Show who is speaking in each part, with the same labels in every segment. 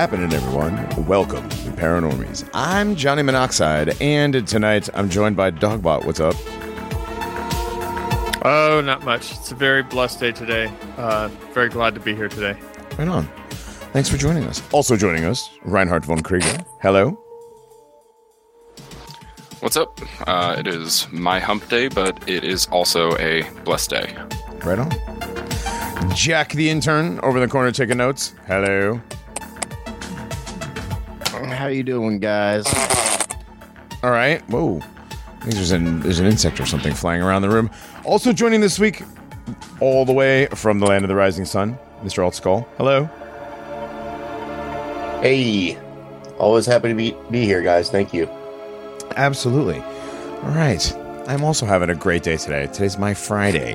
Speaker 1: What's happening, everyone? Welcome to Paranormies. I'm Johnny Monoxide, and tonight I'm joined by Dogbot. What's up?
Speaker 2: Oh, not much. It's a very blessed day today. Uh, very glad to be here today.
Speaker 1: Right on. Thanks for joining us. Also joining us, Reinhard von Krieger. Hello.
Speaker 3: What's up? Uh, it is my hump day, but it is also a blessed day.
Speaker 1: Right on. Jack the intern over in the corner taking notes. Hello.
Speaker 4: How you doing, guys?
Speaker 1: All right. Whoa. I think there's an there's an insect or something flying around the room. Also joining this week, all the way from the land of the rising sun, Mr. Alt Skull. Hello.
Speaker 5: Hey, always happy to be be here, guys. Thank you.
Speaker 1: Absolutely. All right. I'm also having a great day today. Today's my Friday.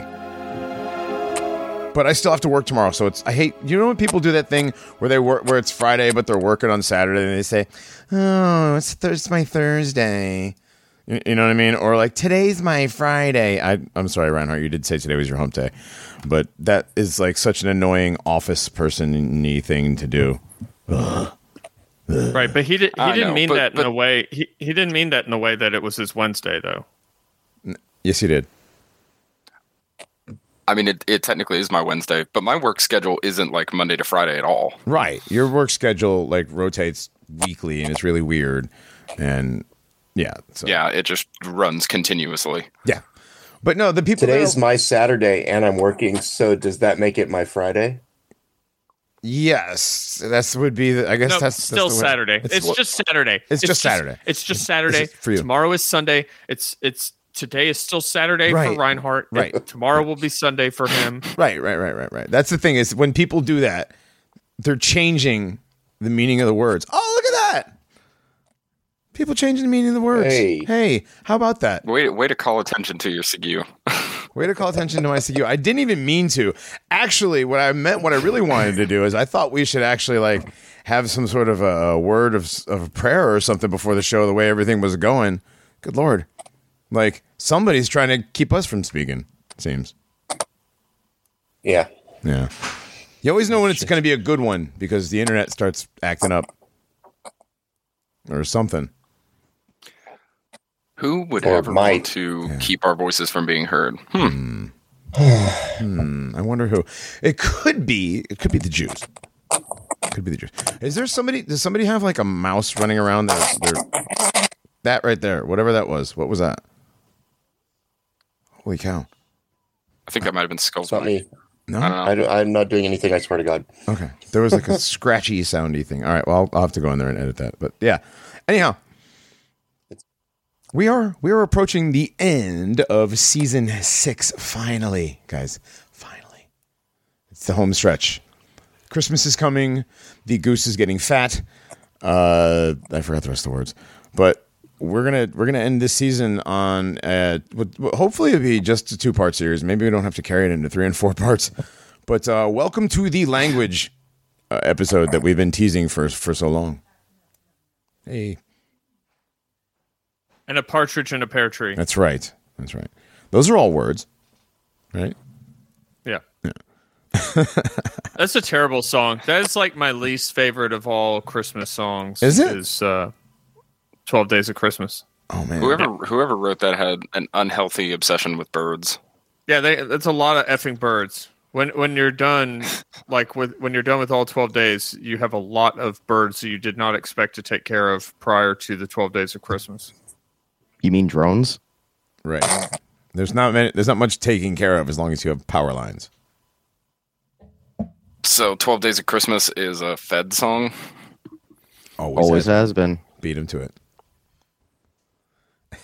Speaker 1: But I still have to work tomorrow, so it's I hate you know when people do that thing where they work where it's Friday but they're working on Saturday and they say, "Oh, it's, th- it's my Thursday." You, you know what I mean? Or like today's my Friday. I I'm sorry, Reinhardt, you did say today was your hump day. But that is like such an annoying office person-y thing to do.
Speaker 2: Right, but he did. He
Speaker 3: I
Speaker 2: didn't
Speaker 3: know,
Speaker 2: mean
Speaker 3: but-
Speaker 2: that in a way. He he didn't mean that in a way that it was his Wednesday, though.
Speaker 1: Yes, he did.
Speaker 3: I mean, it, it technically is my Wednesday, but my work schedule isn't like Monday to Friday at all.
Speaker 1: Right. Your work schedule like rotates weekly and it's really weird. And yeah. So,
Speaker 3: Yeah, it just runs continuously.
Speaker 1: Yeah. But no, the people
Speaker 5: Today's
Speaker 1: that-
Speaker 5: my Saturday, and I'm working. So does that make it my Friday?
Speaker 1: Yes. That's would be the, I guess
Speaker 2: No,
Speaker 1: that's
Speaker 2: still
Speaker 1: that's the
Speaker 2: Saturday. It's,
Speaker 1: what-
Speaker 2: just Saturday.
Speaker 1: It's just Saturday.
Speaker 2: It's just Saturday.
Speaker 1: This is for you.
Speaker 2: Tomorrow is Sunday. It's it's today is still Saturday
Speaker 1: Right.
Speaker 2: for Reinhardt.
Speaker 1: Right.
Speaker 2: Tomorrow will be Sunday for him.
Speaker 1: Right, right, right, right, right. That's the thing is when people do that, they're changing the meaning of the words. Oh, look at that. People changing the meaning of the words.
Speaker 5: Hey.
Speaker 1: hey how about that?
Speaker 3: Way, way to call attention to your SIGU.
Speaker 1: Way to call attention to my CU. I didn't even mean to. Actually, what I meant, what I really wanted to do is I thought we should actually like have some sort of a, a word of, of prayer or something before the show, the way everything was going. Good Lord. Like somebody's trying to keep us from speaking, seems.
Speaker 5: Yeah.
Speaker 1: Yeah. You always know when it's going to be a good one because the internet starts acting up or something.
Speaker 3: Who would
Speaker 5: Or
Speaker 3: ever
Speaker 5: might.
Speaker 3: want to keep our voices from being heard? Hmm. hmm.
Speaker 1: I wonder who. It could be. It could be the Jews. Could be the Jews. Is there somebody? Does somebody have like a mouse running around? Their, their, that right there, whatever that was. What was that? Holy cow!
Speaker 3: I think that might have been Skull's
Speaker 5: It's not me.
Speaker 1: No.
Speaker 3: I don't
Speaker 5: I, I'm not doing anything. I swear to God.
Speaker 1: Okay. There was like a scratchy, soundy thing. All right. Well, I'll, I'll have to go in there and edit that. But yeah. Anyhow, we are we are approaching the end of season six. Finally, guys. Finally, it's the home stretch. Christmas is coming. The goose is getting fat. Uh, I forgot the rest of the words, but we're gonna we're gonna end this season on uh, hopefully it'll be just a two part series. Maybe we don't have to carry it into three and four parts. But uh, welcome to the language uh, episode that we've been teasing for for so long. Hey,
Speaker 2: And a partridge in a pear tree.
Speaker 1: that's right. That's right. Those are all words, right?
Speaker 2: Yeah. That's a terrible song. That is like my least favorite of all Christmas songs.
Speaker 1: Is it?
Speaker 2: Is uh, Twelve Days of Christmas.
Speaker 1: Oh man,
Speaker 3: Whoever whoever wrote that had an unhealthy obsession with birds.
Speaker 2: Yeah, they, that's a lot of effing birds. When when you're done, like with when you're done with all twelve days, you have a lot of birds that you did not expect to take care of prior to the twelve days of Christmas.
Speaker 4: You mean drones?
Speaker 1: right? There's not many, there's not much taking care of as long as you have power lines.
Speaker 3: So, Twelve Days of Christmas is a Fed song.
Speaker 1: Always,
Speaker 4: Always
Speaker 1: has.
Speaker 4: has been.
Speaker 1: beat him to it.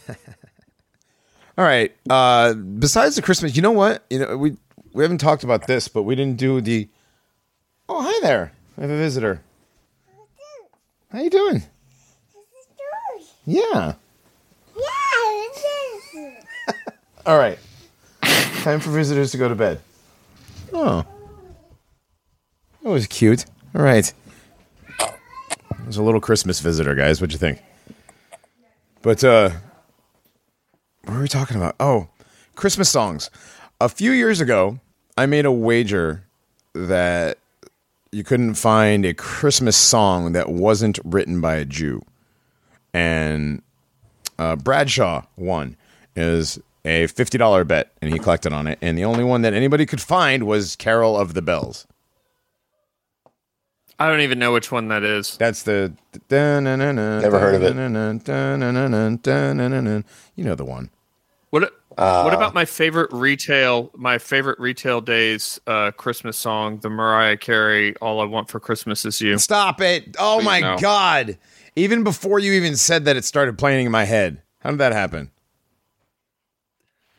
Speaker 1: All right. Uh, besides the Christmas, you know what? You know we we haven't talked about this, but we didn't do the. Oh, hi there. I have a visitor. How are you doing? This is George. Yeah. Yeah. All right. Time for visitors to go to bed. Oh. That was cute. All right. There's a little Christmas visitor, guys. What'd you think? But uh what were we talking about? Oh, Christmas songs. A few years ago, I made a wager that you couldn't find a Christmas song that wasn't written by a Jew. And uh, Bradshaw won is a fifty dollar bet, and he collected on it. And the only one that anybody could find was "Carol of the Bells."
Speaker 2: I don't even know which one that is.
Speaker 1: That's the never
Speaker 5: Never heard of it.
Speaker 1: it. You know the one.
Speaker 2: What
Speaker 5: Uh,
Speaker 2: What about my favorite retail? My favorite retail days uh, Christmas song, the Mariah Carey "All I Want for Christmas Is You."
Speaker 1: Stop it! Oh
Speaker 3: Please,
Speaker 1: my
Speaker 3: no.
Speaker 1: god! Even before you even said that, it started playing in my head. How did that happen?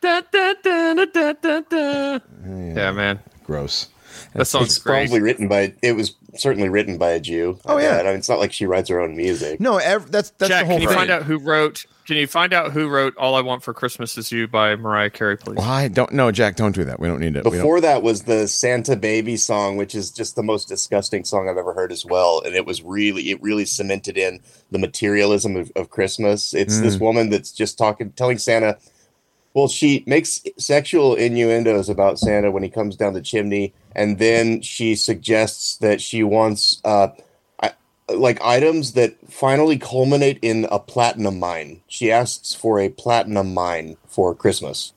Speaker 2: Da, da, da, da, da, da, da. Yeah, man,
Speaker 1: Gross.
Speaker 2: That song's
Speaker 5: It's
Speaker 2: great.
Speaker 5: probably written by. It was certainly written by a Jew.
Speaker 1: Oh, yeah.
Speaker 5: I mean, it's not like she writes her own music.
Speaker 1: No, ev- that's that's
Speaker 2: Jack,
Speaker 1: the whole
Speaker 2: can you
Speaker 1: thing.
Speaker 2: find out who wrote? Can you find out who wrote "All I Want for Christmas Is You" by Mariah Carey, please?
Speaker 1: Well, I don't know, Jack. Don't do that. We don't need it.
Speaker 5: Before that was the Santa Baby song, which is just the most disgusting song I've ever heard as well. And it was really, it really cemented in the materialism of, of Christmas. It's this mm. woman that's just talking, telling Santa, well, she makes sexual innuendos about Santa when he comes down the chimney, and then she suggests that she wants uh, I, like items that finally culminate in a platinum mine. She asks for a platinum mine for Christmas.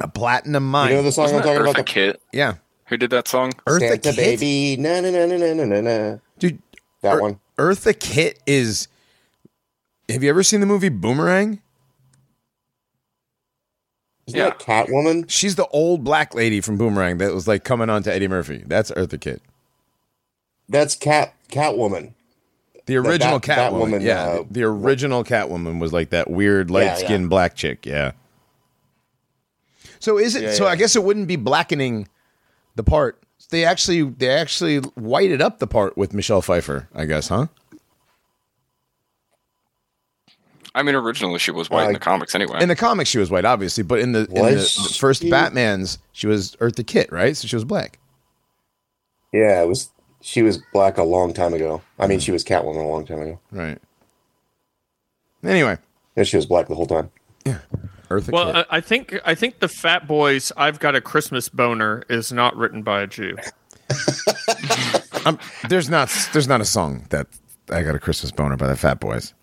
Speaker 1: A platinum mine.
Speaker 5: You know the song
Speaker 3: Wasn't
Speaker 5: I'm talking about? The...
Speaker 3: Kit.
Speaker 1: Yeah.
Speaker 3: Who did that song?
Speaker 1: Earth
Speaker 5: Santa
Speaker 1: Kit?
Speaker 5: baby, na na na na na na na.
Speaker 1: Dude,
Speaker 5: that one.
Speaker 1: Eartha Kitt is. Have you ever seen the movie Boomerang?
Speaker 5: Isn't
Speaker 3: Yeah.
Speaker 5: that Catwoman?
Speaker 1: She's the old black lady from Boomerang that was like coming on to Eddie Murphy. That's Eartha Kitt.
Speaker 5: That's Cat Catwoman.
Speaker 1: The original
Speaker 5: that- that
Speaker 1: Catwoman.
Speaker 5: woman,
Speaker 1: yeah,
Speaker 5: uh,
Speaker 1: the, original Catwoman was like that weird light skinned
Speaker 5: yeah.
Speaker 1: black chick. Yeah. So is it?
Speaker 5: Yeah,
Speaker 1: so
Speaker 5: yeah.
Speaker 1: I guess it wouldn't be blackening the part. They actually they actually whited up the part with Michelle Pfeiffer. I guess, huh?
Speaker 3: I mean, originally she was white in the comics anyway.
Speaker 1: In the comics, she was white, obviously, but in the in the,
Speaker 5: Was
Speaker 1: the first
Speaker 5: she?
Speaker 1: Batman's, she was Eartha Kitt, right? So she was black.
Speaker 5: Yeah, it was. She was black a long time ago. I mean, she was Catwoman a long time ago.
Speaker 1: Right. Anyway,
Speaker 5: Yeah, she was black the whole time. Yeah.
Speaker 1: Eartha
Speaker 2: Well,
Speaker 1: Kitt.
Speaker 2: I, I think I think the Fat Boys "I've Got a Christmas Boner" is not written by a Jew.
Speaker 1: Um, there's not there's not a song that I got a Christmas boner by the Fat Boys.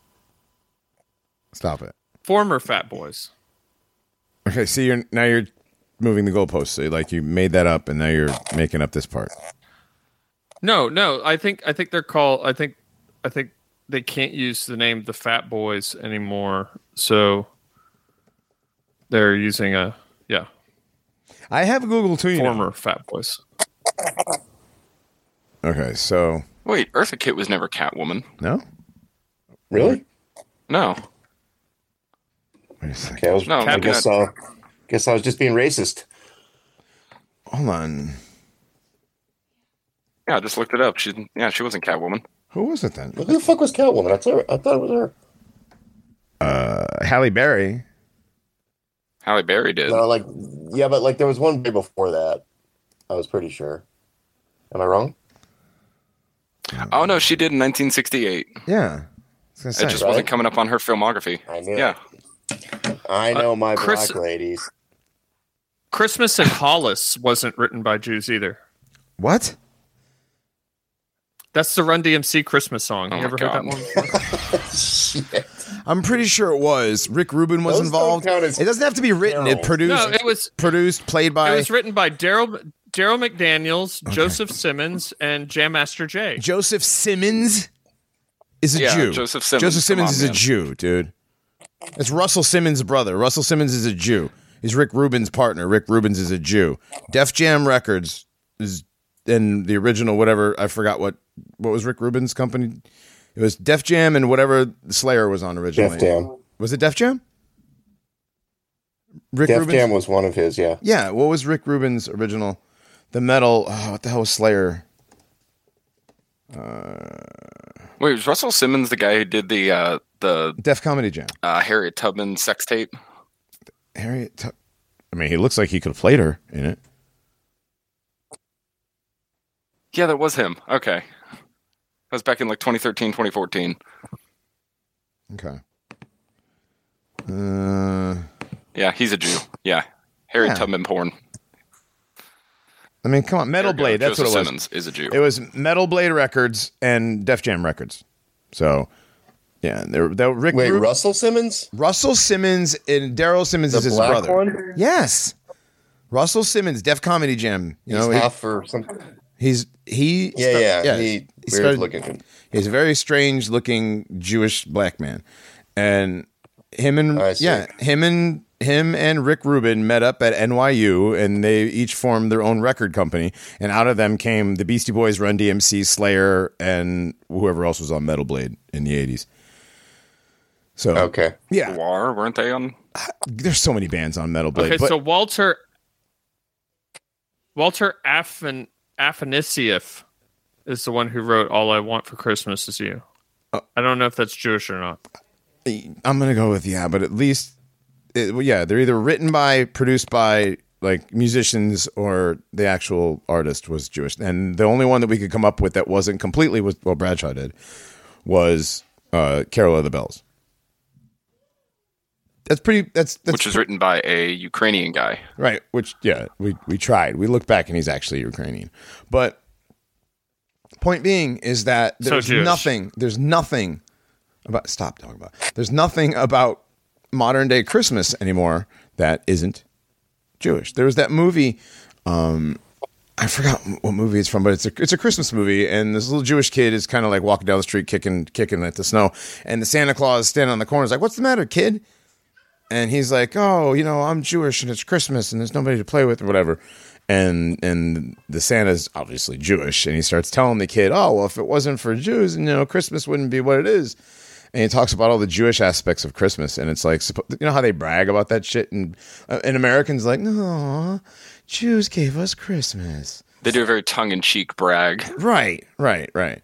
Speaker 1: Stop it.
Speaker 2: Former Fat Boys.
Speaker 1: Okay, see, you're now you're moving the goalposts. So like you made that up, and now you're making up this part.
Speaker 2: No, no. I think I think they're called. I think I think they can't use the name the Fat Boys anymore. So they're using a yeah
Speaker 1: I have Google too. You know.
Speaker 2: former Fat Boys.
Speaker 1: Okay, so
Speaker 3: Wait, Eartha Kitt was never Catwoman.
Speaker 1: no.
Speaker 5: Really?
Speaker 3: No,
Speaker 1: Wait a second.
Speaker 5: Okay, I, was,
Speaker 3: No,
Speaker 5: I guess. Uh, guess I was just being racist.
Speaker 1: Hold on.
Speaker 3: yeah, I just looked it up. She, yeah, she wasn't Catwoman.
Speaker 1: Who was it then?
Speaker 5: Who the fuck was Catwoman? I thought. I thought it was her.
Speaker 1: Uh, Halle Berry.
Speaker 3: Halle Berry did.
Speaker 5: No, like yeah, but like there was one way before that. I was pretty sure. Am I wrong?
Speaker 3: Oh no, she did in 1968.
Speaker 1: Yeah. I
Speaker 3: It just
Speaker 5: Right?
Speaker 3: wasn't coming up on her filmography.
Speaker 5: I knew.
Speaker 3: Yeah,
Speaker 5: I uh, know my
Speaker 2: Chris-
Speaker 5: black ladies.
Speaker 2: Christmas in Hollis wasn't written by Jews either.
Speaker 1: what?
Speaker 2: That's the Run DMC Christmas song.
Speaker 3: Oh
Speaker 2: you
Speaker 3: my
Speaker 2: ever heard that one?
Speaker 5: Shit.
Speaker 1: I'm pretty sure it was. Rick Rubin was
Speaker 5: Those
Speaker 1: involved. It doesn't have to be written. It produced.
Speaker 2: No, it was
Speaker 1: produced, played by
Speaker 2: it was written by Daryl Darryl McDaniels, Joseph Simmons, and Jam Master Jay.
Speaker 1: Joseph Simmons. Is a
Speaker 3: Yeah,
Speaker 1: Jew.
Speaker 3: Joseph Simmons,
Speaker 1: Joseph Simmons
Speaker 3: on,
Speaker 1: is a. Jew, dude. It's Russell Simmons' brother. Russell Simmons is a Jew. He's Rick Rubin's partner. Rick Rubin's is a Jew. Def Jam Records is in the original whatever I forgot what what was Rick Rubin's company. It was Def Jam and whatever Slayer was on originally.
Speaker 5: Def Jam.
Speaker 1: Was it Def Jam? Rick
Speaker 5: Def
Speaker 1: Rubin's-
Speaker 5: Jam was one of his. Yeah.
Speaker 1: Yeah, what was Rick Rubin's original? The metal. Oh, what the hell was Slayer?
Speaker 3: Uh, Wait, was Russell Simmons the guy who did the uh, the
Speaker 1: Def Comedy Jam.
Speaker 3: uh, Harriet Tubman sex tape?
Speaker 1: Harriet. I mean, he looks like he could have played her in it.
Speaker 3: Yeah, that was him. Okay, that was back in like 2013, 2014.
Speaker 1: Okay. Uh,
Speaker 3: Yeah, he's a Jew. Yeah, Harriet
Speaker 1: Yeah.
Speaker 3: Tubman porn.
Speaker 1: I mean, come on, Metal
Speaker 3: Ergo,
Speaker 1: Blade. That's
Speaker 3: Joseph
Speaker 1: what it was.
Speaker 3: Simmons is a Jew.
Speaker 1: It was Metal Blade Records and Def Jam Records. So, yeah, they're, they're Rick
Speaker 5: Wait,
Speaker 1: Rubin-
Speaker 5: Russell Simmons,
Speaker 1: Russell Simmons and Daryl Simmons
Speaker 5: the
Speaker 1: is his
Speaker 5: black
Speaker 1: brother.
Speaker 5: one,
Speaker 1: Yes, Russell Simmons, Def Comedy Jam. You
Speaker 5: he's
Speaker 1: know, he-
Speaker 5: half or something.
Speaker 1: he's he.
Speaker 5: Yeah,
Speaker 1: sta-
Speaker 5: yeah,
Speaker 1: he,
Speaker 5: he,
Speaker 1: he
Speaker 5: weird
Speaker 1: started-
Speaker 5: looking.
Speaker 1: He's a very strange looking Jewish black man, and him and
Speaker 5: I
Speaker 1: yeah, him and him and Rick Rubin met up at NYU, and they each formed their own record company. And out of them came the Beastie Boys, Run DMC, Slayer, and whoever else was on Metal Blade in the eighties. So
Speaker 5: Okay,
Speaker 1: yeah,
Speaker 3: War, weren't they on?
Speaker 1: there's so many bands on Metal Blade.
Speaker 2: Okay,
Speaker 1: but
Speaker 2: so Walter Walter Afan Afanasieff is the one who wrote "All I Want for Christmas Is You."
Speaker 1: Uh,
Speaker 2: I don't know if that's Jewish or not.
Speaker 1: I'm gonna go with yeah, but at least it, well, yeah, they're either written by, produced by like musicians, or the actual artist was Jewish. And the only one that we could come up with that wasn't completely was well, Bradshaw did was uh, Carol of the Bells. That's pretty. That's that's
Speaker 3: which was written by a Ukrainian guy.
Speaker 1: Right. Which yeah, we we tried. We looked back and he's actually Ukrainian. But point being is that there's
Speaker 2: Jewish.
Speaker 1: nothing. There's nothing about stop talking about. There's nothing about modern day Christmas anymore that isn't Jewish. There was that movie. Um, I forgot what movie it's from, but it's a it's a Christmas movie, and this little Jewish kid is kind of like walking down the street, kicking kicking at the snow, and the Santa Claus standing on the corner is like, "What's the matter, kid?" and he's like, "Oh, you know, I'm Jewish and it's Christmas and there's nobody to play with or whatever." And and the Santa's obviously Jewish, and he starts telling the kid, "Oh, well, if it wasn't for Jews, you know, Christmas wouldn't be what it is." And he talks about all the Jewish aspects of Christmas, and it's like, you know how they brag about that shit, and uh, and Americans like, "No, Jews gave us Christmas."
Speaker 3: They do a very tongue-in-cheek brag.
Speaker 1: Right, right, right.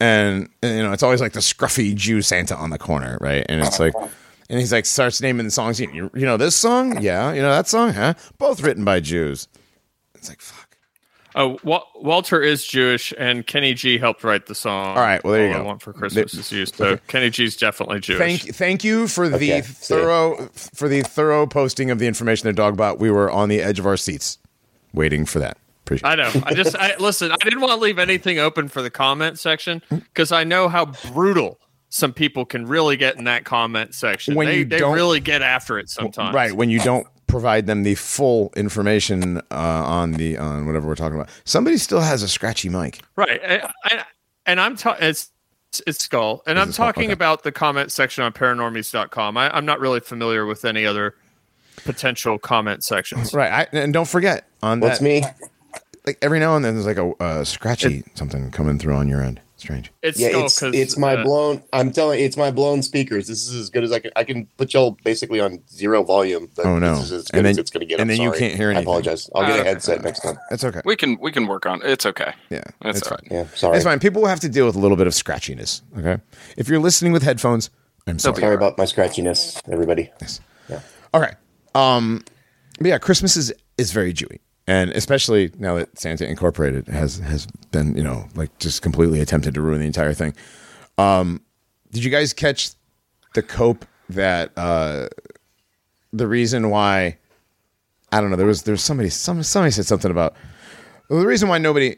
Speaker 1: And, and, you know, it's always like the scruffy Jew Santa on the corner, right? And it's like, and he's like starts naming the songs. You, you know this song? Yeah. You know that song? Huh? Both written by Jews. It's like fuck.
Speaker 2: Oh, Wa- Walter is Jewish, and Kenny G helped write the song.
Speaker 1: All right, well, there you
Speaker 2: All
Speaker 1: go.
Speaker 2: I Want for Christmas Is You. So Kenny G's definitely Jewish.
Speaker 1: Thank thank you for the
Speaker 5: Okay, see.
Speaker 1: thorough for the thorough posting of the information there, Dogbot. We were on the edge of our seats, waiting for that. Appreciate.
Speaker 2: I know. I just I, listen. I didn't want to leave anything open for the comment section because I know how brutal some people can really get in that comment section.
Speaker 1: When
Speaker 2: they
Speaker 1: you
Speaker 2: they
Speaker 1: don't-
Speaker 2: really get after it sometimes.
Speaker 1: Right when you don't provide them the full information uh, on the on whatever we're talking about. Somebody still has a scratchy mic.
Speaker 2: Right. I, I, and I'm talking. It's it's skull, and I'm talking
Speaker 1: Okay.
Speaker 2: about the comment section on paranormies.com. I, I'm not really familiar with any other potential comment sections.
Speaker 1: Right. I, and don't forget on
Speaker 5: what's
Speaker 1: that.
Speaker 5: me?
Speaker 1: Like every now and then, there's like a uh, scratchy something coming through on your end. Strange.
Speaker 2: It's
Speaker 5: Yeah,
Speaker 2: skull
Speaker 5: it's
Speaker 2: 'cause,
Speaker 5: it's my
Speaker 2: uh,
Speaker 5: blown. I'm telling you, it's my blown speakers. This is as good as I can. I can put y'all basically on zero volume. but
Speaker 1: Oh, no.
Speaker 5: This is as good
Speaker 1: And
Speaker 5: as
Speaker 1: then-
Speaker 5: it's going to get.
Speaker 1: and
Speaker 5: I'm
Speaker 1: then you can't hear
Speaker 5: I apologize. I'll get
Speaker 3: Uh,
Speaker 5: a headset next time.
Speaker 1: That's okay.
Speaker 3: We can we can work on. It's okay.
Speaker 1: Yeah,
Speaker 3: That's
Speaker 1: it's fine.
Speaker 3: right.
Speaker 5: Yeah, sorry.
Speaker 1: It's fine. People will have to deal with a little bit of scratchiness. Okay. If you're listening with headphones, I'm sorry.
Speaker 5: Sorry about my scratchiness, everybody.
Speaker 1: Okay. Um, but yeah, Christmas is is very Jewy, and especially now that Santa Incorporated has has been you know like just completely attempted to ruin the entire thing. Um, did you guys catch the cope that uh, the reason why? I don't know. There was there was somebody some somebody said something about well, the reason why nobody.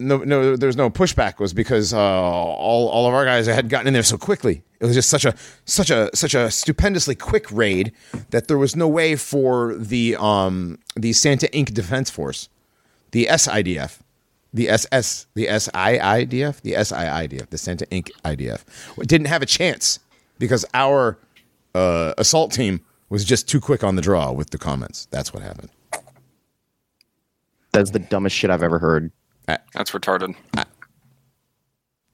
Speaker 1: No, no, there was no pushback was because uh, all all of our guys had gotten in there so quickly. It was just such a such a such a stupendously quick raid that there was no way for the um the Santa Inc. Defense Force, the SIDF, the SS, the SIIDF, the SIIDF, the Santa Inc. IDF, didn't have a chance because our uh, assault team was just too quick on the draw with the comments. That's what happened.
Speaker 4: That's the dumbest shit I've ever heard.
Speaker 3: That's retarded.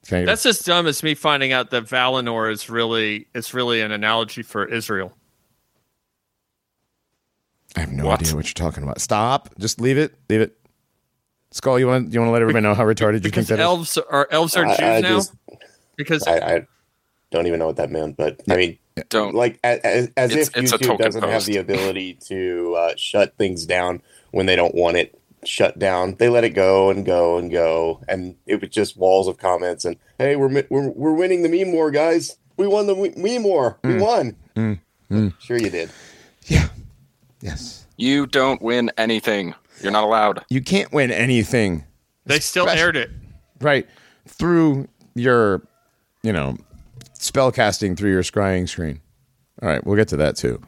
Speaker 1: Can I-
Speaker 2: That's as dumb as me finding out that Valinor is really it's really an analogy for Israel.
Speaker 1: I have no
Speaker 3: What?
Speaker 1: idea what you're talking about. Stop. Just leave it. Leave it. Skull, you want you want to let everybody know how retarded you think
Speaker 2: Because
Speaker 1: that is?
Speaker 2: elves are elves are Jews
Speaker 5: I
Speaker 2: now.
Speaker 5: just-
Speaker 2: because
Speaker 5: I, I don't even know what that meant, but I mean,
Speaker 3: Don't.
Speaker 5: like as, as
Speaker 3: It's-
Speaker 5: if
Speaker 3: it's a
Speaker 5: YouTube doesn't have the ability to uh, shut things down when they don't want it shut down. They let it go and go and go, and it was just walls of comments. And hey, we're we're we're winning the meme war, guys. We won the meme war. We mm. won. Mm. Mm. Sure, you did.
Speaker 1: Yeah. Yes.
Speaker 3: You don't win anything. You're not allowed.
Speaker 1: You can't win anything,
Speaker 2: They still
Speaker 1: Especially-
Speaker 2: aired it.
Speaker 1: right? Through your, you know, spell casting through your scrying screen. All right, we'll get to that too.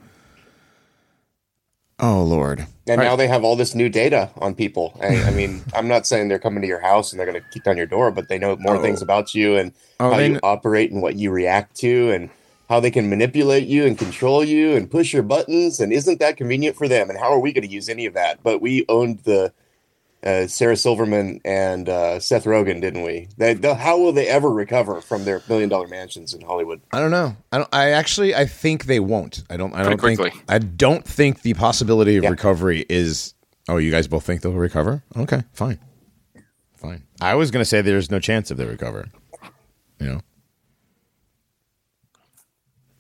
Speaker 1: Oh Lord.
Speaker 5: And
Speaker 1: All
Speaker 5: now they have all this new data on people. I, I mean, I'm not saying they're coming to your house and they're going to kick down your door, but they know more
Speaker 1: Oh.
Speaker 5: things about you and
Speaker 1: Oh,
Speaker 5: how you
Speaker 1: kn-
Speaker 5: operate and what you react to and how they can manipulate you and control you and push your buttons. And isn't that convenient for them? And how are we going to use any of that? But we owned the uh, Sarah Silverman and uh, Seth Rogen, didn't we? They, the, how will they ever recover from their million dollar mansions in Hollywood?
Speaker 1: I don't know. I don't. I actually. I think they won't. I don't. I don't
Speaker 3: Pretty
Speaker 1: think.
Speaker 3: quickly.
Speaker 1: I don't think the possibility of
Speaker 5: Yeah.
Speaker 1: recovery is. Oh, you guys both think they'll recover? Okay, fine, fine. I was gonna say there's no chance if they recover. You know.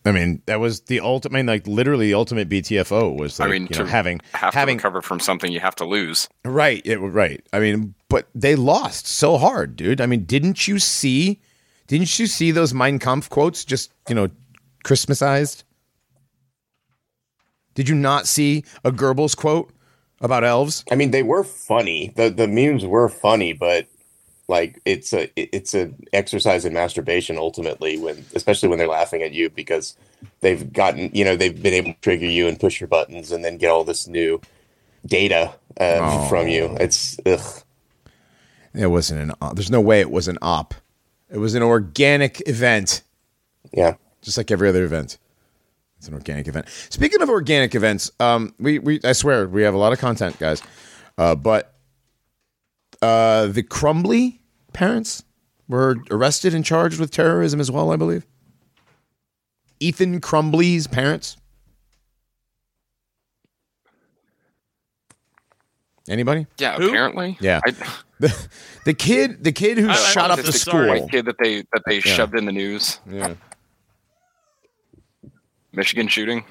Speaker 1: I mean, that was the ultimate. I mean, like literally, the ultimate BTFO was like
Speaker 3: I mean,
Speaker 1: you
Speaker 3: to
Speaker 1: know, having
Speaker 3: have
Speaker 1: having
Speaker 3: to recover from something, you have to lose.
Speaker 1: Right, it, right. I mean, but they lost so hard, dude. I mean, didn't you see? Didn't you see those Mein Kampf quotes? Just you know, Christmasized. Did you not see a Goebbels quote about elves?
Speaker 5: I mean, they were funny. the The memes were funny, but like it's a it's an exercise in masturbation ultimately when especially when they're laughing at you because they've gotten you know they've been able to trigger you and push your buttons and then get all this new data uh,
Speaker 1: Oh.
Speaker 5: from you. It's ugh.
Speaker 1: It wasn't an. op. There's no way it was an op. It was an organic event,
Speaker 5: Yeah.
Speaker 1: just like every other event. It's an organic event. Speaking of organic events, um, we we I swear we have a lot of content, guys. Uh, but uh, the Crumbley parents were arrested and charged with terrorism as well, I believe. Ethan Crumbley's parents. Anybody?
Speaker 3: Yeah,
Speaker 2: Who?
Speaker 3: apparently.
Speaker 1: Yeah.
Speaker 3: I,
Speaker 1: The, the kid, the kid who
Speaker 2: I- I
Speaker 1: shot up the school.
Speaker 2: so.
Speaker 3: white kid that they that they shoved in the news.
Speaker 1: Yeah.
Speaker 3: Michigan shooting.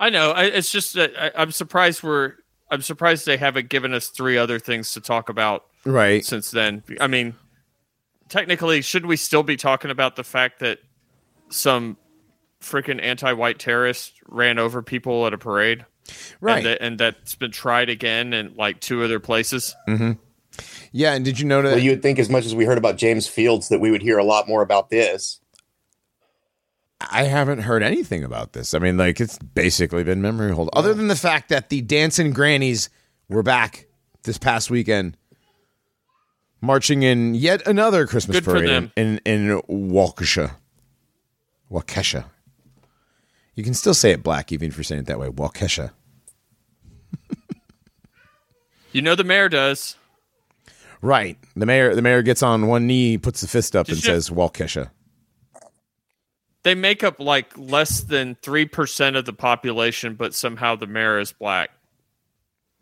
Speaker 2: I know. I, it's just that I, I'm surprised we're. I'm surprised they haven't given us three other things to talk about
Speaker 1: Right.
Speaker 2: since then. I mean, technically, should we still be talking about the fact that some freaking anti-white terrorist ran over people at a parade?
Speaker 1: Right.
Speaker 2: And, that, and that's been tried again in like two other places. Mm-hmm.
Speaker 1: Yeah, and did you know that?
Speaker 5: Well, you would think as much as we heard about James Fields that we would hear a lot more about this.
Speaker 1: I haven't heard anything about this. I mean, like it's basically been memory hold. Other than the fact that the dancing grannies were back this past weekend, marching in yet another Christmas
Speaker 2: Good
Speaker 1: parade
Speaker 2: them.
Speaker 1: in in Waukesha. Waukesha. You can still say it black even if you're saying it that way. Waukesha.
Speaker 2: You know the mayor does.
Speaker 1: Right. The mayor the mayor gets on one knee, puts the fist up,
Speaker 2: Did
Speaker 1: and
Speaker 2: you-
Speaker 1: says Waukesha.
Speaker 2: They make up like less than three percent of the population, but somehow the mayor is black.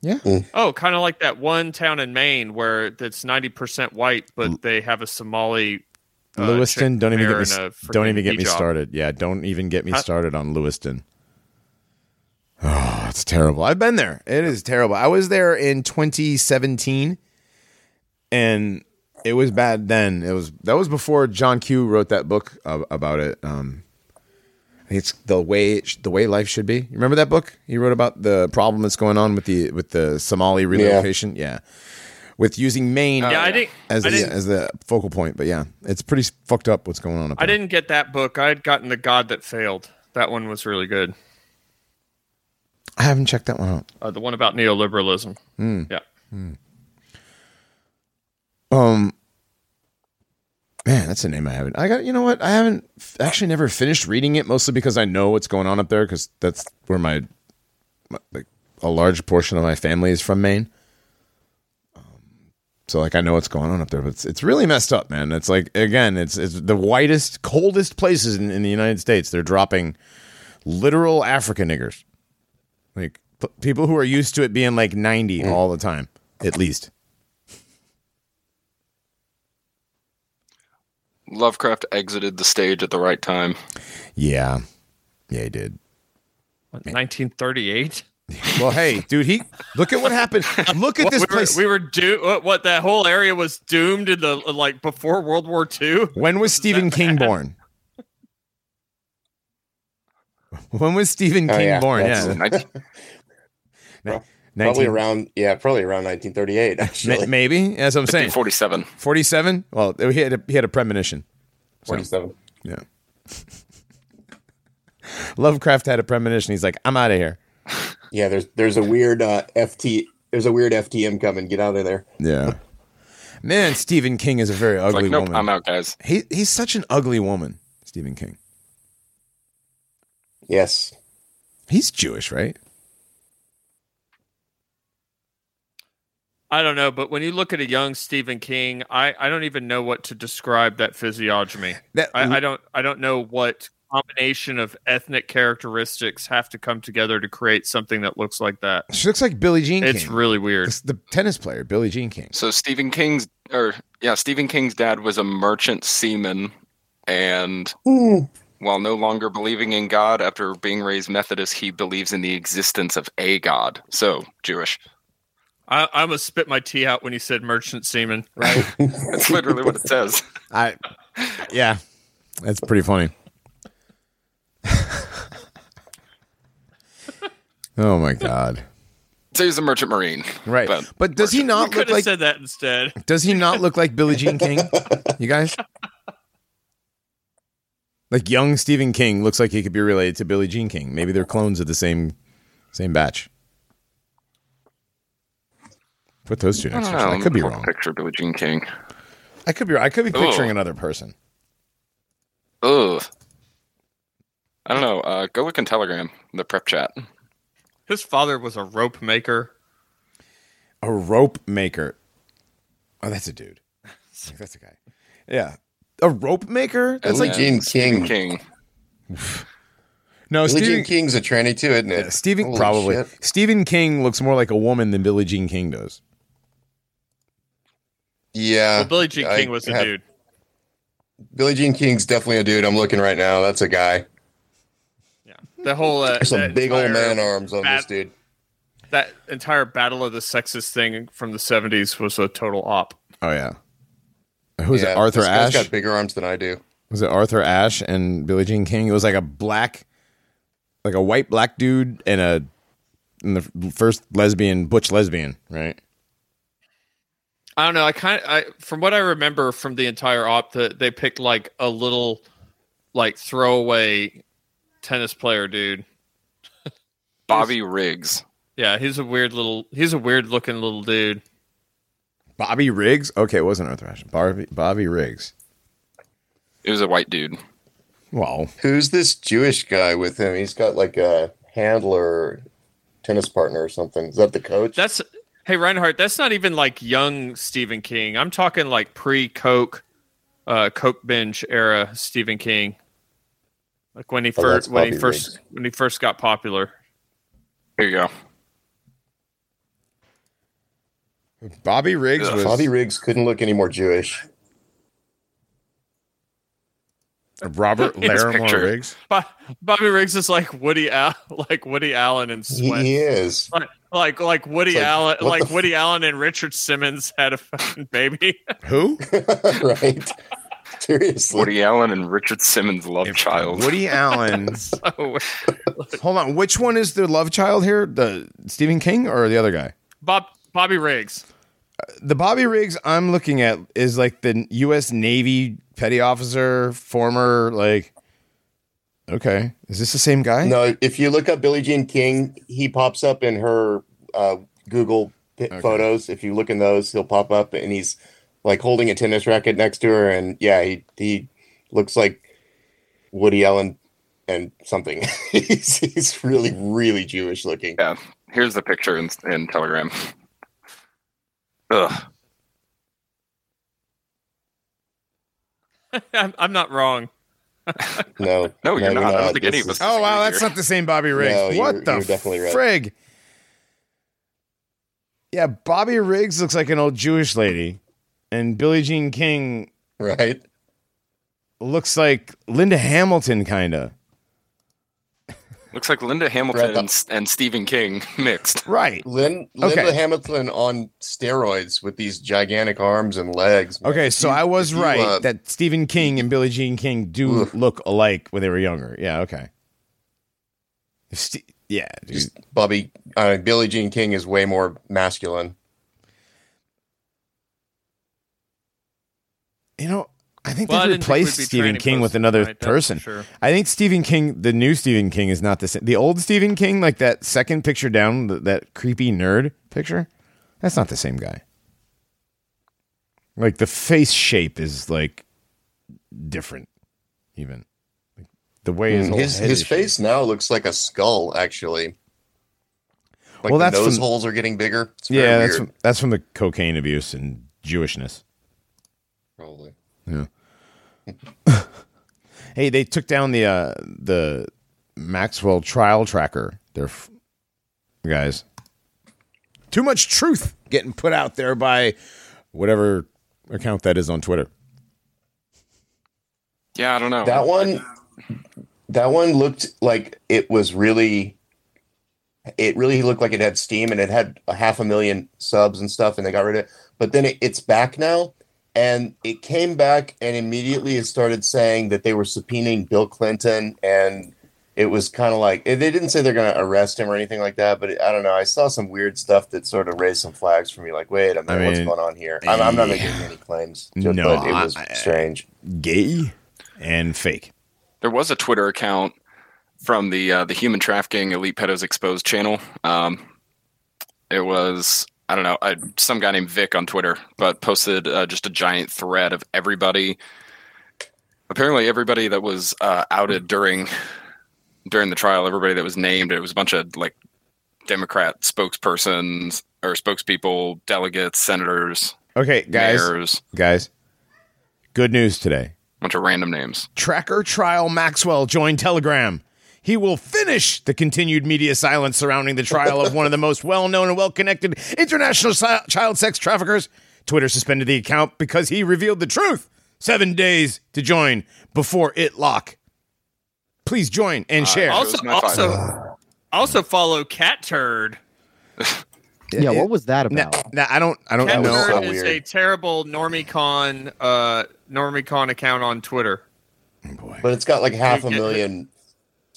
Speaker 1: Yeah.
Speaker 2: Oh, kind of like that one town in Maine where it's ninety percent white, but they have a Somali. uh,
Speaker 1: Lewiston, don't even get me don't even get me
Speaker 2: hijab.
Speaker 1: started. Yeah, don't even get me started on Lewiston. Oh, it's terrible. I've been there. It is terrible. I was there in 2017 and it was bad then. It was that was before John Q wrote that book uh, about it. Um I think it's the way it sh- the way life should be. You remember that book? He wrote about the problem that's going on with the with the Somali relocation. Yeah. With using Maine
Speaker 2: Yeah, I didn't.
Speaker 1: as
Speaker 2: I
Speaker 1: the,
Speaker 2: didn't.
Speaker 1: as the focal point. But yeah, it's pretty fucked up what's going on. Up
Speaker 2: I
Speaker 1: there.
Speaker 2: didn't get that book. I had gotten the God that failed. That one was really good.
Speaker 1: I haven't checked that one out.
Speaker 2: Uh, the one about neoliberalism.
Speaker 1: Hmm.
Speaker 2: Yeah.
Speaker 1: Um, man, that's a name I haven't. I got. You know what? I haven't actually never finished reading it, mostly because I know what's going on up there, because that's where my, my like a large portion of my family is from Maine. Um, So like I know what's going on up there, but it's, it's really messed up, man. It's like again, it's it's the whitest, coldest places in, in the United States. They're dropping literal African niggers, like p- people who are used to it being like ninety all the time, at least.
Speaker 3: Lovecraft exited the stage at the right time.
Speaker 1: Yeah, yeah, he did.
Speaker 2: What, 1938.
Speaker 1: Well, hey, dude, he look at what happened. Look at this
Speaker 2: we were,
Speaker 1: place.
Speaker 2: we were do what, what that whole area was doomed in the like before World War II.
Speaker 1: when was Stephen King born? When was Stephen
Speaker 5: Oh,
Speaker 1: King
Speaker 5: yeah,
Speaker 1: born? Yeah,
Speaker 3: Nineteen-
Speaker 5: Probably
Speaker 1: 19
Speaker 5: around, yeah, probably around 1938.
Speaker 1: Ma-
Speaker 5: Actually,
Speaker 1: maybe that's what I'm saying.
Speaker 3: 47.
Speaker 1: 47. Well, he had a, he had a premonition.
Speaker 5: 47.
Speaker 1: Yeah. Lovecraft had a premonition. He's like, I'm out of here.
Speaker 5: Yeah, there's there's a weird uh, FT. There's a weird FTM coming. Get out of there.
Speaker 1: Yeah. Man, Stephen King is a very ugly
Speaker 3: like, nope,
Speaker 1: woman.
Speaker 3: I'm out, guys.
Speaker 1: He he's such an ugly woman, Stephen King.
Speaker 5: Yes.
Speaker 1: He's Jewish, right?
Speaker 2: I don't know, but when you look at a young Stephen King, I, I don't even know what to describe that physiognomy.
Speaker 1: That
Speaker 2: I, I don't I don't know what combination of ethnic characteristics have to come together to create something that looks like that.
Speaker 1: she looks like Billie Jean King.
Speaker 2: It's
Speaker 1: King.
Speaker 2: really weird.
Speaker 1: It's the tennis player, Billie Jean King.
Speaker 3: So Stephen King's, or yeah, Stephen King's dad was a merchant seaman, and while no longer believing in God after being raised Methodist, he believes in the existence of a God. So Jewish.
Speaker 2: I, I almost spit my tea out when you said merchant seaman.
Speaker 5: Right.
Speaker 3: That's literally what it says.
Speaker 1: I yeah. That's pretty funny. oh my god.
Speaker 3: So he's a merchant marine.
Speaker 1: Right. But,
Speaker 3: But
Speaker 1: does he not
Speaker 2: could
Speaker 1: look like
Speaker 2: said that instead.
Speaker 1: does he not look like Billie Jean King? You guys? Like young Stephen King looks like he could be related to Billie Jean King. Maybe they're clones of the same same batch. Put those two
Speaker 3: I
Speaker 1: next to each other. I could be wrong.
Speaker 3: Picture Billie Jean King.
Speaker 1: I could be I could be picturing
Speaker 3: Ugh.
Speaker 1: another person.
Speaker 3: Ugh. I don't know. Uh, go look in Telegram, the prep chat.
Speaker 2: His father was a rope maker.
Speaker 1: A rope maker. Oh, that's a dude. That's a guy. Yeah. A rope maker? That's
Speaker 5: Billie
Speaker 1: like
Speaker 5: Jean
Speaker 3: Stephen
Speaker 5: King.
Speaker 3: King.
Speaker 1: no
Speaker 5: Billie Jean
Speaker 1: Stephen
Speaker 5: King's a tranny too, isn't it?
Speaker 1: Stephen
Speaker 5: Holy
Speaker 1: probably
Speaker 5: shit.
Speaker 1: Stephen King looks more like a woman than Billie Jean King does.
Speaker 5: Yeah.
Speaker 2: Well, Billy Jean
Speaker 5: I
Speaker 2: King was a
Speaker 5: have-
Speaker 2: dude.
Speaker 5: Billie Jean King's definitely a dude. I'm looking right now. That's a guy.
Speaker 2: Yeah, the whole uh,
Speaker 5: some
Speaker 2: that
Speaker 5: big old man arms on this dude.
Speaker 2: That entire battle of the sexes thing from the '70s was a total op.
Speaker 1: Oh yeah. Who's
Speaker 5: Yeah,
Speaker 1: it? Arthur
Speaker 5: this guy's
Speaker 1: Ashe?
Speaker 5: got bigger arms than I do.
Speaker 1: Was it Arthur Ashe and Billie Jean King? It was like a black, like a white black dude and a and the first lesbian, butch lesbian, right?
Speaker 2: I don't know. I kind of, I from what I remember from the entire op, that they picked like a little, like throwaway tennis player dude.
Speaker 3: Bobby Riggs.
Speaker 2: Yeah, he's a weird little. He's a weird looking little dude.
Speaker 1: Bobby Riggs. Okay, it wasn't Arthur Ashe. Bobby, Bobby Riggs.
Speaker 3: It was a white dude.
Speaker 1: Well,
Speaker 5: Who's this Jewish guy with him? He's got like a handler, tennis partner or something. Is that the coach?
Speaker 2: That's hey Reinhardt. That's not even like young Stephen King. I'm talking like pre Coke, uh, Coke binge era Stephen King. Like when he
Speaker 5: Oh,
Speaker 2: first when he
Speaker 5: Bobby
Speaker 2: first
Speaker 5: Riggs.
Speaker 2: when he first got popular.
Speaker 3: Here you go.
Speaker 1: Bobby Riggs
Speaker 3: Ugh.
Speaker 1: was
Speaker 5: Bobby Riggs couldn't look any more Jewish.
Speaker 1: Robert
Speaker 3: His
Speaker 1: Larimore. Riggs.
Speaker 2: Bo- Bobby Riggs is like Woody Al- like Woody Allen and
Speaker 5: He,
Speaker 2: Sweat.
Speaker 5: he is.
Speaker 2: Like, like like Woody
Speaker 5: like,
Speaker 2: Allen like
Speaker 5: the f-
Speaker 2: Woody Allen and Richard Simmons had a fucking baby.
Speaker 1: Who?
Speaker 5: right? Seriously.
Speaker 3: Woody Allen and Richard Simmons' love child.
Speaker 1: Woody Allen.
Speaker 2: so,
Speaker 1: Hold on. Which one is the love child here? The Stephen King or the other guy?
Speaker 2: Bob Bobby Riggs.
Speaker 1: The Bobby Riggs I'm looking at is like the U.S. Navy petty officer, former like. Okay, is this the same guy?
Speaker 5: No, if you look up Billie Jean King, he pops up in her uh, Google
Speaker 1: Okay.
Speaker 5: photos. If you look in those, he'll pop up, and he's like holding a tennis racket next to her, and yeah, he he looks like Woody Allen and something. he's he's really really Jewish looking.
Speaker 3: Yeah. Here's the picture in, in Telegram. Ugh.
Speaker 2: I'm, I'm not wrong.
Speaker 5: No,
Speaker 3: No, you're not. I don't think
Speaker 5: This
Speaker 3: any of us-
Speaker 5: is-
Speaker 1: Oh wow, that's not the same Bobby Riggs.
Speaker 5: No,
Speaker 1: what
Speaker 5: you're-
Speaker 1: the
Speaker 5: you're definitely right.
Speaker 1: frig? Yeah, Bobby Riggs looks like an old Jewish lady, and Billie Jean King
Speaker 5: right.
Speaker 1: looks like Linda Hamilton, kind of.
Speaker 3: Looks like Linda Hamilton and, and Stephen King mixed.
Speaker 1: Right.
Speaker 5: Lynn, Linda
Speaker 1: Okay.
Speaker 5: Hamilton on steroids with these gigantic arms and legs. man.
Speaker 1: Okay, so
Speaker 5: If you-
Speaker 1: I was
Speaker 5: if you,
Speaker 1: right
Speaker 5: uh,
Speaker 1: that Stephen King and Billie Jean King do
Speaker 5: Ugh.
Speaker 1: look alike when they were younger. Yeah, okay. If Ste- Yeah, dude.
Speaker 5: Just Bobby, uh, Billie Jean King is way more masculine.
Speaker 1: you know, I think
Speaker 2: Well,
Speaker 1: they
Speaker 2: didn't think
Speaker 1: replaced Stephen King with another
Speaker 2: tonight, that's for
Speaker 1: person.
Speaker 2: Sure.
Speaker 1: I think Stephen King, the new Stephen King, is not the same. The old Stephen King, like that second picture down, th- that creepy nerd picture, that's not the same guy. Like the face shape is like different, even like, the way his
Speaker 5: Mm,
Speaker 1: whole
Speaker 5: his
Speaker 1: head
Speaker 5: his
Speaker 1: is
Speaker 5: face
Speaker 1: shaped.
Speaker 5: now looks like a skull. Actually, like
Speaker 1: Well,
Speaker 5: the
Speaker 1: that's
Speaker 5: nose
Speaker 1: from-
Speaker 5: holes are getting bigger. It's
Speaker 1: Yeah, that's from, that's from the cocaine abuse and Jewishness.
Speaker 5: probably.
Speaker 1: Yeah. hey, they took down the uh, the Maxwell trial tracker. They're f- guys. Too much truth getting put out there by whatever account that is on Twitter.
Speaker 3: Yeah, I don't know.
Speaker 5: That one, that one looked like it was really. It really looked like it had steam and it had a half a million subs and stuff, and they got rid of it. But then it, it's back now, and it came back and immediately it started saying that they were subpoenaing Bill Clinton, and it was kind of like they didn't say they're going to arrest him or anything like that. But it, I don't know. I saw some weird stuff that sort of raised some flags for me. Like, wait a minute,
Speaker 1: I
Speaker 5: what's going on here? I'm, I'm not
Speaker 1: yeah.
Speaker 5: making any claims, just,
Speaker 1: No,
Speaker 5: but it was
Speaker 1: I-
Speaker 5: strange.
Speaker 1: Gay and fake.
Speaker 3: there was a Twitter account from the uh, the Human Trafficking Elite Pedos Exposed channel. Um, it was I don't know I, some guy named Vic on Twitter, but posted uh, just a giant thread of everybody. Apparently, everybody that was uh, outed during during the trial, everybody that was named, it was a bunch of like Democrat spokespersons or spokespeople, delegates, senators,
Speaker 1: Okay, guys,
Speaker 3: mayors,
Speaker 1: guys. Good news today.
Speaker 3: a bunch of random names.
Speaker 1: Tracker Trial Maxwell joined Telegram. He will finish the continued media silence surrounding the trial of one of the most well known and well connected international si- child sex traffickers. Twitter suspended the account because he revealed the truth. Seven days to join before it lock. Please join and share.
Speaker 3: I'll-
Speaker 2: Also,
Speaker 3: Goes my five.
Speaker 2: also, also follow Cat Turd.
Speaker 4: Yeah, what was that
Speaker 1: Now,
Speaker 4: about?
Speaker 1: now, I don't. I don't
Speaker 2: Cat
Speaker 5: was
Speaker 1: know.
Speaker 2: Turd
Speaker 5: so
Speaker 2: is
Speaker 5: weird.
Speaker 2: a terrible NormieCon, uh, NormieCon account on Twitter.
Speaker 1: Boy.
Speaker 5: But it's got like half a million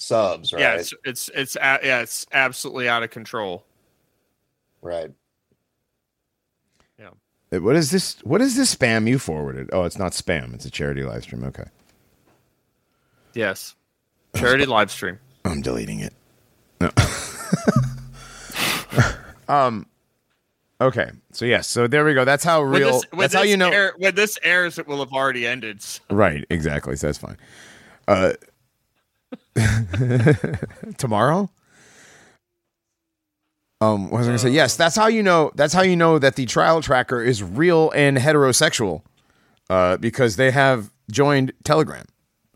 Speaker 5: subs, right?
Speaker 2: Yeah, it's it's it's a- yeah, it's absolutely out of control.
Speaker 5: right. Yeah.
Speaker 1: What is this? What is this spam you forwarded? Oh, it's not spam. It's a charity live stream. Okay,
Speaker 2: Yes, charity live stream.
Speaker 1: I'm deleting it. No. um. Okay. So yes. So there we go. That's how
Speaker 2: When
Speaker 1: real.
Speaker 2: this, when
Speaker 1: that's how you know.
Speaker 2: air- when this airs, it will have already ended. so-
Speaker 1: Right, exactly. So that's fine. Uh, tomorrow. Um, what was I gonna say? Yes, that's how you know. That's how you know that the trial tracker is real and heterosexual, uh, because they have joined Telegram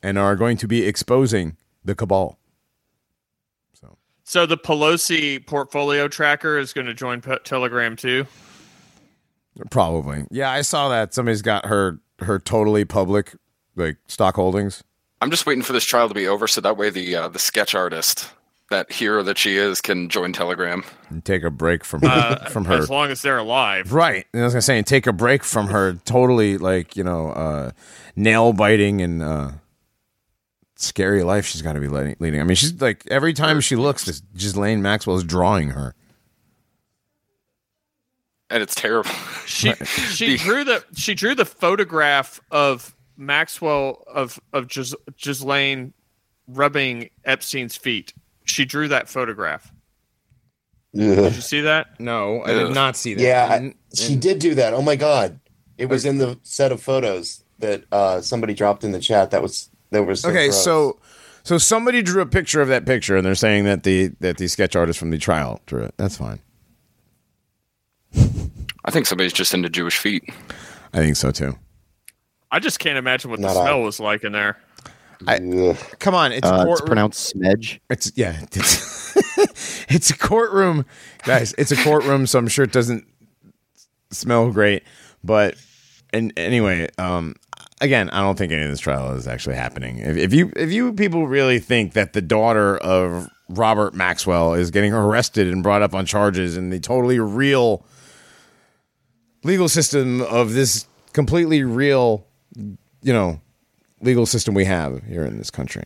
Speaker 1: and are going to be exposing the cabal. So
Speaker 2: So the Pelosi portfolio tracker is going to join Pe- Telegram too.
Speaker 1: probably, yeah, I saw that somebody's got her her totally public like stock holdings.
Speaker 3: I'm just waiting for this trial to be over so that way the uh, the sketch artist, that hero that she is, can join Telegram.
Speaker 1: and take a break from
Speaker 2: Uh,
Speaker 1: from her.
Speaker 2: as long as they're alive.
Speaker 1: Right. And I was gonna say, and take a break from her totally like you know uh, nail biting and uh, scary life she's got to be leading, leading. I mean, she's like every time she looks, this Ghislaine Maxwell is drawing her.
Speaker 3: And it's terrible.
Speaker 2: She she drew the she drew the photograph of Maxwell of of Gis- Ghislaine rubbing Epstein's feet. She drew that photograph. Did you see that?
Speaker 1: No, I
Speaker 3: did
Speaker 1: not see that.
Speaker 5: Yeah, I- she did do that. Oh my god, it was in the set of photos that uh, somebody dropped in the chat. That was that was so
Speaker 1: okay,
Speaker 5: gross.
Speaker 1: so so somebody drew a picture of that picture, and they're saying that the that the sketch artist from the trial drew it. That's fine.
Speaker 3: I think somebody's just into Jewish feet.
Speaker 1: I think so too.
Speaker 2: I just can't imagine what the
Speaker 5: Not I.
Speaker 2: smell was like in there.
Speaker 5: Ugh.
Speaker 1: Come on, it's a
Speaker 4: Uh, it's pronounced smedge.
Speaker 1: It's yeah, it's, it's a courtroom, guys. It's a courtroom, so I'm sure it doesn't smell great. But and anyway, um, again, I don't think any of this trial is actually happening. If, if you if you people really think that the daughter of Robert Maxwell is getting arrested and brought up on charges in the totally real legal system of this completely real, you know, legal system we have here in this country,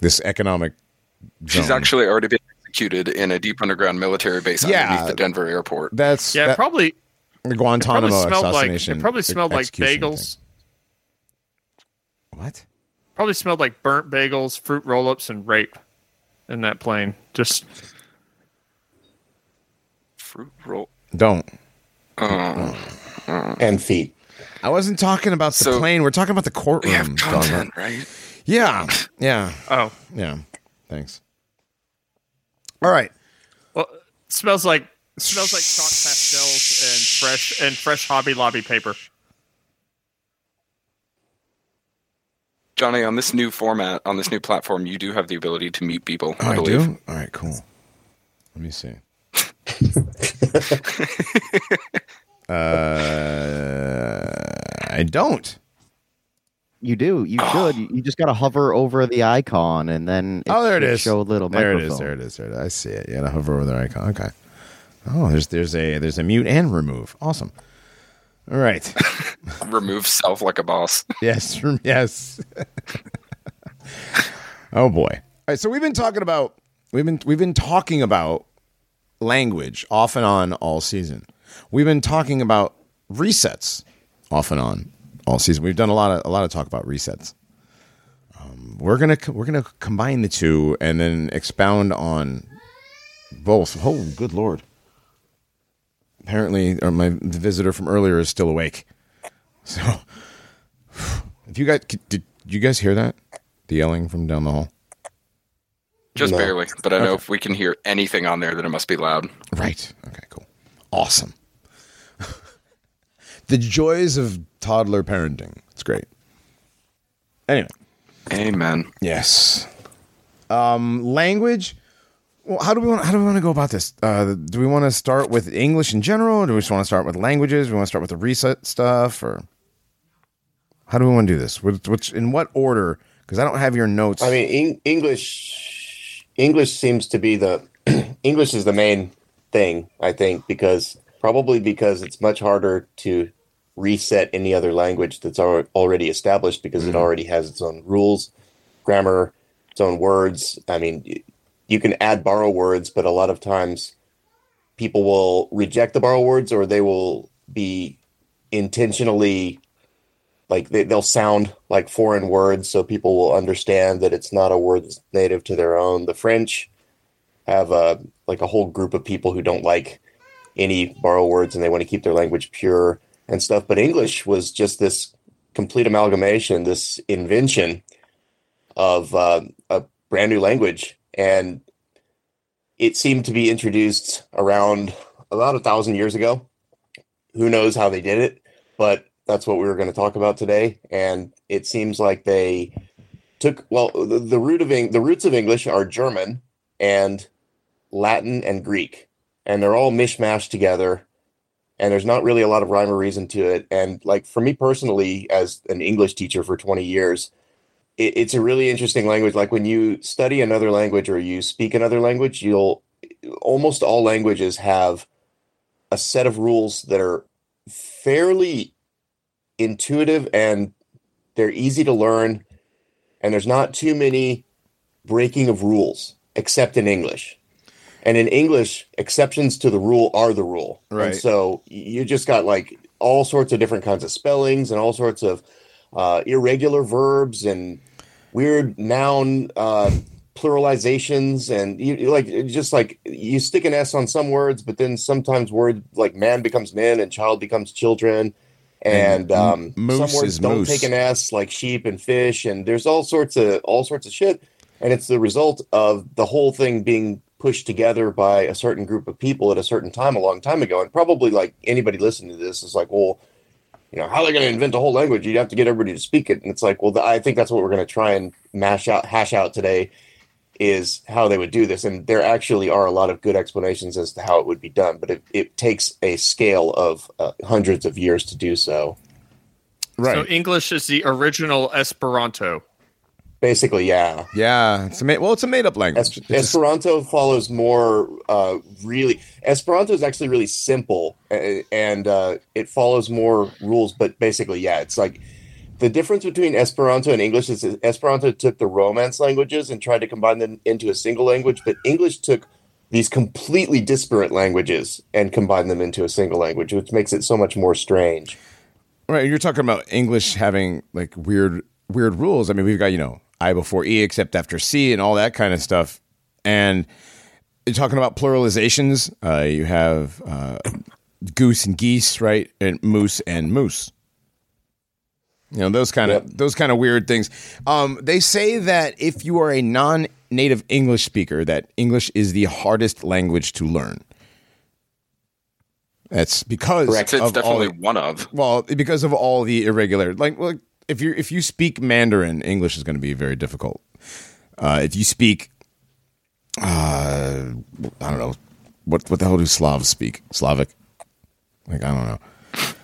Speaker 1: this economic.
Speaker 3: She's actually already been executed in a deep underground military base
Speaker 1: Yeah.
Speaker 3: underneath the Denver airport.
Speaker 1: That's
Speaker 2: Yeah,
Speaker 1: that-
Speaker 2: probably
Speaker 1: the
Speaker 2: probably
Speaker 1: Guantanamo
Speaker 2: smelled like
Speaker 1: assassination.
Speaker 2: it probably smelled like bagels.
Speaker 1: thing. What?
Speaker 2: Probably smelled like burnt bagels, fruit roll-ups, and rape in that plane. Just
Speaker 3: Fruit roll.
Speaker 1: Don't.
Speaker 3: Uh,
Speaker 5: and feet.
Speaker 1: I wasn't talking about the
Speaker 3: So-
Speaker 1: plane. We're talking about the courtroom.
Speaker 3: we have
Speaker 1: Donovan.
Speaker 3: content, right?
Speaker 1: Yeah. Yeah.
Speaker 2: oh,
Speaker 1: Yeah. Thanks. All right.
Speaker 2: well, it smells like it smells like chalk pastels and fresh and fresh Hobby Lobby paper.
Speaker 3: Johnny, on this new format, on this new platform, you do have the ability to mute people.
Speaker 1: Oh,
Speaker 3: I
Speaker 1: I do. All right. Cool. Let me see. uh, I don't.
Speaker 4: You do. You should. You you just got to hover over the icon and then
Speaker 1: Oh, there it is.
Speaker 4: Show a little
Speaker 1: There it
Speaker 4: microphone.
Speaker 1: is. There it is. There it is. I see it. Yeah, I hover over the icon. Okay. Oh, there's there's a there's a mute and remove. Awesome. All right.
Speaker 3: Remove self like a boss.
Speaker 1: yes. Yes. oh boy. All right. So we've been talking about we've been we've been talking about language off and on all season. We've been talking about resets off and on all season. We've done a lot of a lot of talk about resets. Um, we're gonna we're gonna combine the two and then expound on both. Oh, good lord! Apparently, uh, my the visitor from earlier is still awake. So, if you guys did you guys hear that the yelling from down the hall?
Speaker 3: Just
Speaker 5: No.
Speaker 3: barely. But I know if we can hear anything on there, then it must be loud.
Speaker 1: Right. Okay. Cool. Awesome. The joys of toddler parenting. It's great. Anyway.
Speaker 3: Amen.
Speaker 1: Yes. Um, language. Well, how do we want? How do we want to go about this? Uh, do we want to start with English in general? Or do we just want to start with languages? Do we want to start with the reset stuff, or how do we want to do this? Which, which in what order? Because I don't have your notes.
Speaker 5: I mean, Eng- English English seems to be the English is the main thing, I think, because probably because it's much harder to reset any other language that's already established because it mm-hmm. already has its own rules, grammar, its own words. I mean, you can add borrow words, but a lot of times people will reject the borrow words or they will be intentionally like they, they'll sound like foreign words so people will understand that it's not a word that's native to their own. The french have a like a whole group of people who don't like any borrow words and they want to keep their language pure and stuff but english was just this complete amalgamation this invention of uh, a brand new language and it seemed to be introduced around about a thousand years ago who knows how they did it but that's what we were going to talk about today. And it seems like they took well the, the root of the roots of English are German and Latin and Greek, and they're all mishmashed together. And there's not really a lot of rhyme or reason to it. And like for me personally, as an English teacher for 20 years, it, it's a really interesting language. Like when you study another language or you speak another language, you'll almost all languages have a set of rules that are fairly intuitive and they're easy to learn and there's not too many breaking of rules except in english and in english exceptions to the rule are the rule
Speaker 1: Right.
Speaker 5: and so you just got like all sorts of different kinds of spellings and all sorts of uh, irregular verbs and weird noun uh, pluralizations and you like just like you stick an s on some words but then sometimes word like man becomes men and child becomes children and
Speaker 1: And
Speaker 5: um,
Speaker 1: moose
Speaker 5: some words don't
Speaker 1: moose.
Speaker 5: take an s like sheep and fish and there's all sorts of all sorts of shit and it's the result of the whole thing being pushed together by a certain group of people at a certain time a long time ago and probably like anybody listening to this is like well you know, how are they going to invent a whole language? You'd have to get everybody to speak it. And it's like, well, th- I think that's what we're going to try and mash out, hash out today is how they would do this. And there actually are a lot of good explanations as to how it would be done, but it, it takes a scale of uh, hundreds of years to do so.
Speaker 1: right.
Speaker 2: So English is the original Esperanto.
Speaker 5: Basically, yeah.
Speaker 1: yeah. It's a ma- well, it's a made up language.
Speaker 5: Es- Esperanto follows more uh, really. Esperanto is actually really simple and uh, it follows more rules. But basically, yeah, it's like the difference between Esperanto and English is that Esperanto took the Romance languages and tried to combine them into a single language, but English took these completely disparate languages and combine them into a single language, which makes it so much more strange.
Speaker 1: Right, you're talking about English having like weird weird rules. I mean, we've got you know I before E except after C and all that kind of stuff. And you're talking about pluralizations. Uh, you have uh, goose and geese, right, and moose and moose. You know those kind of
Speaker 5: Yep.
Speaker 1: those kind of weird things. Um, they say that if you are a non-native English speaker, that English is the hardest language to learn. That's because
Speaker 5: Correct.
Speaker 3: It's definitely
Speaker 1: the-
Speaker 3: one of.
Speaker 1: well, because of all the irregular, like, well, if you if you speak Mandarin, English is going to be very difficult. Uh, if you speak, uh, I don't know, what what the hell do Slavs speak? Slavic, like I don't know.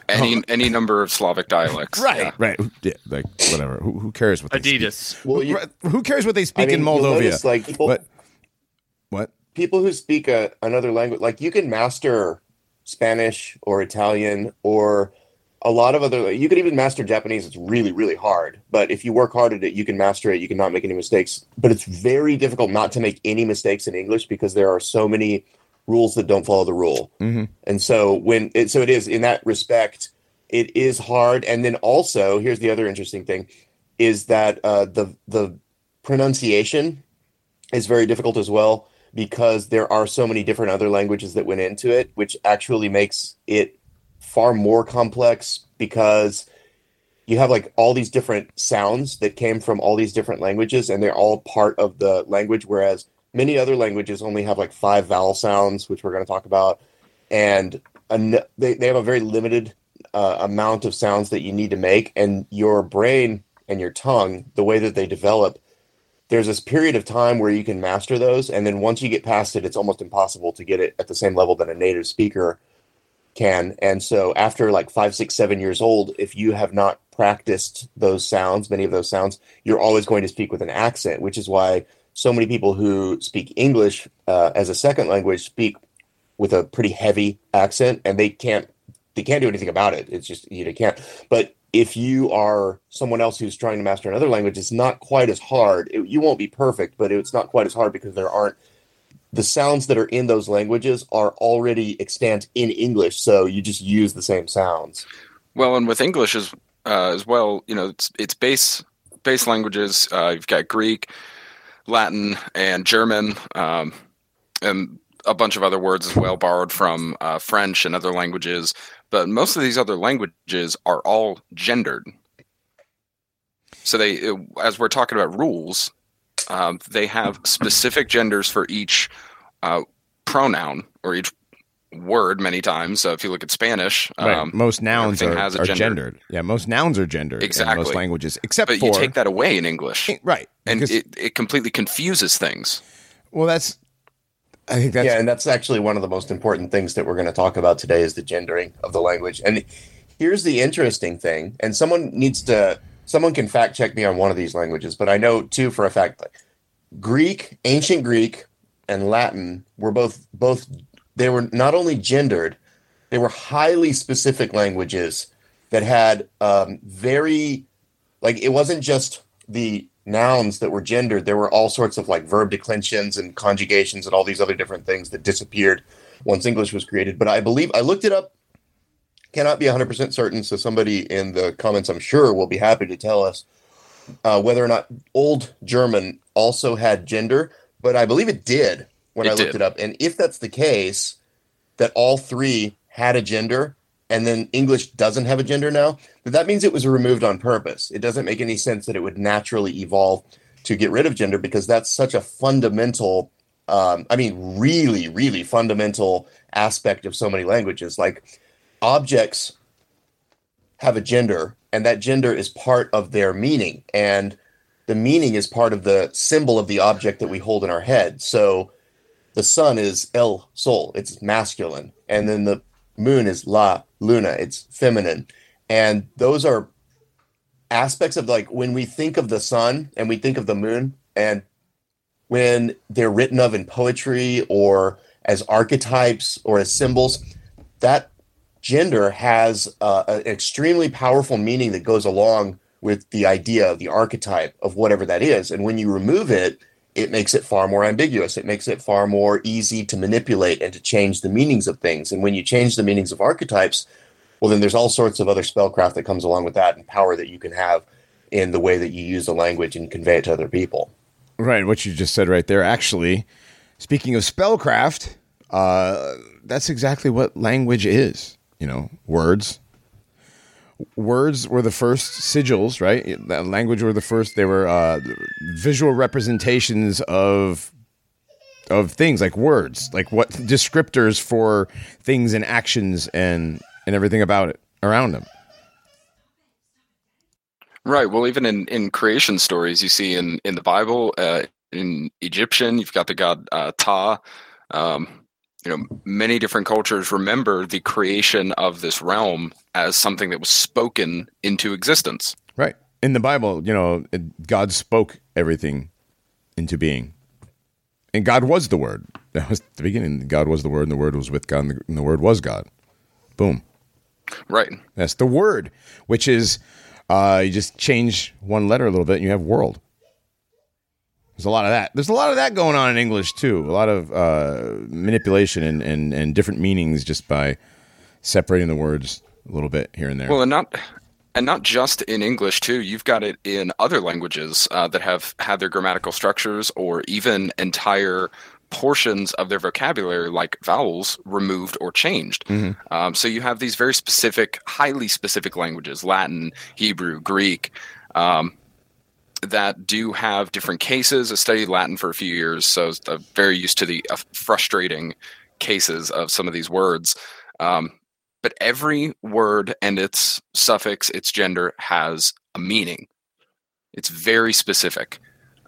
Speaker 3: Any any number of Slavic dialects. Yeah.
Speaker 1: right, yeah, like whatever. Who, who cares what they speak?
Speaker 2: Adidas.
Speaker 5: Well, you,
Speaker 1: Right, Who cares what they
Speaker 5: I
Speaker 1: speak
Speaker 5: mean,
Speaker 1: in
Speaker 5: you'll
Speaker 1: Moldova?
Speaker 5: notice, like people,
Speaker 1: what? What?
Speaker 5: people who speak a, another language, like you can master Spanish or Italian or a lot of other. You could even master Japanese. It's really, really hard. But if you work hard at it, you can master it. You can not make any mistakes. But it's very difficult not to make any mistakes in English because there are so many rules that don't follow the rule.
Speaker 1: hmm
Speaker 5: And so when it so it is in that respect, it is hard. And then also, here's the other interesting thing, is that uh, the the pronunciation is very difficult as well because there are so many different other languages that went into it, which actually makes it far more complex because you have like all these different sounds that came from all these different languages and they're all part of the language whereas many other languages only have like five vowel sounds which we're going to talk about and an- they, they have a very limited uh, amount of sounds that you need to make and your brain and your tongue the way that they develop there's this period of time where you can master those and then once you get past it it's almost impossible to get it at the same level that a native speaker can. And so after like five six seven years old if you have not practiced those sounds many of those sounds you're always going to speak with an accent which is why so many people who speak english uh, as a second language speak with a pretty heavy accent and they can't they can't do anything about it. It's just you can't. But if you are someone else who's trying to master another language it's not quite as hard. It- you won't be perfect but it's not quite as hard because there aren't the sounds that are in those languages are already extant in English, so you just use the same sounds.
Speaker 3: Well, and with English as uh, as well, you know, it's it's base base languages. Uh, you've got Greek, Latin, and German, um, and a bunch of other words as well, borrowed from uh, French and other languages. But most of these other languages are all gendered. So they, as we're talking about rules, um, they have specific genders for each uh, pronoun or each word. Many times, so if you look at Spanish,
Speaker 1: Right.
Speaker 3: um,
Speaker 1: most nouns are,
Speaker 3: has a
Speaker 1: are
Speaker 3: gender.
Speaker 1: gendered. Yeah, most nouns are gendered in most languages, except
Speaker 3: but
Speaker 1: for
Speaker 3: you take that away in English,
Speaker 1: right.
Speaker 3: and
Speaker 1: because-
Speaker 3: it, it completely confuses things.
Speaker 1: well, that's. I think that's
Speaker 5: yeah, and that's actually one of the most important things that we're going to talk about today is the gendering of the language. And here's the interesting thing, and someone needs to someone can fact check me on one of these languages, but I know two for a fact. Greek, ancient Greek, and Latin were both both they were not only gendered, they were highly specific languages that had um, very like it wasn't just the nouns that were gendered there were all sorts of like verb declensions and conjugations and all these other different things that disappeared once english was created but i believe i looked it up cannot be 100% certain so somebody in the comments i'm sure will be happy to tell us uh, whether or not old german also had gender but i believe it did when
Speaker 3: It
Speaker 5: i looked it up and if that's the case that all three had a gender and then English doesn't have a gender now, but that means it was removed on purpose. It doesn't make any sense that it would naturally evolve to get rid of gender because that's such a fundamental, um, I mean, really, really fundamental aspect of so many languages. Like objects have a gender, and that gender is part of their meaning. And the meaning is part of the symbol of the object that we hold in our head. So the sun is El Sol, it's masculine. And then the moon is La Luna, it's feminine. And those are aspects of like when we think of the sun and we think of the moon, and when they're written of in poetry or as archetypes or as symbols, that gender has uh, an extremely powerful meaning that goes along with the idea of the archetype of whatever that is. And when you remove it, it makes it far more ambiguous. It makes it far more easy to manipulate and to change the meanings of things. And when you change the meanings of archetypes, well, then there's all sorts of other spellcraft that comes along with that and power that you can have in the way that you use the language and convey it to other people.
Speaker 1: Right, what you just said right there. Actually, speaking of spellcraft, uh, that's exactly what language is. You know, words. Words were the first sigils, right? Language were the first. They were uh, visual representations of of things like words, like what descriptors for things and actions and and everything about it around them.
Speaker 3: Right. Well, even in, in creation stories, you see in, in the Bible, uh, in Egyptian, you've got the god uh, Ptah. Um, you know, many different cultures remember the creation of this realm as something that was spoken into existence.
Speaker 1: Right. In the Bible, you know, God spoke everything into being. And God was the Word. That was the beginning. God was the Word, and the Word was with God, and the, and the Word was God. Boom.
Speaker 3: Right.
Speaker 1: That's the Word, which is uh, you just change one letter a little bit, and you have world. There's a lot of that. There's a lot of that going on in English too. A lot of uh, manipulation and, and, and different meanings just by separating the words a little bit here and there.
Speaker 3: Well, and not and not just in English too. You've got it in other languages uh, that have had their grammatical structures or even entire portions of their vocabulary, like vowels, removed or changed.
Speaker 1: Mhm.
Speaker 3: Um, so you have these very specific, highly specific languages: Latin, Hebrew, Greek. Um, that do have different cases. I studied Latin for a few years, so I'm very used to the uh, frustrating cases of some of these words. Um, but every word and its suffix, its gender has a meaning. It's very specific.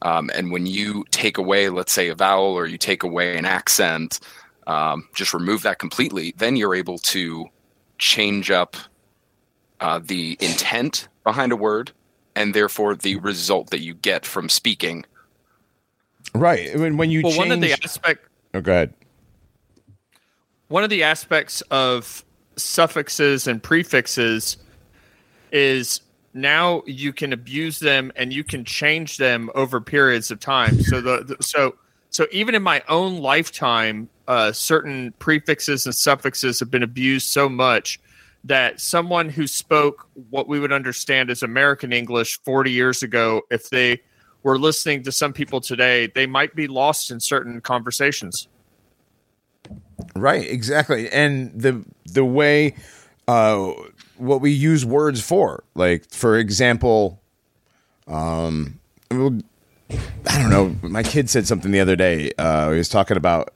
Speaker 3: Um, and when you take away, let's say, a vowel or you take away an accent, um, just remove that completely, then you're able to change up uh, the intent behind a word and therefore the result that you get from speaking.
Speaker 1: right. When, when you
Speaker 2: Well,
Speaker 1: change.
Speaker 2: one of the aspect
Speaker 1: oh, go ahead.
Speaker 2: one of the aspects of suffixes and prefixes is now you can abuse them and you can change them over periods of time. So the, the so so even in my own lifetime, uh, certain prefixes and suffixes have been abused so much that someone who spoke what we would understand as American English 40 years ago, if they were listening to some people today, they might be lost in certain conversations.
Speaker 1: Right, exactly. And the the way uh what we use words for. Like for example, um I don't know, my kid said something the other day. Uh he was talking about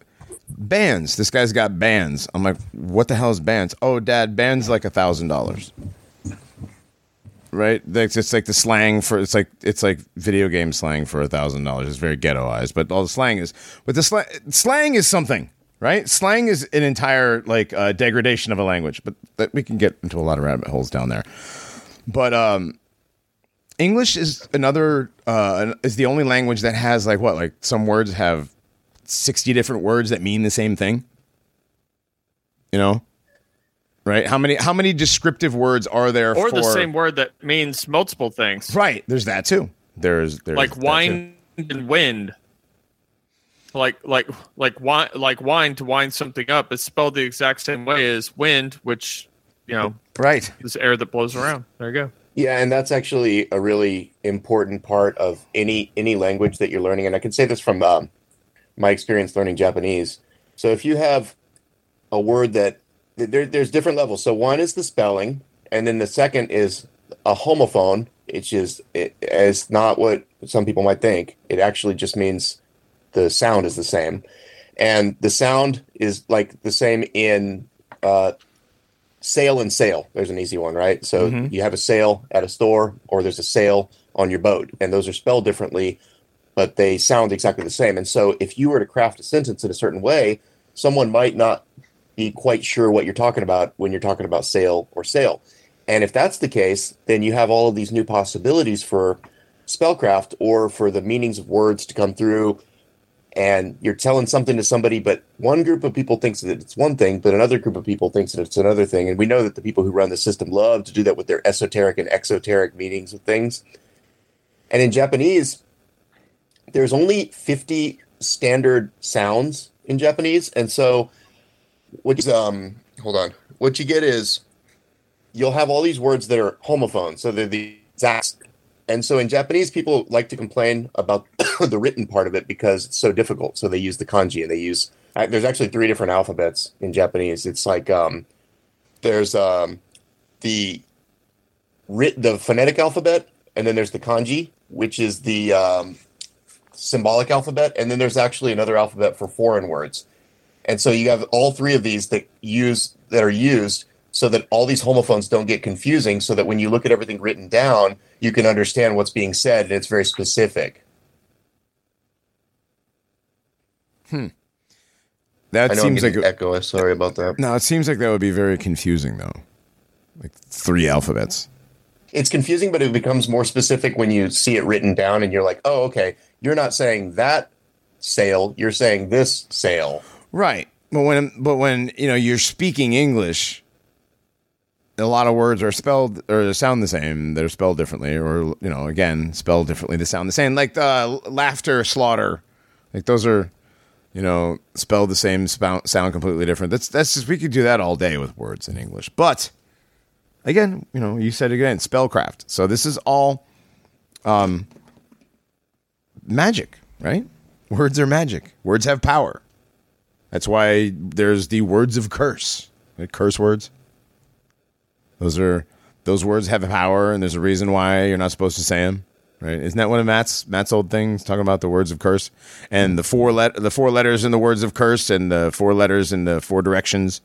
Speaker 1: bands. This guy's got bands. I'm like, what the hell is bands? Oh, dad, bands like a thousand dollars. Right? It's like the slang for it's like it's like video game slang for a thousand dollars. It's very ghettoized, but all the slang is but the slang slang is something right? Slang is an entire like uh, degradation of a language, but that we can get into a lot of rabbit holes down there. But um, English is another uh, is the only language that has like what like some words have sixty different words that mean the same thing. You know, right? How many how many descriptive words are there
Speaker 2: or
Speaker 1: for
Speaker 2: the same word that means multiple things
Speaker 1: Right, there's that too. There's there's
Speaker 2: like
Speaker 1: that too.
Speaker 2: wine and wind like like like wine like wine to wind something up is spelled the exact same way as wind which you know
Speaker 1: Right.
Speaker 2: this air that blows around there you go
Speaker 5: Yeah, and that's actually a really important part of any any language that you're learning. And I can say this from um, my experience learning Japanese. So if you have a word that there, there's different levels. So one is the spelling, and then the second is a homophone, which is it is not what some people might think. It actually just means the sound is the same, and the sound is like the same in uh, sale and sale. There's an easy one, right? So
Speaker 1: Mhm.
Speaker 5: you have a sale at a store, or there's a sale on your boat, and those are spelled differently, but they sound exactly the same. And so if you were to craft a sentence in a certain way, someone might not be quite sure what you're talking about when you're talking about sale or sale. And if that's the case, then you have all of these new possibilities for spellcraft or for the meanings of words to come through and you're telling something to somebody but one group of people thinks that it's one thing but another group of people thinks that it's another thing and we know that the people who run the system love to do that with their esoteric and exoteric meanings of things and in japanese there's only 50 standard sounds in Japanese, and so what um hold on, what you get is you'll have all these words that are homophones, so they're the exact. And so in Japanese, people like to complain about the written part of it because it's so difficult. So they use the kanji and they use. There's actually three different alphabets in Japanese. It's like um, there's um, the writ the phonetic alphabet, and then there's the kanji, which is the um, symbolic alphabet, and then there's actually another alphabet for foreign words. And so you have all three of these that use that are used so that all these homophones don't get confusing so that when you look at everything written down, you can understand what's being said and it's very specific. Hmm. That
Speaker 1: seems like
Speaker 5: echo. Sorry about that.
Speaker 1: no. It seems like that would be very confusing though. Like three alphabets.
Speaker 5: It's confusing, but it becomes more specific when you see it written down and you're like, oh, okay, you're not saying that sale, you're saying this sale.
Speaker 1: Right. But when but when you know you're speaking English, a lot of words are spelled or sound the same. They're spelled differently, or you know, again, spelled differently. They sound the same. Like uh, laughter, slaughter, like those are, you know, spelled the same, sound completely different. That's that's just we could do that all day with words in English. But again, you know, you said it again, spellcraft. So this is all, um, magic, right? Words are magic. Words have power. That's why there's the words of curse, like curse words. Those are those words have power, and there's a reason why you're not supposed to say them. Right? Isn't that one of Matt's Matt's old things talking about the words of curse and the four let the four letters in the words of curse and the four letters in the four directions?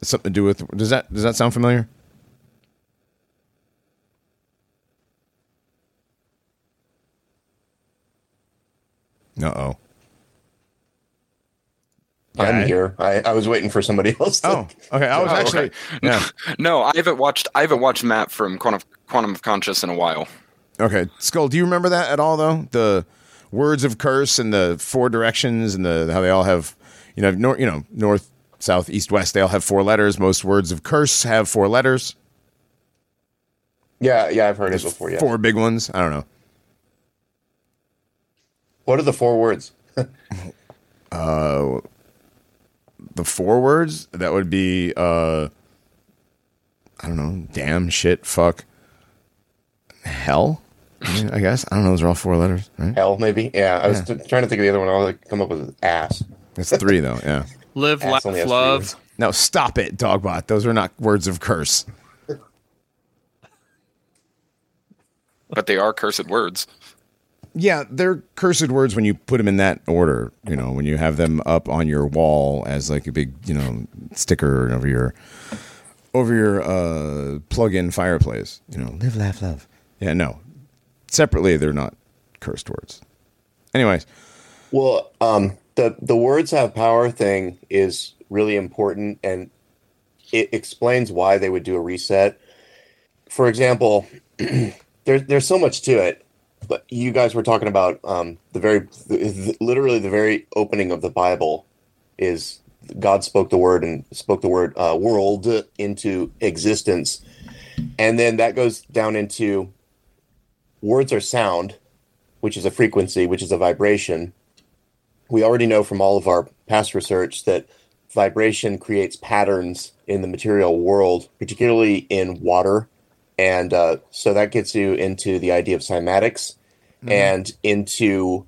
Speaker 1: It's something to do with does that does that sound familiar? Uh oh.
Speaker 5: I'm here. I, I was waiting for somebody else. To,
Speaker 1: Oh, okay. I was
Speaker 3: Oh,
Speaker 1: actually
Speaker 3: okay.
Speaker 1: yeah.
Speaker 3: No, I haven't watched. I haven't watched Matt from Quantum Quantum of Conscious in a while.
Speaker 1: Okay, Skull. Do you remember that at all, though? The words of curse and the four directions and the how they all have, you know, nor, you know, north, south, east, west. They all have four letters. Most words of curse have four letters.
Speaker 5: Yeah, yeah, I've heard it before. Yeah.
Speaker 1: Four big ones. I don't know.
Speaker 5: What are the four words?
Speaker 1: Uh, the four words that would be, uh I don't know, damn, shit, fuck, hell. I, mean, I guess I don't know. Those are all four letters, right?
Speaker 5: Hell, maybe. Yeah, I was t- trying to think of the other one. I'll like, come up with ass.
Speaker 1: That's three, though. Yeah.
Speaker 2: Live,
Speaker 5: Ass
Speaker 2: laugh,
Speaker 5: only has three
Speaker 2: love.
Speaker 1: No, stop it, Dogbot. Those are not words of curse.
Speaker 3: But they are cursed words.
Speaker 1: Yeah, they're cursed words when you put them in that order. You know, when you have them up on your wall as like a big, you know, sticker over your over your uh, plug-in fireplace. You know, live, laugh, love. Yeah, no. Separately, they're not cursed words. Anyways,
Speaker 5: Well, um, the the words have power thing is really important, and it explains why they would do a reset. For example, there's there's so much to it, but you guys were talking about um, the very the, literally the very opening of the Bible is God spoke the word and spoke the word uh, world into existence, and then that goes down into words are sound, which is a frequency, which is a vibration we already know from all of our past research that vibration creates patterns in the material world, particularly in water. And uh, so that gets you into the idea of cymatics and into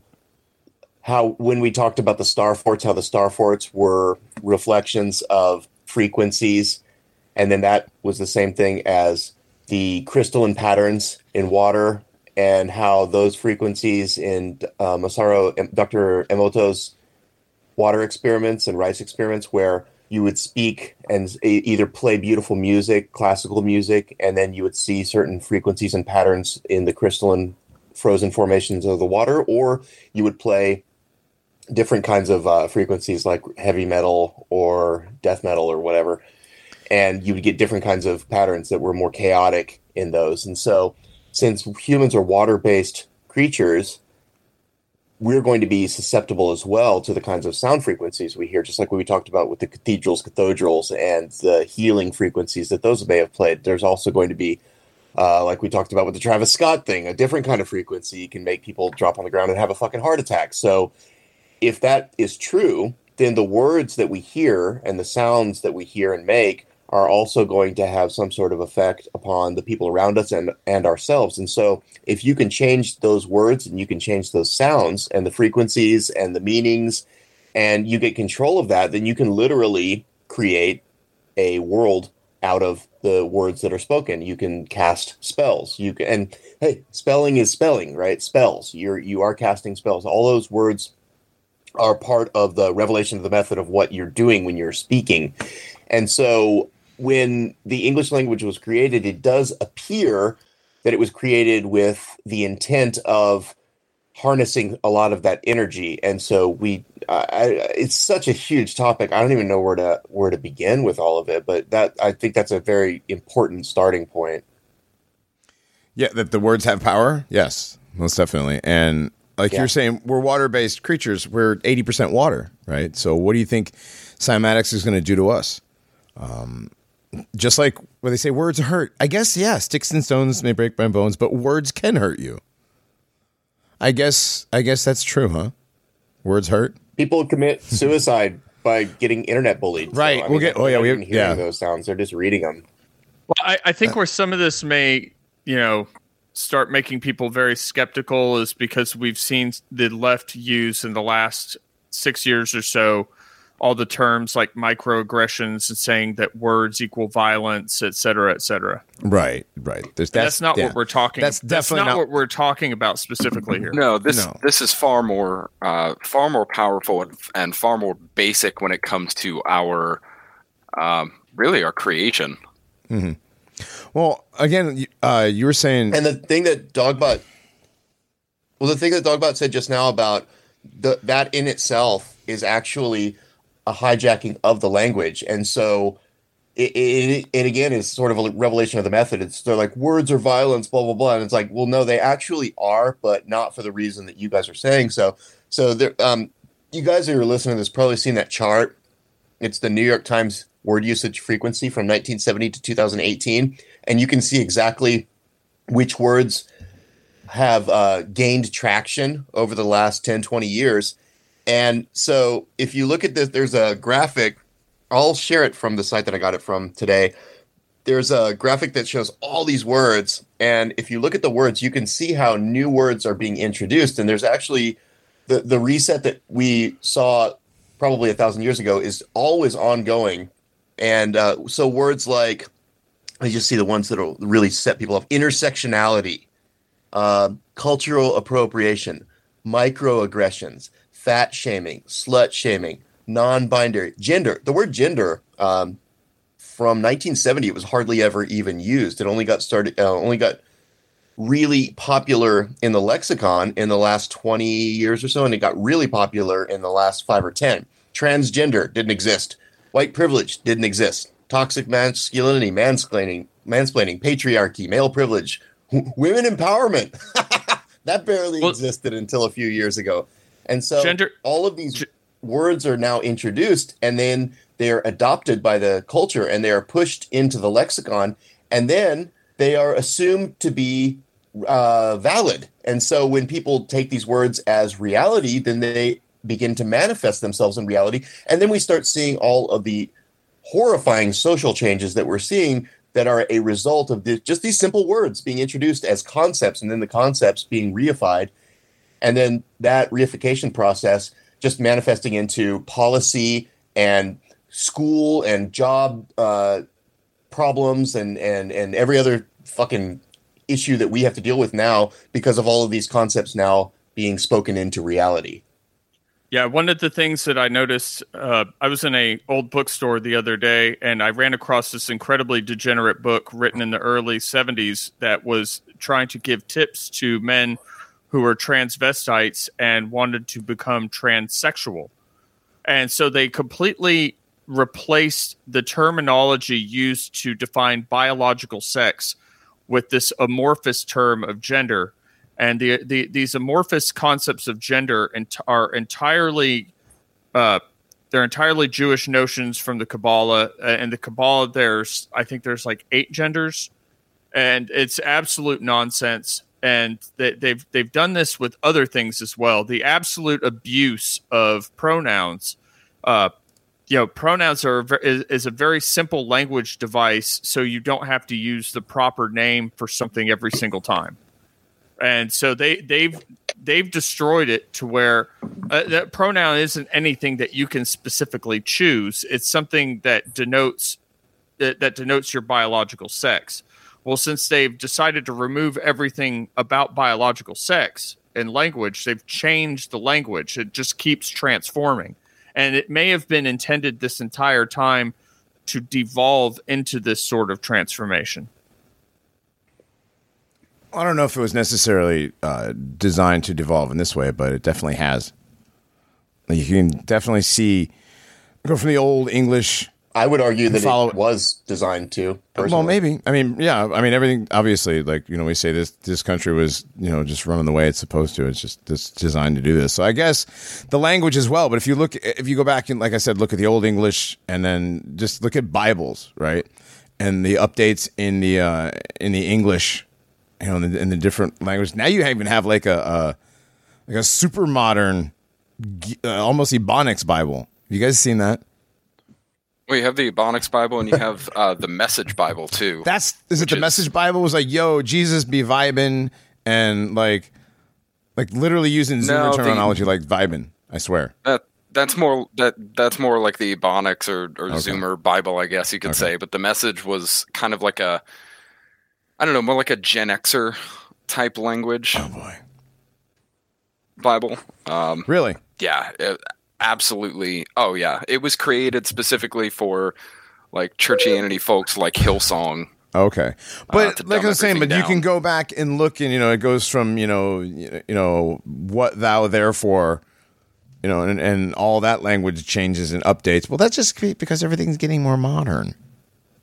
Speaker 5: how, when we talked about the star forts, how the star forts were reflections of frequencies. And then that was the same thing as the crystalline patterns in water and how those frequencies in uh, Masaru, Dr. Emoto's water experiments and rice experiments, where you would speak and either play beautiful music, classical music, and then you would see certain frequencies and patterns in the crystalline frozen formations of the water, or you would play different kinds of uh, frequencies like heavy metal or death metal or whatever and you would get different kinds of patterns that were more chaotic in those. And so, since humans are water based creatures, we're going to be susceptible as well to the kinds of sound frequencies we hear, just like we talked about with the cathedrals, cathedrals, and the healing frequencies that those may have played. There's also going to be Uh, like we talked about with the Travis Scott thing, a different kind of frequency can make people drop on the ground and have a fucking heart attack. So, if that is true, then the words that we hear and the sounds that we hear and make are also going to have some sort of effect upon the people around us and and ourselves. And so, if you can change those words and you can change those sounds and the frequencies and the meanings, and you get control of that, then you can literally create a world out of the words that are spoken. You can cast spells. You can and hey, spelling is spelling, right? Spells. You're you are casting spells. All those words are part of the revelation of the method of what you're doing when you're speaking. And so when the English language was created, it does appear that it was created with the intent of harnessing a lot of that energy. And so we uh, I, it's such a huge topic. I don't even know where to where to begin with all of it, but that I think that's a very important starting point.
Speaker 1: Yeah, that the words have power. Yes, most definitely. And like
Speaker 5: Yeah.
Speaker 1: you're saying, we're water-based creatures. We're 80% water, right? So what do you think cymatics is going to do to us? Um, just like when they say words hurt, I guess yeah, sticks and stones may break my bones, but words can hurt you. I guess I guess that's true, huh? Words hurt.
Speaker 5: People commit suicide by getting internet bullied.
Speaker 1: Right, we'll get- oh, yeah,
Speaker 5: they're
Speaker 1: we-
Speaker 5: not hearing
Speaker 1: yeah.
Speaker 5: those sounds. They're just reading them.
Speaker 2: Well, I, I think uh, where some of this may, you know, start making people very skeptical is because we've seen the left use in the last six years or so all the terms like microaggressions and saying that words equal violence, et cetera, et cetera.
Speaker 1: Right, right. There's,
Speaker 2: That's,
Speaker 1: that's,
Speaker 2: not
Speaker 1: yeah.
Speaker 2: what we're talking.
Speaker 1: That's definitely
Speaker 2: not,
Speaker 1: not-
Speaker 2: what we're talking about specifically here.
Speaker 3: No, this
Speaker 1: No.
Speaker 3: this is far more uh, far more powerful and, and far more basic when it comes to our um, really our creation.
Speaker 1: Well, again, you- uh, you were saying
Speaker 5: And the thing that Dogbot, well, the thing that Dogbot said just now about the, that in itself is actually a hijacking of the language, and so it, it, it again is sort of a revelation of the method. It's they're like words are violence, blah blah blah, and it's like, well, no, they actually are, but not for the reason that you guys are saying. So, so there, um, you guys who are listening to this probably seen that chart. It's the New York Times word usage frequency from 1970 to 2018, and you can see exactly which words have uh, gained traction over the last 10, 20 years. And so if you look at this, there's a graphic. I'll share it from the site that I got it from today. There's a graphic that shows all these words. And if you look at the words, you can see how new words are being introduced. And there's actually the, the reset that we saw probably a thousand years ago is always ongoing. And uh, so words like, I just see the ones that will really set people off intersectionality, uh, cultural appropriation, microaggressions, fat shaming, slut shaming, non-binary, gender. The word gender um, from 1970 it was hardly ever even used. It only got started, uh, only got really popular in the lexicon in the last 20 years or so, and it got really popular in the last five or 10. Transgender didn't exist. White privilege didn't exist. Toxic masculinity, mansplaining, mansplaining, patriarchy, male privilege, w- women empowerment. that barely
Speaker 2: Well-
Speaker 5: existed until a few years ago. And so
Speaker 2: Gender-
Speaker 5: all of these words are now introduced and then they're adopted by the culture and they are pushed into the lexicon and then they are assumed to be uh, valid. And so when people take these words as reality, then they begin to manifest themselves in reality. And then we start seeing all of the horrifying social changes that we're seeing that are a result of this, just these simple words being introduced as concepts and then the concepts being reified. And then that reification process just manifesting into policy and school and job uh, problems and, and, and every other fucking issue that we have to deal with now because of all of these concepts now being spoken into reality.
Speaker 2: Yeah, one of the things that I noticed, uh, I was in a old bookstore the other day, and I ran across this incredibly degenerate book written in the early '70s that was trying to give tips to men who were transvestites and wanted to become transsexual, and so they completely replaced the terminology used to define biological sex with this amorphous term of gender and the, the these amorphous concepts of gender ent- are entirely uh, they're entirely Jewish notions from the Kabbalah. And the Kabbalah, there's I think there's like eight genders, and it's absolute nonsense. And they, they've they've done this with other things as well. The absolute abuse of pronouns. Uh, you know, pronouns are is, is a very simple language device, so you don't have to use the proper name for something every single time. And so they they've they've destroyed it to where uh, that pronoun isn't anything that you can specifically choose. It's something that denotes that, that denotes your biological sex. Well, since they've decided to remove everything about biological sex in language, they've changed the language. It just keeps transforming. And it may have been intended this entire time to devolve into this sort of transformation.
Speaker 1: I don't know if it was necessarily uh, designed to devolve in this way, but it definitely has. You can definitely see go from the old English.
Speaker 5: I would argue that
Speaker 1: follow-
Speaker 5: it was designed to.
Speaker 1: Well, maybe. I mean, yeah. I mean, everything. Obviously, like you know, we say this this country was you know just running the way it's supposed to. It's just it's designed to do this. So I guess the language as well. But if you look, if you go back and like I said, look at the old English, and then just look at Bibles, right, and the updates in the uh, in the English, you know, in the, in the different languages. Now you even have like a, a like a super modern, uh, almost Ebonics Bible. Have you guys seen that?
Speaker 3: Well, you have the Ebonics Bible and you have uh, the Message Bible too.
Speaker 1: That's is it the
Speaker 3: is-
Speaker 1: message Bible was like, yo, Jesus be vibing and like like literally using Zoomer
Speaker 3: No, the-
Speaker 1: terminology like vibing, I swear.
Speaker 3: That that's more that that's more like the Ebonics or, or
Speaker 1: Okay.
Speaker 3: Zoomer Bible, I guess you could
Speaker 1: Okay.
Speaker 3: say. But the message was kind of like a, I don't know, more like a Gen Xer type language
Speaker 1: Oh boy.
Speaker 3: Bible. Um,
Speaker 1: Really?
Speaker 3: yeah, it- absolutely. Oh yeah, it was created specifically for like churchianity folks like Hillsong.
Speaker 1: Okay. Uh, but
Speaker 3: to
Speaker 1: like I was saying, but
Speaker 3: everything
Speaker 1: you can go back and look and you know, it goes from, you know, you know, what thou therefore you know, and, and all that language changes and updates. Well, that's just because everything's getting more modern,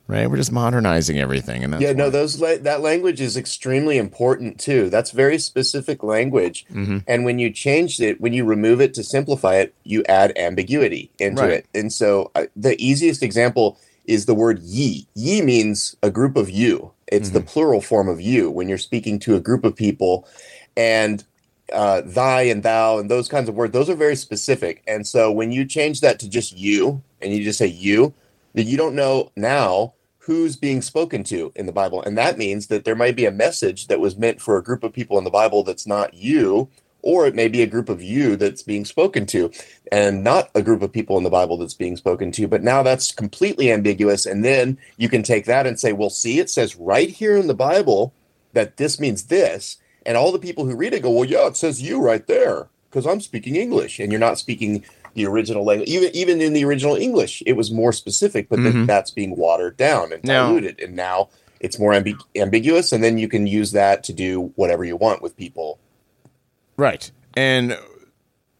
Speaker 1: right? We're just modernizing everything, and
Speaker 5: yeah, no, those la- that language is extremely important too. That's very specific language,
Speaker 1: Mhm.
Speaker 5: and when you change it, when you remove it to simplify it, you add ambiguity into
Speaker 1: Right.
Speaker 5: it. And so, uh, the easiest example is the word "ye." "Ye" means a group of you. It's the plural form of "you" when you're speaking to a group of people, and uh, "thy" and "thou" and those kinds of words. Those are very specific. And so, when you change that to just "you" and you just say "you," then you don't know now who's being spoken to in the Bible. And that means that there might be a message that was meant for a group of people in the Bible that's not you, or it may be a group of you that's being spoken to, and not a group of people in the Bible that's being spoken to. But now that's completely ambiguous. And then you can take that and say, well, see, it says right here in the Bible that this means this. And all the people who read it go, well, yeah, it says you right there because I'm speaking English and you're not speaking the original language. Even even in the original English, it was more specific, but then
Speaker 1: Mhm.
Speaker 5: that's being watered down and
Speaker 1: Now-
Speaker 5: diluted. And now it's more ambi- ambiguous. And then you can use that to do whatever you want with people.
Speaker 1: Right. And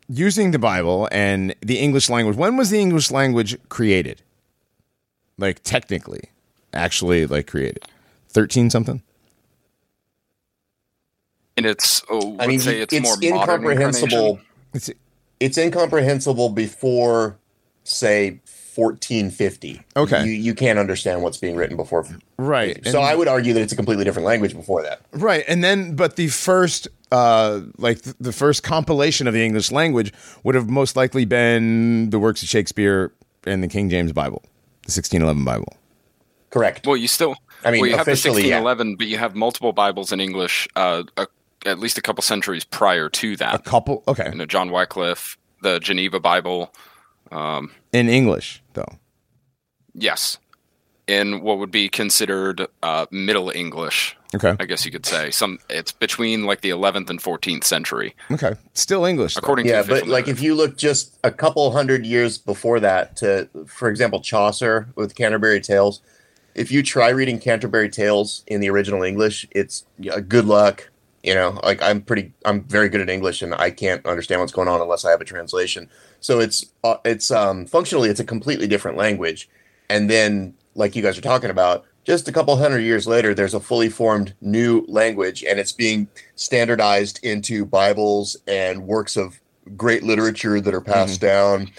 Speaker 1: using the Bible and the English language, when was the English language created? Like technically, actually like created. 13 something?
Speaker 3: And it's oh,
Speaker 5: I mean,
Speaker 3: say it's,
Speaker 5: it's
Speaker 3: more modern
Speaker 5: incomprehensible.
Speaker 3: incarnation.
Speaker 1: It's
Speaker 5: It's incomprehensible before, say, 1450.
Speaker 1: Okay.
Speaker 5: You, you can't understand what's being written before.
Speaker 1: right.
Speaker 5: So
Speaker 1: And-
Speaker 5: I would argue that it's a completely different language before that.
Speaker 1: Right. And then but the first uh like th- the first compilation of the English language would have most likely been the works of Shakespeare and the King James Bible, the 1611 Bible.
Speaker 5: Correct.
Speaker 3: Well, you still.
Speaker 5: I mean,
Speaker 3: well, you have the
Speaker 5: officially, yeah.
Speaker 3: 1611, but you have multiple Bibles in English. Uh, a, at least a couple centuries prior to that.
Speaker 1: A couple okay.
Speaker 3: You know, John Wycliffe, the Geneva Bible. Um,
Speaker 1: In English though.
Speaker 3: yes, in what would be considered uh, Middle English,
Speaker 1: Okay.
Speaker 3: I guess you could say. Some it's between like the 11th and 14th century,
Speaker 1: Okay. Still English. though.
Speaker 3: according
Speaker 5: yeah,
Speaker 3: to
Speaker 5: but
Speaker 3: official
Speaker 5: like
Speaker 3: narrative.
Speaker 5: if you look just a couple hundred years before that to, for example, Chaucer with Canterbury Tales. If you try reading Canterbury Tales in the original English, it's yeah, good luck. You know, like I'm pretty, I'm very good at English, and I can't understand what's going on unless I have a translation. So it's, uh, it's um, functionally, it's a completely different language. And then, like you guys are talking about, just a couple hundred years later, there's a fully formed new language, and it's being standardized into Bibles and works of great literature that are passed down,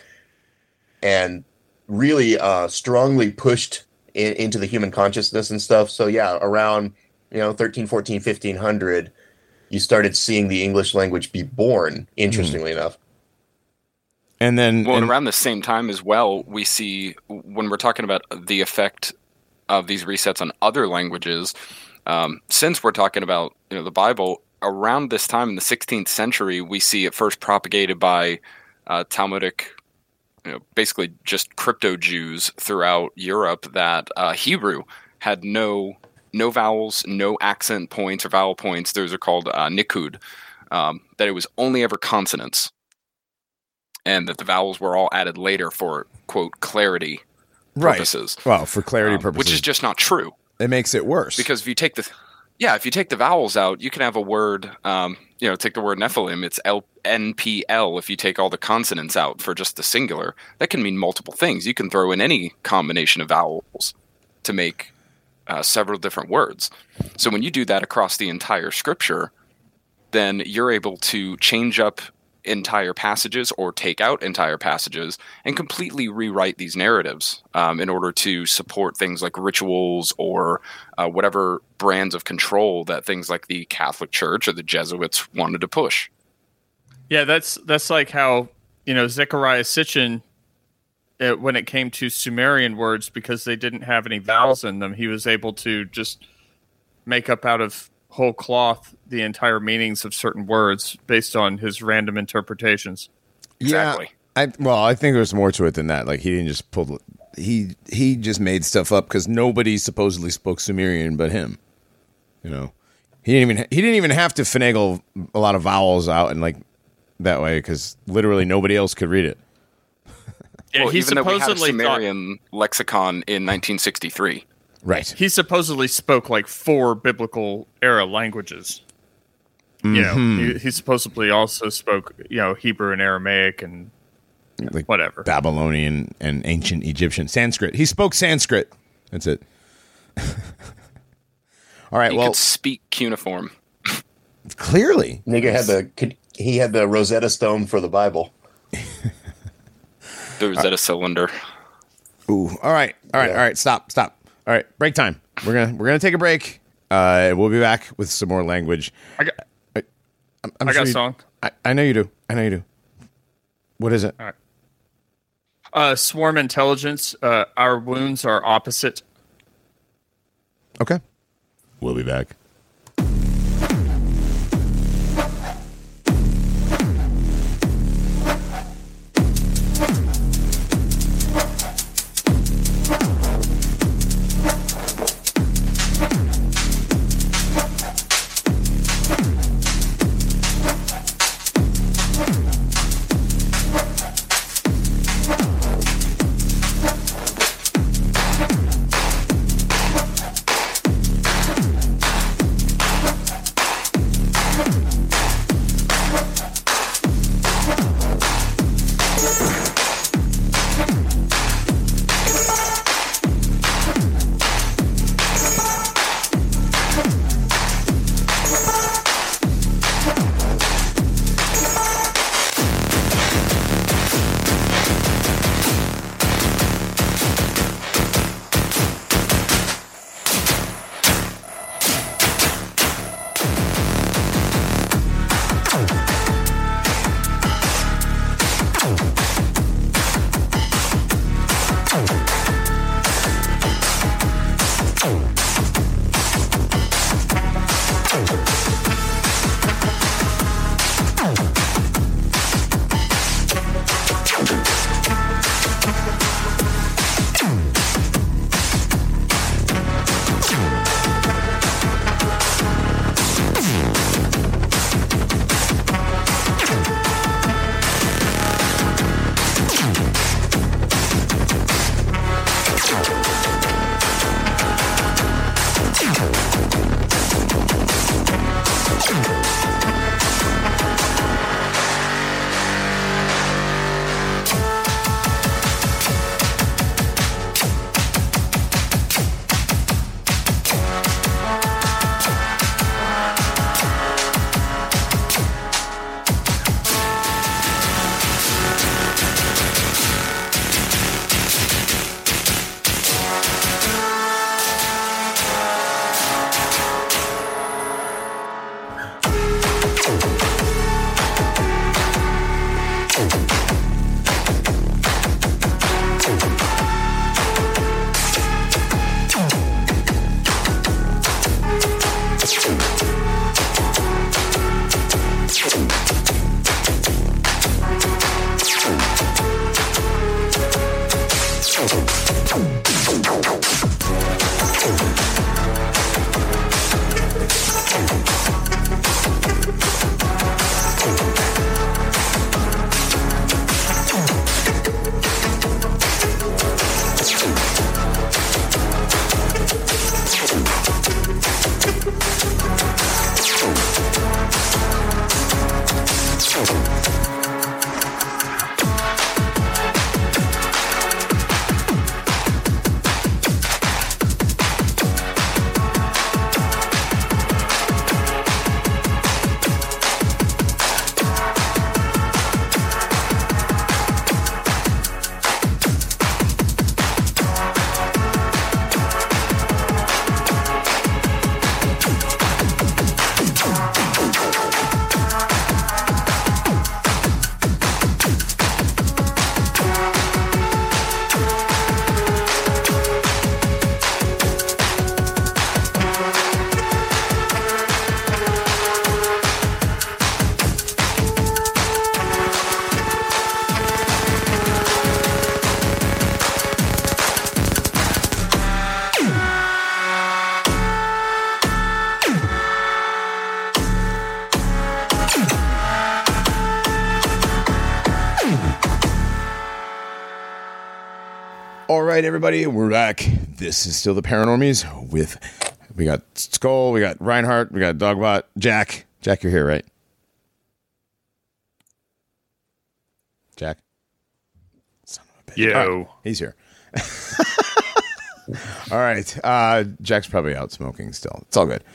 Speaker 5: and really uh, strongly pushed in, into the human consciousness and stuff. So yeah, around you know, 13, 14, 1500, you started seeing the English language be born, interestingly enough.
Speaker 1: And then
Speaker 3: Well, and
Speaker 1: and-
Speaker 3: around the same time as well, we see when we're talking about the effect of these resets on other languages. Um, since we're talking about you know the Bible, around this time in the 16th century, we see it first propagated by uh, Talmudic, you know, basically just crypto Jews throughout Europe. That uh, Hebrew had no no vowels, no accent points or vowel points. Those are called uh, nikud. Um, that it was only ever consonants and that the vowels were all added later for quote clarity
Speaker 1: right.
Speaker 3: purposes,
Speaker 1: Well, for clarity
Speaker 3: um,
Speaker 1: purposes,
Speaker 3: which is just not true.
Speaker 1: it makes it worse
Speaker 3: Because if you take the yeah, if you take the vowels out, you can have a word. Um, you know, take the word Nephilim. It's L N P L. If you take all the consonants out for just the singular, that can mean multiple things. You can throw in any combination of vowels to make uh, several different words. So when you do that across the entire scripture, then you're able to change up entire passages or take out entire passages and completely rewrite these narratives um, in order to support things like rituals or uh, whatever brands of control that things like the Catholic Church or the Jesuits wanted to push.
Speaker 2: Yeah, that's that's like how you know Zecharia Sitchin, uh, when it came to Sumerian words, because they didn't have any vowels in them, he was able to just make up out of whole cloth the entire meanings of certain words based on his random interpretations.
Speaker 3: Exactly.
Speaker 1: Yeah, I well, I think there's more to it than that. Like he didn't just pull. He he just made stuff up because nobody supposedly spoke Sumerian but him. You know, he didn't even he didn't even have to finagle a lot of vowels out and like that way because literally nobody else could read it.
Speaker 2: Yeah,
Speaker 3: well,
Speaker 2: he
Speaker 3: even though we had a
Speaker 2: supposedly thought,
Speaker 3: lexicon in 1963.
Speaker 1: Right.
Speaker 2: he supposedly spoke like four biblical era languages. You know,
Speaker 1: Mm-hmm.
Speaker 2: he, he supposedly also spoke you know Hebrew and Aramaic and
Speaker 1: Like
Speaker 2: whatever.
Speaker 1: Babylonian and ancient Egyptian Sanskrit. He spoke Sanskrit. That's it. All right.
Speaker 3: He
Speaker 1: well,
Speaker 3: could speak cuneiform.
Speaker 1: clearly,
Speaker 5: Nigga had the he had the Rosetta Stone for the Bible.
Speaker 3: There was at a cylinder.
Speaker 1: Ooh. All right. All right.
Speaker 5: Yeah.
Speaker 1: All right. Stop. Stop. All right. Break time. We're gonna we're gonna take a break. Uh, we'll be back with some more language.
Speaker 2: I got,
Speaker 1: I'm, I'm
Speaker 2: I
Speaker 1: sure
Speaker 2: got a
Speaker 1: you-
Speaker 2: song.
Speaker 1: I, I know you do. I know you do. What is it?
Speaker 2: Uh, swarm intelligence. Uh, our wounds are opposite.
Speaker 1: Okay. We'll be back. Right, everybody, we're back. This is still the Paranormies with we got Skull, we got Reinhardt, we got Dogbot, Jack. Jack, you're here, right? Jack. Son of a bitch.
Speaker 2: Yo.
Speaker 1: Right, he's here. all right, uh, Jack's probably out smoking still. It's all good.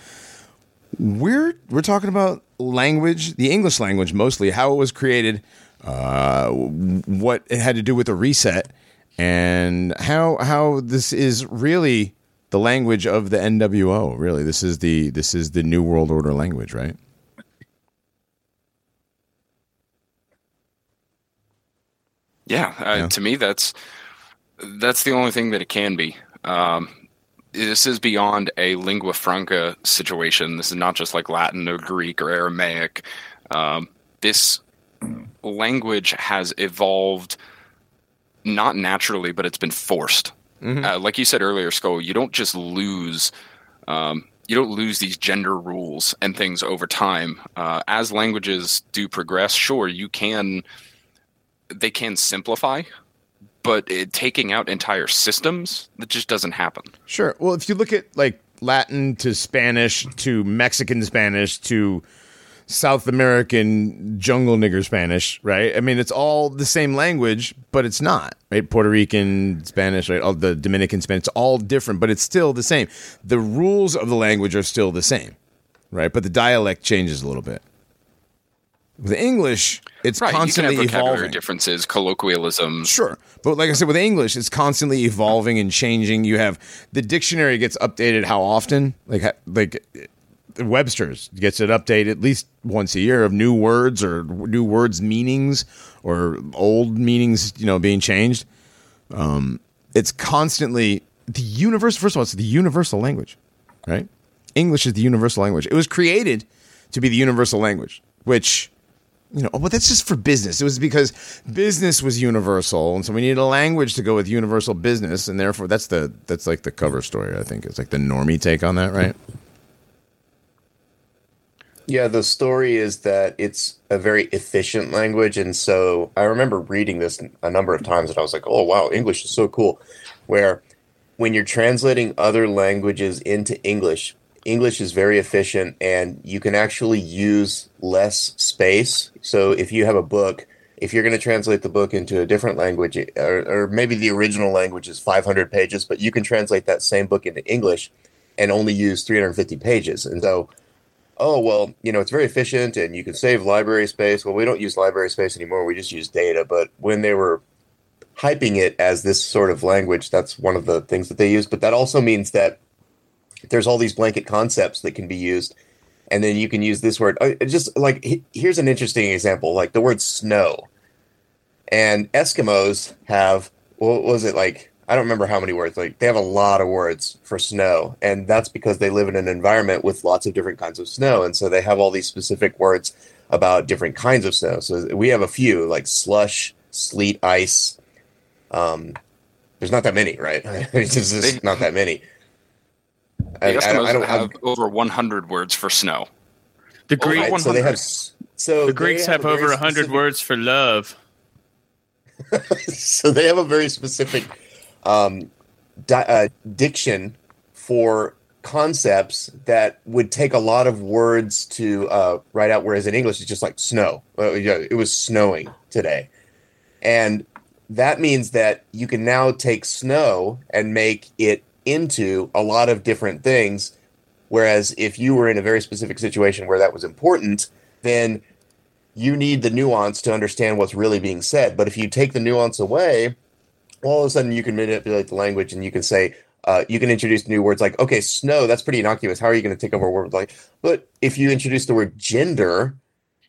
Speaker 1: We're we're talking about language, the English language mostly, how it was created, uh, what it had to do with the reset, and how how this is really the language of the NWO. Really, this is the this is the New World Order language, right?
Speaker 3: Yeah, uh,
Speaker 1: Yeah.
Speaker 3: to me, that's that's the only thing that it can be. Um, this is beyond a lingua franca situation. This is not just like Latin or Greek or Aramaic. Um, this language has evolved not naturally, but it's been forced. Uh, like you said earlier, Skull, you don't just lose. Um, you don't lose these gender rules and things over time. Uh, as languages do progress, sure, you can they can simplify, but it, taking out entire systems that just doesn't happen.
Speaker 1: Sure. Well, if you look at like Latin to Spanish to Mexican Spanish to South American jungle nigger Spanish, right? I mean, it's all the same language, but it's not, right? Puerto Rican Spanish, right? All the Dominican Spanish, it's all different, but it's still the same. The rules of the language are still the same, right? But the dialect changes a little bit. With English, it's
Speaker 3: Right,
Speaker 1: constantly
Speaker 3: you can have vocabulary
Speaker 1: evolving.
Speaker 3: differences, colloquialisms.
Speaker 1: Sure. But like I said, with English, it's constantly evolving and changing. You have the dictionary gets updated how often? Like, like Webster's gets it updated at least once a year of new words or new words meanings or old meanings, you know, being changed. Um, it's constantly the universal. First of all, it's the universal language, right? English is the universal language. It was created to be the universal language, which you know, but that's just for business. It was because business was universal, and so we needed a language to go with universal business, and therefore that's the that's like the cover story. I think it's like the normie take on that, right?
Speaker 5: Yeah, the story is that it's a very efficient language. And so I remember reading this a number of times and I was like, oh, wow, English is so cool. Where when you're translating other languages into English, English is very efficient and you can actually use less space. So if you have a book, if you're going to translate the book into a different language, or, or maybe the original language is 500 pages, but you can translate that same book into English and only use 350 pages. And so oh well you know it's very efficient and you can save library space. Well we don't use library space anymore. We just use data. But when they were hyping it as this sort of language that's one of the things that they use. But that also means that there's all these blanket concepts that can be used. And then you can use this word. Uh, just like here's an interesting example like the word snow. And eskimos have what was it like i don't remember how many words like they have a lot of words for snow and that's because they live in an environment with lots of different kinds of snow and so they have all these specific words about different kinds of snow. So we have a few like slush sleet ice um there's not that many right? It's just
Speaker 3: They-
Speaker 5: not that many.
Speaker 3: The
Speaker 5: I, I,
Speaker 3: Eskimos
Speaker 5: I don't
Speaker 3: have
Speaker 5: have
Speaker 3: over 100 words for snow.
Speaker 2: The
Speaker 3: Over
Speaker 2: Greek,
Speaker 5: Right, so they have so
Speaker 2: the Greeks have,
Speaker 5: a very
Speaker 2: over a hundred
Speaker 5: specific-
Speaker 2: words for love.
Speaker 5: so they have a very specific um, di- uh, diction for concepts that would take a lot of words to uh, write out. Whereas in English, it's just like snow. It was snowing today, and that means that you can now take snow and make it into a lot of different things. Whereas if you were in a very specific situation where that was important, then you need the nuance to understand what's really being said. But if you take the nuance away, all of a sudden you can manipulate the language and you can say, uh, you can introduce new words like, okay, snow, that's pretty innocuous. How are you going to take over a word like, but if you introduce the word gender,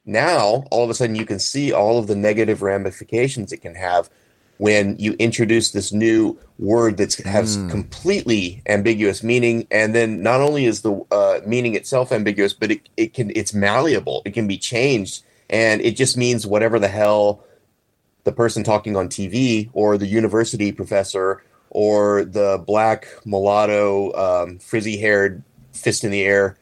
Speaker 5: now all of a sudden you can see all of the negative ramifications it can have when you introduce this new word that has
Speaker 1: Mm.
Speaker 5: completely ambiguous meaning and then not only is the uh, meaning itself ambiguous but it, it can it's malleable it can be changed and it just means whatever the hell the person talking on tv or the university professor or the black mulatto um, frizzy haired fist in the air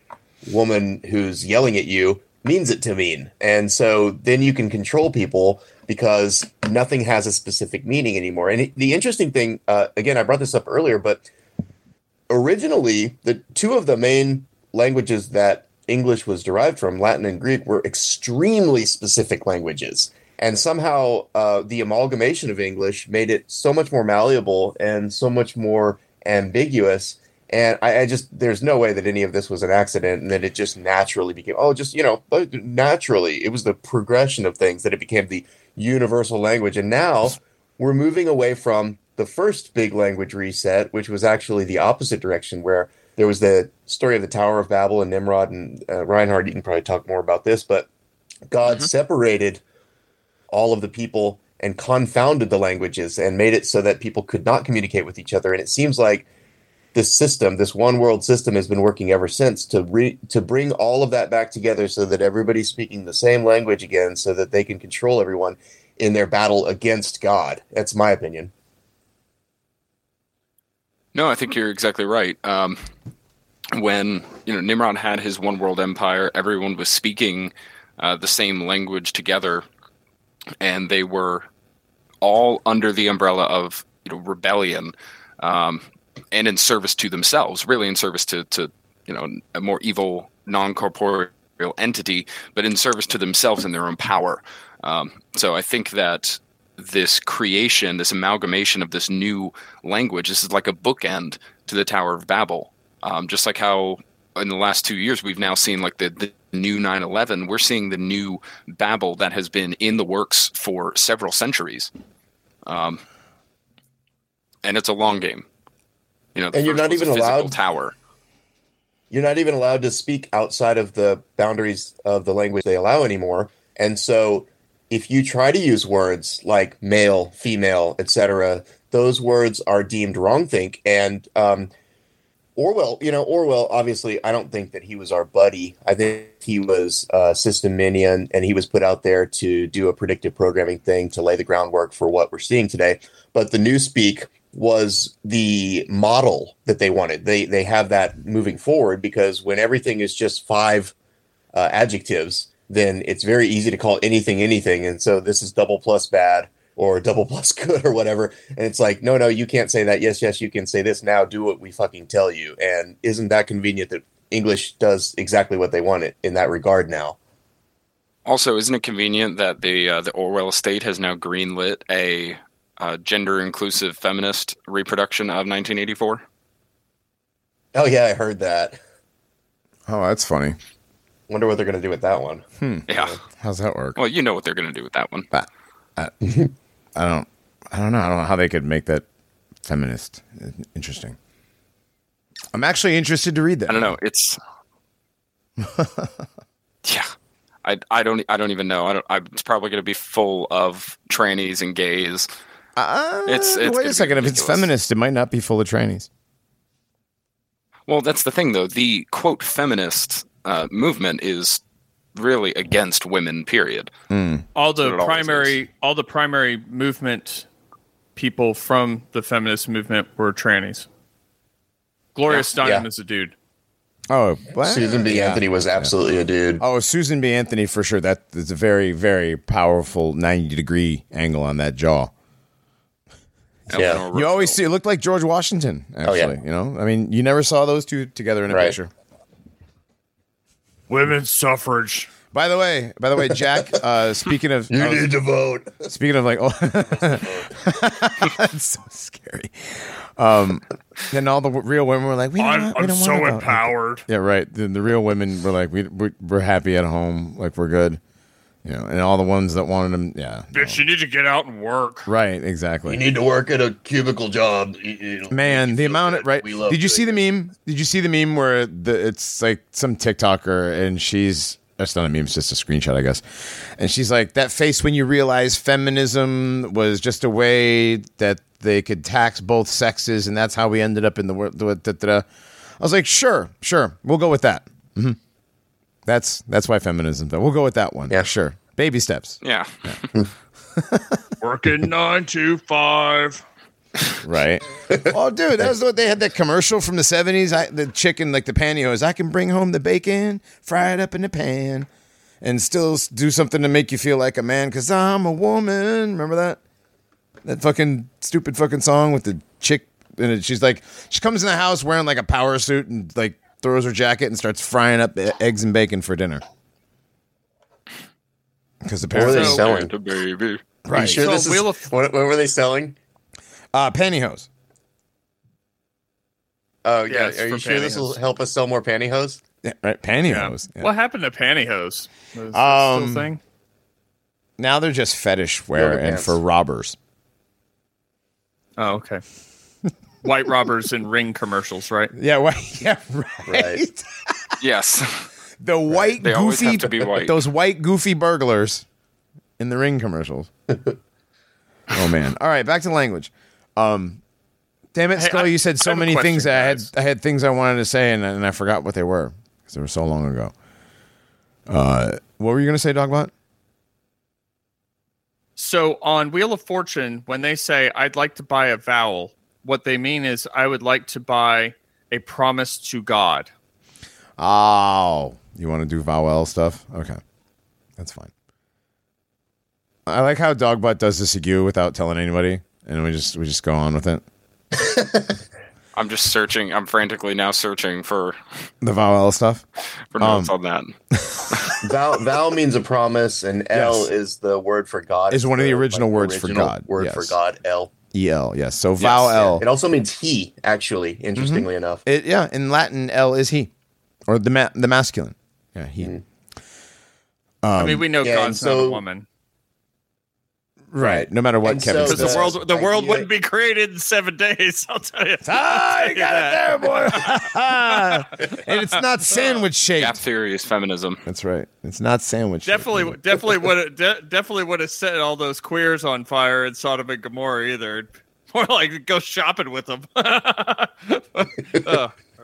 Speaker 5: woman who's yelling at you means it to mean and so then you can control people because nothing has a specific meaning anymore. And the interesting thing, uh, again, I brought this up earlier, but originally the two of the main languages that English was derived from, Latin and Greek, were extremely specific languages. And somehow uh, the amalgamation of English made it so much more malleable and so much more ambiguous. And I, I just, there's no way that any of this was an accident and that it just naturally became, oh, just, you know, naturally. It was the progression of things that it became the universal language. And now we're moving away from the first big language reset, which was actually the opposite direction, where there was the story of the Tower of Babel and Nimrod and uh, Reinhardt. You can probably talk more about this, but God separated all of the people and confounded the languages and made it so that people could not communicate with each other. And it seems like this system, this one world system, has been working ever since to re- to bring all of that back together so that everybody's speaking the same language again, so that they can control everyone in their battle against God. That's my opinion.
Speaker 3: No, I think you're exactly right. Um, when you know Nimrod had his one world empire, everyone was speaking uh, the same language together, and they were all under the umbrella of you know rebellion, um, and in service to themselves, really in service to to you know a more evil, non corporeal entity, but in service to themselves and their own power. Um, so I think that this creation, this amalgamation of this new language, this is like a bookend to the Tower of Babel. Um, just like how in the last two years we've now seen like the, the new 9-11, we're seeing the new Babel that has been in the works for several centuries. Um, and it's a long game. You know,
Speaker 5: And you're not even allowed-
Speaker 3: tower.
Speaker 5: You're not even allowed to speak outside of the boundaries of the language they allow anymore. And so if you try to use words like male, female, etc., those words are deemed wrongthink. And um, Orwell, you know, Orwell, obviously, I don't think that he was our buddy. I think he was a system minion and he was put out there to do a predictive programming thing to lay the groundwork for what we're seeing today. But the Newspeak was the model that they wanted. They they have that moving forward because when everything is just five uh, adjectives, then it's very easy to call anything anything. And so this is double plus bad or double plus good or whatever. And it's like, no, no, you can't say that. Yes, yes, you can say this now. Do what we fucking tell you. And isn't that convenient that English does exactly what they want it in that regard now?
Speaker 3: Also, isn't it convenient that the uh, the Orwell estate has now greenlit a uh, gender inclusive feminist reproduction of 1984?
Speaker 5: Oh yeah, I heard that.
Speaker 1: Oh, that's funny.
Speaker 5: Wonder what they're gonna do with that one. Hmm.
Speaker 3: Yeah.
Speaker 1: How's that work?
Speaker 3: Well, you know what they're going to do with that one.
Speaker 1: I don't. I don't know. I don't know how they could make that feminist. Interesting. I'm actually interested to read that.
Speaker 3: I don't know. It's yeah. I, I don't I don't even know. I don't. I, it's probably going to be full of trannies and gays.
Speaker 1: Uh,
Speaker 3: It's- it's
Speaker 1: wait a second. If it's feminist, it might not be full of trannies.
Speaker 3: Well, that's the thing, though. The quote feminist uh, movement is really against women. Period. Hmm.
Speaker 2: all the
Speaker 3: what it
Speaker 2: primary all the primary movement people from the feminist movement were trannies. Gloria
Speaker 3: Yeah.
Speaker 2: Steinem
Speaker 5: Yeah.
Speaker 2: is a dude.
Speaker 1: Oh, well,
Speaker 5: Susan B.
Speaker 1: yeah.
Speaker 5: Anthony was absolutely a dude.
Speaker 1: Oh, Susan B. Anthony for sure. That is a very, very powerful ninety degree angle on that jaw.
Speaker 5: Yeah.
Speaker 1: You always see it looked like George Washington. Actually,
Speaker 5: Oh, yeah.
Speaker 1: you know, I mean, you never saw those two together in a
Speaker 5: Right.
Speaker 1: picture.
Speaker 2: Women's suffrage.
Speaker 1: By the way, by the way, Jack. Uh, speaking of,
Speaker 5: You
Speaker 1: uh,
Speaker 5: need to vote.
Speaker 1: speaking of like, oh, it's so scary. Um, then all the w- real women were like, we don't,
Speaker 2: I'm,
Speaker 1: want- we
Speaker 2: I'm
Speaker 1: don't
Speaker 2: so
Speaker 1: want to vote.
Speaker 2: empowered.
Speaker 1: Yeah, right. Then the real women were like, we we're, we're happy at home, like we're good, you know. And all the ones that wanted them, yeah, no.
Speaker 2: Bitch, you need to get out and work.
Speaker 1: right, exactly.
Speaker 5: You need to work at a cubicle job. You- you-
Speaker 1: Man, the amount of right.
Speaker 5: We love
Speaker 1: Did you see the meme? Did you see the meme where the it's like some TikToker and she's that's not a meme, it's just a screenshot, I guess. And she's like, that face when you realize feminism was just a way that they could tax both sexes, and that's how we ended up in the world. da, da, da. I was like, sure, sure, we'll go with that. hmm That's that's why feminism. We'll go with that one.
Speaker 5: Yeah.
Speaker 1: sure. Baby steps.
Speaker 3: Yeah.
Speaker 2: Working nine to five.
Speaker 1: Right. oh, dude, that was what they had that commercial from the seventies. I the chicken like the pantyhose. I can bring home the bacon, fry it up in the pan, and still do something to make you feel like a man. Cause I'm a woman. Remember that? That fucking stupid fucking song with the chick. And she's like, she comes in the house wearing like a power suit and like throws her jacket and starts frying up eggs and bacon for dinner. Because apparently
Speaker 5: What were they
Speaker 1: parents,
Speaker 2: So-
Speaker 5: selling?
Speaker 3: The baby.
Speaker 5: Are
Speaker 1: right?
Speaker 5: you sure
Speaker 2: So
Speaker 5: this
Speaker 2: Wheel
Speaker 5: is
Speaker 2: of-
Speaker 5: what, what were they selling?
Speaker 1: Uh, pantyhose.
Speaker 5: Oh yeah,
Speaker 2: Yes,
Speaker 5: are you
Speaker 2: for
Speaker 5: sure this will help us sell more pantyhose?
Speaker 1: Yeah, right. Pantyhose. Yeah.
Speaker 2: What happened to pantyhose? Is that
Speaker 1: Um,
Speaker 2: still thing?
Speaker 1: Now they're just fetish wear
Speaker 5: Yoga
Speaker 1: and
Speaker 5: pants.
Speaker 1: for robbers.
Speaker 2: Oh, okay. White robbers in ring commercials, right?
Speaker 1: Yeah, right. Yeah, right.
Speaker 5: Right.
Speaker 3: Yes.
Speaker 1: The white
Speaker 3: They always
Speaker 1: goofy,
Speaker 3: have to be white.
Speaker 1: those white goofy burglars in the ring commercials. oh man! All right, back to language. Um, damn it,
Speaker 2: Hey,
Speaker 1: Scully!
Speaker 2: I-
Speaker 1: you said so
Speaker 2: have a
Speaker 1: many things
Speaker 2: question,
Speaker 1: that I had. I had things I wanted to say, and, and I forgot what they were because they were so long ago. Uh, what were you going to say, Dogbot?
Speaker 2: So on Wheel of Fortune, when they say I'd like to buy a vowel, what they mean is I would like to buy a promise to God.
Speaker 1: Oh, you want to do vowel stuff? Okay, that's fine. I like how Dogbutt does this again without telling anybody, and we just we just go on with it.
Speaker 3: I'm just searching. I'm frantically now searching for
Speaker 1: The vowel stuff.
Speaker 3: for notes
Speaker 1: Um,
Speaker 3: on that.
Speaker 5: Val Val means a promise, and L is the word for God.
Speaker 1: Is one of the
Speaker 5: The,
Speaker 1: original words for God,
Speaker 5: Word
Speaker 1: yes.
Speaker 5: for God. L.
Speaker 1: El, yes. So vowel L.
Speaker 5: It also means he. Actually, interestingly mm-hmm. enough.
Speaker 1: It, yeah, in Latin, L is he, or the ma- the masculine. Yeah, he. Mm.
Speaker 2: I mean, um, we know
Speaker 5: yeah, and
Speaker 2: God's not a woman
Speaker 1: Right. No matter what
Speaker 5: And
Speaker 1: Kevin
Speaker 5: so
Speaker 2: because
Speaker 1: says.
Speaker 2: the world the world wouldn't be created in seven days. I'll tell you.
Speaker 1: Ah, you got it there, boy. and it's not sandwich shaped.
Speaker 3: Gap theory is feminism.
Speaker 1: That's right. It's not sandwich.
Speaker 2: Definitely, definitely would de- definitely would have set all those queers on fire in Sodom and Gomorrah either. More like go shopping with them. Ugh.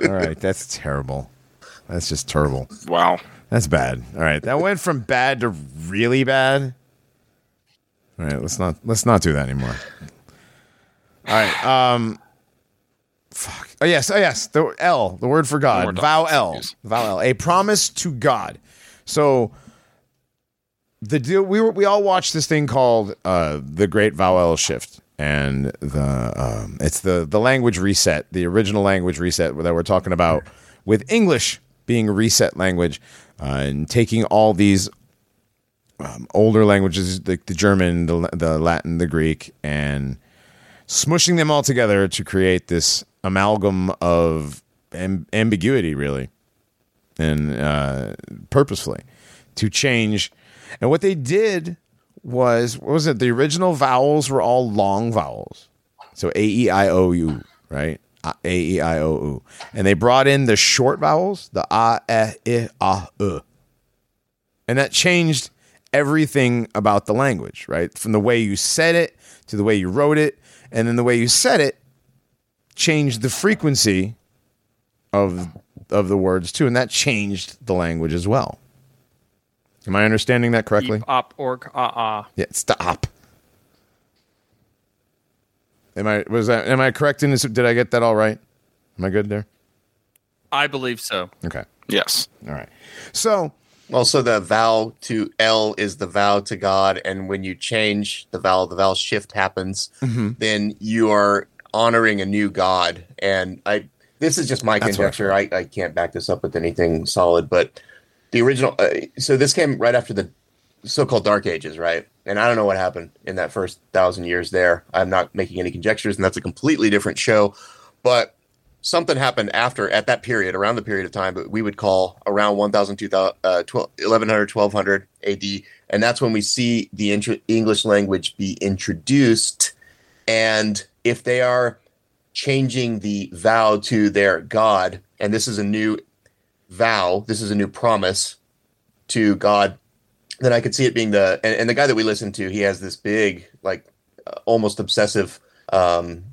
Speaker 1: All right, that's terrible. That's just terrible.
Speaker 3: Wow.
Speaker 1: That's bad. All right, that went from bad to really bad. All right, let's not let's not do that anymore. All right. Um. Fuck. Oh yes. Oh yes. The L, the word for God.
Speaker 3: More
Speaker 1: Vow L.
Speaker 3: please.
Speaker 1: Vow L. A promise to God. So the deal. We were we all watched this thing called uh, the Great Vowel Shift, and the um, it's the the language reset, the original language reset that we're talking about with English being a reset language uh, and taking all these um, older languages, like the German, the, the Latin, the Greek, and smushing them all together to create this amalgam of am- ambiguity, really, and uh, purposefully to change. And what they did was, what was it? The original vowels were all long vowels. So A E I O U, right? A E I O U. And they brought in the short vowels, the A, E, I, A, U. And that changed everything about the language, right? From the way you said it to the way you wrote it. And then the way you said it changed the frequency of of the words too. And that changed the language as well. Am I understanding that correctly?
Speaker 2: Eep, op, orc, ah, ah.
Speaker 1: Yeah, stop. Am I was that am I correct in this did I get that all right? Am I good there?
Speaker 2: I believe so.
Speaker 1: Okay.
Speaker 3: Yes.
Speaker 1: All right. So
Speaker 5: Also, the vow to L is the vow to God, and when you change the vow, the vow shift happens.
Speaker 1: Mm-hmm.
Speaker 5: Then you are honoring a new God. And I, this is just my
Speaker 1: That's
Speaker 5: conjecture. I, I can't back this up with anything solid, but the original. Uh, so this came right after the so-called Dark Ages, right? And I don't know what happened in that first thousand years there. I'm not making any conjectures, and that's a completely different show. But something happened after at that period, around the period of time that we would call around 1000, 2000, uh, 12, 1100, 1200 AD. And that's when we see the intro- English language be introduced. And if they are changing the vow to their God, and this is a new vow, this is a new promise to God, then I could see it being the, and, and the guy that we listen to, he has this big, like uh, almost obsessive, um,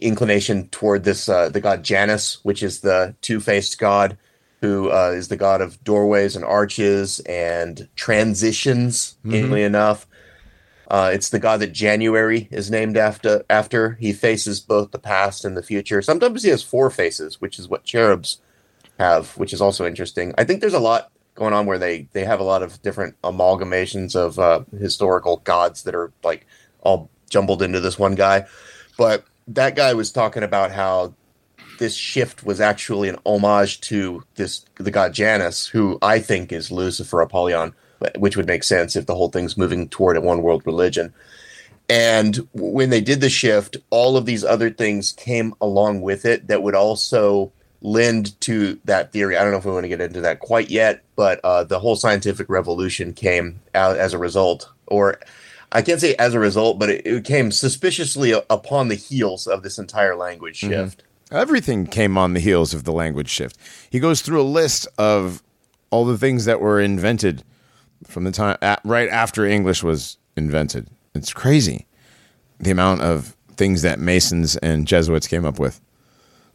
Speaker 5: inclination toward this uh, the god Janus, which is the two-faced god who uh, is the god of doorways and arches and transitions. Interestingly enough, uh, it's the god that January is named after. After he faces both the past and the future. Sometimes he has four faces, which is what cherubs have, which is also interesting. I think there's a lot going on where they they have a lot of different amalgamations of uh, historical gods that are like all jumbled into this one guy, but that guy was talking about how this shift was actually an homage to this the god Janus, who I think is Lucifer Apollyon, which would make sense if the whole thing's moving toward a one world religion. And when they did the shift, all of these other things came along with it that would also lend to that theory. I don't know if we want to get into that quite yet, but uh, the whole scientific revolution came out as a result, or I can't say as a result, but it, it came suspiciously upon the heels of this entire language mm-hmm. shift.
Speaker 1: Everything came on the heels of the language shift. He goes through a list of all the things that were invented from the time at, right after English was invented. It's crazy the amount of things that Masons and Jesuits came up with.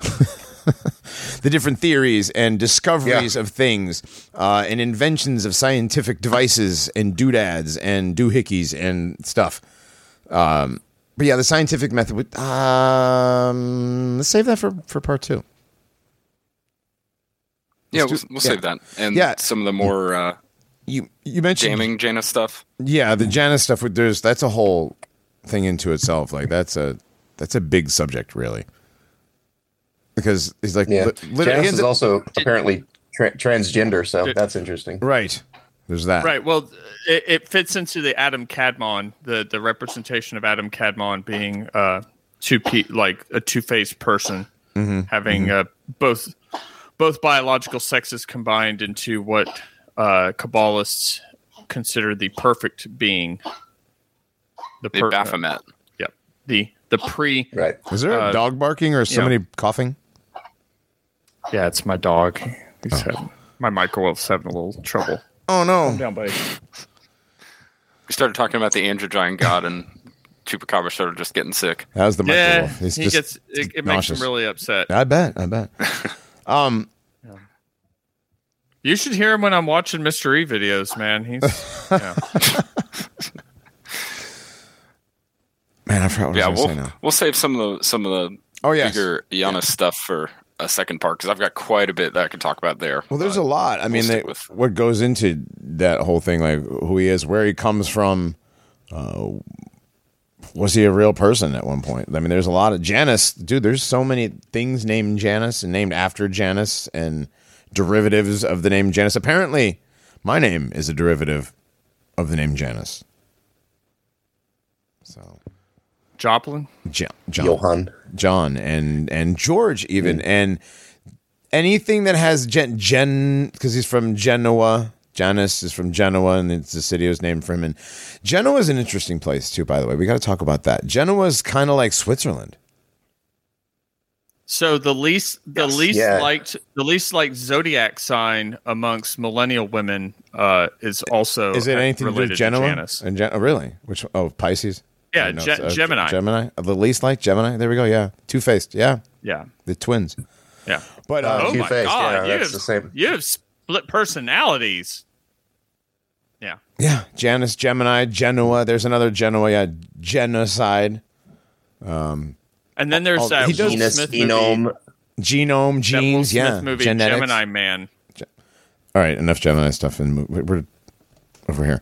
Speaker 1: the different theories and discoveries
Speaker 5: Yeah.
Speaker 1: of things uh, and inventions of scientific devices and doodads and doohickeys and stuff. Um, but yeah, the scientific method. Would, um, let's save that for, for part two.
Speaker 3: Yeah,
Speaker 1: Let's
Speaker 3: we'll, we'll
Speaker 1: yeah.
Speaker 3: save that. And
Speaker 1: Yeah.
Speaker 3: some of the more uh,
Speaker 1: You you mentioned
Speaker 3: jamming Janus stuff.
Speaker 1: Yeah, the Janus stuff. There's that's a whole thing into itself. Like that's a that's a big subject, really. Because he's like,
Speaker 5: Yeah,
Speaker 1: li- lit-
Speaker 5: Janus is
Speaker 1: ends up-
Speaker 5: also apparently tra- transgender, so
Speaker 2: Did-
Speaker 5: that's interesting.
Speaker 1: right. There's that.
Speaker 2: Right. Well, it, it fits into the Adam Kadmon, the the representation of Adam Kadmon being uh two pe- like a two faced person, having Uh, both both biological sexes combined into what uh, Kabbalists consider the perfect being. The,
Speaker 3: The
Speaker 2: per-
Speaker 3: Baphomet.
Speaker 2: Yep. The the pre.
Speaker 5: Right.
Speaker 1: Is there a
Speaker 2: Uh,
Speaker 1: dog barking or somebody coughing?
Speaker 2: Yeah, it's my dog. He's having, my microwave's having a little trouble.
Speaker 1: Oh no!
Speaker 2: Down, buddy.
Speaker 3: We started talking about the androgyne god, and Chupacabra started just getting sick.
Speaker 1: That was the
Speaker 2: Yeah,
Speaker 1: microwave. He's
Speaker 2: he
Speaker 1: just
Speaker 2: gets it, it makes him really upset.
Speaker 1: I bet. I bet. um.
Speaker 2: You should hear him when I'm watching Mr. E videos, man. He's yeah.
Speaker 1: Man, I forgot what
Speaker 3: Yeah,
Speaker 1: I was
Speaker 3: we'll
Speaker 1: to say now.
Speaker 3: we'll save some of the some of the
Speaker 1: Oh yes.
Speaker 3: bigger Janus stuff for a second part because I've got quite a bit that I can talk about there.
Speaker 1: Well, there's
Speaker 3: Uh,
Speaker 1: a lot. I mean, they,
Speaker 3: with-
Speaker 1: what goes into that whole thing, like who he is, where he comes from. Uh, was he a real person at one point? I mean, there's a lot of Janus, dude. There's so many things named Janus and named after Janus and derivatives of the name Janus. Apparently, my name is a derivative of the name Janus. So,
Speaker 2: Joplin.
Speaker 1: John, John,
Speaker 5: Johann.
Speaker 1: John and and George even and anything that has Gen Gen because he's from Genoa. Janus is from Genoa, and it's the city was named for him. And Genoa is an interesting place too. By the way, we got to talk about that. Genoa is kind of like Switzerland.
Speaker 2: So the least the
Speaker 3: Yes.
Speaker 2: least
Speaker 5: Yeah.
Speaker 2: liked the least liked zodiac sign amongst millennial women uh, is also
Speaker 1: Is it anything to do
Speaker 2: related
Speaker 1: with Genoa?
Speaker 2: Janus.
Speaker 1: And Gen- oh, really? Which? Oh, Pisces.
Speaker 2: Yeah,
Speaker 1: no,
Speaker 2: Ge-
Speaker 1: uh,
Speaker 2: Gemini.
Speaker 1: Gemini. Uh, The least like Gemini. There we go. Yeah, two faced. Yeah,
Speaker 2: Yeah,
Speaker 1: the twins.
Speaker 2: yeah.
Speaker 1: But uh,
Speaker 2: oh my
Speaker 5: Two-faced,
Speaker 2: god,
Speaker 5: yeah,
Speaker 2: you
Speaker 5: that's
Speaker 2: have,
Speaker 5: the same.
Speaker 2: you have split personalities. Yeah,
Speaker 1: yeah, Janus, Gemini, Genoa. There's another Genoa. Yeah, genocide.
Speaker 2: and then there's
Speaker 1: Oh,
Speaker 2: that
Speaker 1: he does-
Speaker 2: Will
Speaker 5: Venus,
Speaker 2: Smith movie,
Speaker 5: Genome.
Speaker 1: Genome, genes,
Speaker 2: Smith
Speaker 1: yeah,
Speaker 2: movie
Speaker 1: genetics.
Speaker 2: Gemini Man.
Speaker 1: All right, enough Gemini stuff, and we're, we're over here.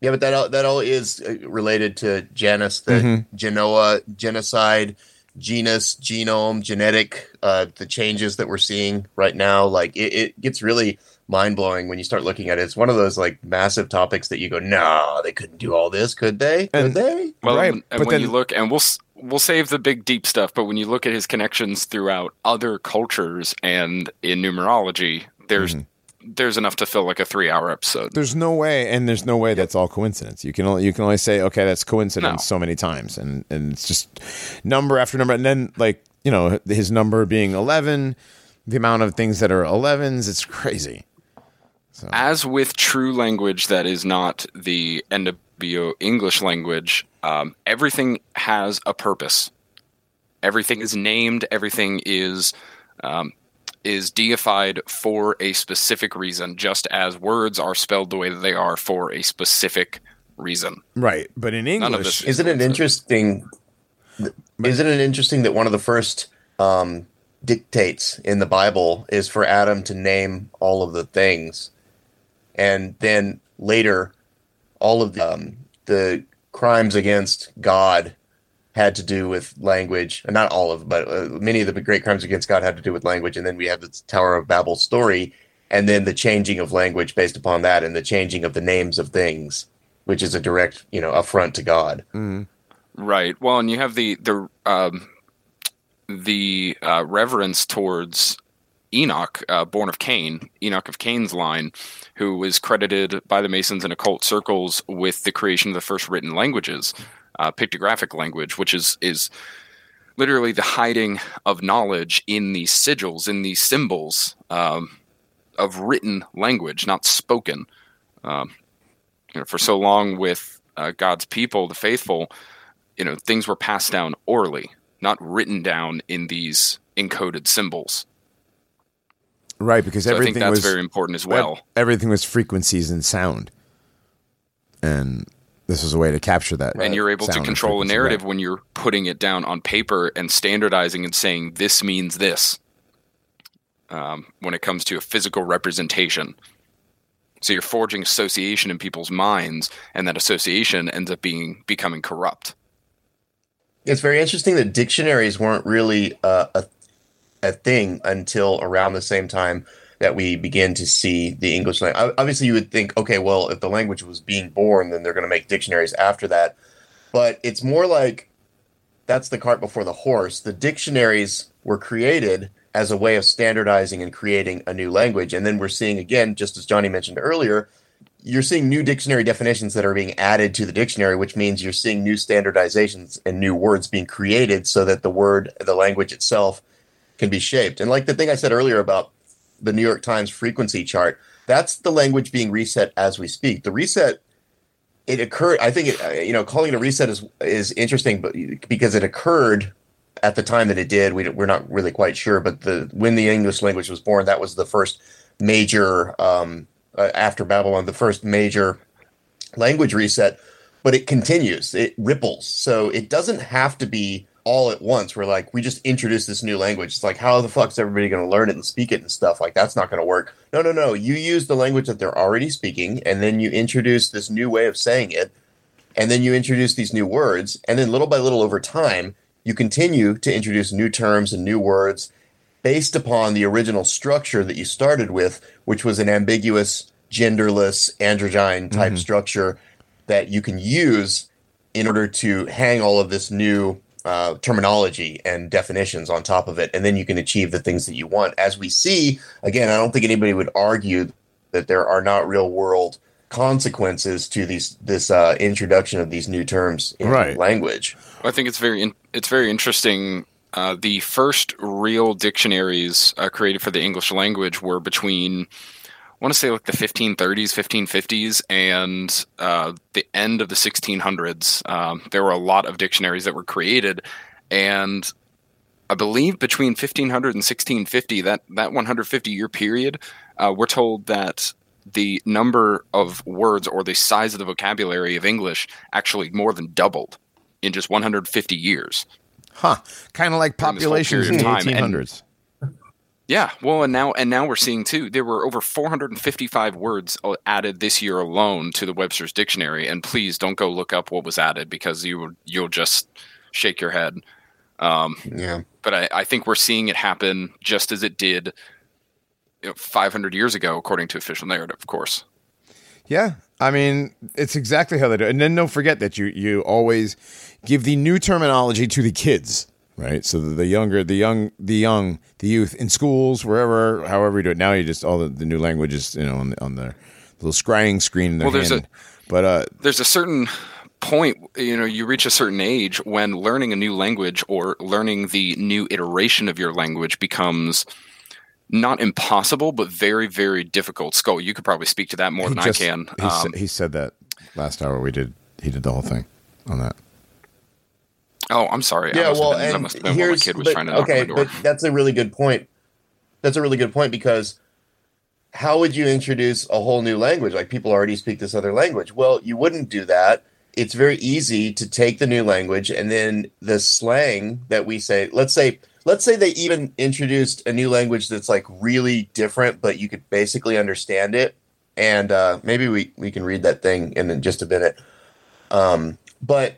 Speaker 5: Yeah, but that all, that all is uh, related to Janus, the
Speaker 1: Mhm.
Speaker 5: Genoa genocide, genus, genome, genetic, uh, the changes that we're seeing right now. Like it, it gets really mind blowing when you start looking at it. It's one of those like massive topics that you go, nah, they couldn't do all this, could they? Could
Speaker 1: And-
Speaker 5: they?
Speaker 3: Well,
Speaker 1: Right,
Speaker 3: and
Speaker 1: but
Speaker 3: when
Speaker 1: then-
Speaker 3: you look, and we'll we'll save the big deep stuff, but when you look at his connections throughout other cultures and in numerology, there's
Speaker 1: Mm-hmm.
Speaker 3: There's enough to fill like a three hour episode.
Speaker 1: There's no way, and there's no way that's all coincidence. You can only you can only say, okay, that's coincidence
Speaker 3: No.
Speaker 1: so many times, and and it's just number after number, and then like you know his number being eleven, the amount of things that are 11s, it's crazy.
Speaker 3: As with true language that is not the NWO English language, um, everything has a purpose. Everything is named. Everything is um, is deified for a specific reason, just as words are spelled the way that they are for a specific reason.
Speaker 1: Right, but in English,
Speaker 3: this
Speaker 5: Isn't it interesting? Isn't it interesting that one of the first um, dictates in the Bible is for Adam to name all of the things, and then later, all of the, um, the crimes against God had to do with language, and not all of, but uh, many of the great crimes against God had to do with language. And then we have the Tower of Babel story, and then the changing of language based upon that, and the changing of the names of things, which is a direct, you know, affront to God.
Speaker 3: Right. Well, and you have the the um, the uh, reverence towards Enoch, uh, born of Cain, Enoch of Cain's line, who was credited by the Masons and occult circles with the creation of the first written languages, uh, pictographic language, which is is literally the hiding of knowledge in these sigils, in these symbols um, of written language, not spoken. Um, you know, for so long with uh, God's people, the faithful, you know, things were passed down orally, not written down in these encoded symbols.
Speaker 1: right? Because
Speaker 3: So I think
Speaker 1: everything
Speaker 3: that's
Speaker 1: was
Speaker 3: very important as well.
Speaker 1: Everything was frequencies and sound, and this is a way to capture that.
Speaker 3: and you're able to control a narrative
Speaker 1: right.
Speaker 3: when you're putting it down on paper and standardizing and saying this means this um, when it comes to a physical representation so you're forging association in people's minds and that association ends up being becoming corrupt
Speaker 5: It's very interesting that dictionaries weren't really uh, a a thing until around the same time that we begin to see the English language. Obviously, you would think, okay, well, if the language was being born, then they're going to make dictionaries after that. But it's more like that's the cart before the horse. The dictionaries were created as a way of standardizing and creating a new language. And then we're seeing, again, just as Johnny mentioned earlier, you're seeing new dictionary definitions that are being added to the dictionary, which means you're seeing new standardizations and new words being created so that the word, the language itself can be shaped. And like the thing I said earlier about the New York Times frequency chart, that's the language being reset as we speak. The reset, it occurred. I think it, uh, you know, calling it a reset is is interesting, but because it occurred at the time that it did, we, we're not really quite sure. But the when the English language was born, that was the first major um, uh, after Babylon, the first major language reset. But it continues, it ripples. So it doesn't have to be all at once. We're like, we just introduced this new language. It's like, how the fuck's everybody going to learn it and speak it and stuff? Like, that's not going to work. No, no, no. You use the language that they're already speaking, and then you introduce this new way of saying it, and then you introduce these new words, and then little by little over time, you continue to introduce new terms and new words based upon the original structure that you started with, which was an ambiguous, genderless, androgyne type mm-hmm. structure that you can use in order to hang all of this new uh, terminology and definitions on top of it, and then you can achieve the things that you want. As we see, again, I don't think anybody would argue that there are not real world consequences to these this uh, introduction of these new terms in
Speaker 1: Right.
Speaker 5: language.
Speaker 3: I think it's very in, it's very interesting. Uh, the first real dictionaries uh, created for the English language were between, I want to say like the 1530s, 1550s, and uh, the end of the 1600s. Um, there were a lot of dictionaries that were created, and I believe between 1500 and 1650, that that 150 year period, uh, we're told that the number of words or the size of the vocabulary of English actually more than doubled in just 150 years.
Speaker 1: Huh. Kind of like populations in the
Speaker 3: of time, and-
Speaker 1: 1800s.
Speaker 3: Yeah, well, and now and now we're seeing too. There were over 455 words uh, added this year alone to the Webster's dictionary. And please don't go look up what was added because you you'll just shake your head. Um,
Speaker 5: Yeah.
Speaker 3: but I, I think we're seeing it happen just as it did you know, 500 years ago, according to official narrative, of course.
Speaker 1: Yeah, I mean, it's exactly how they do. it. And then don't forget that you you always give the new terminology to the kids, right? So the, younger, the young, the young, the youth in schools, wherever, however you do it. Now you just all the, the new languages, you know, on the, on the little scrying screen in their
Speaker 3: Well, there's
Speaker 1: hand. but uh,
Speaker 3: there's a certain point you know you reach a certain age when learning a new language or learning the new iteration of your language becomes not impossible but very very difficult skull you could probably speak to that more than
Speaker 1: just-
Speaker 3: i can
Speaker 1: He,
Speaker 3: um,
Speaker 1: he said that last hour we did. He did the whole thing on that.
Speaker 3: Oh i'm sorry
Speaker 5: Yeah, well,
Speaker 3: been-
Speaker 5: and
Speaker 3: been
Speaker 5: here's
Speaker 3: kid was
Speaker 5: but-
Speaker 3: trying to knock
Speaker 5: okay,
Speaker 3: on my door
Speaker 5: but that's a really good point. That's a really good point because how would you introduce a whole new language? Like people already speak this other language. Well, you wouldn't do that. It's very easy to take the new language and then the slang that we say. Let's say, let's say they even introduced a new language that's like really different, but you could basically understand it. And uh, maybe we we can read that thing in just a minute. Um, but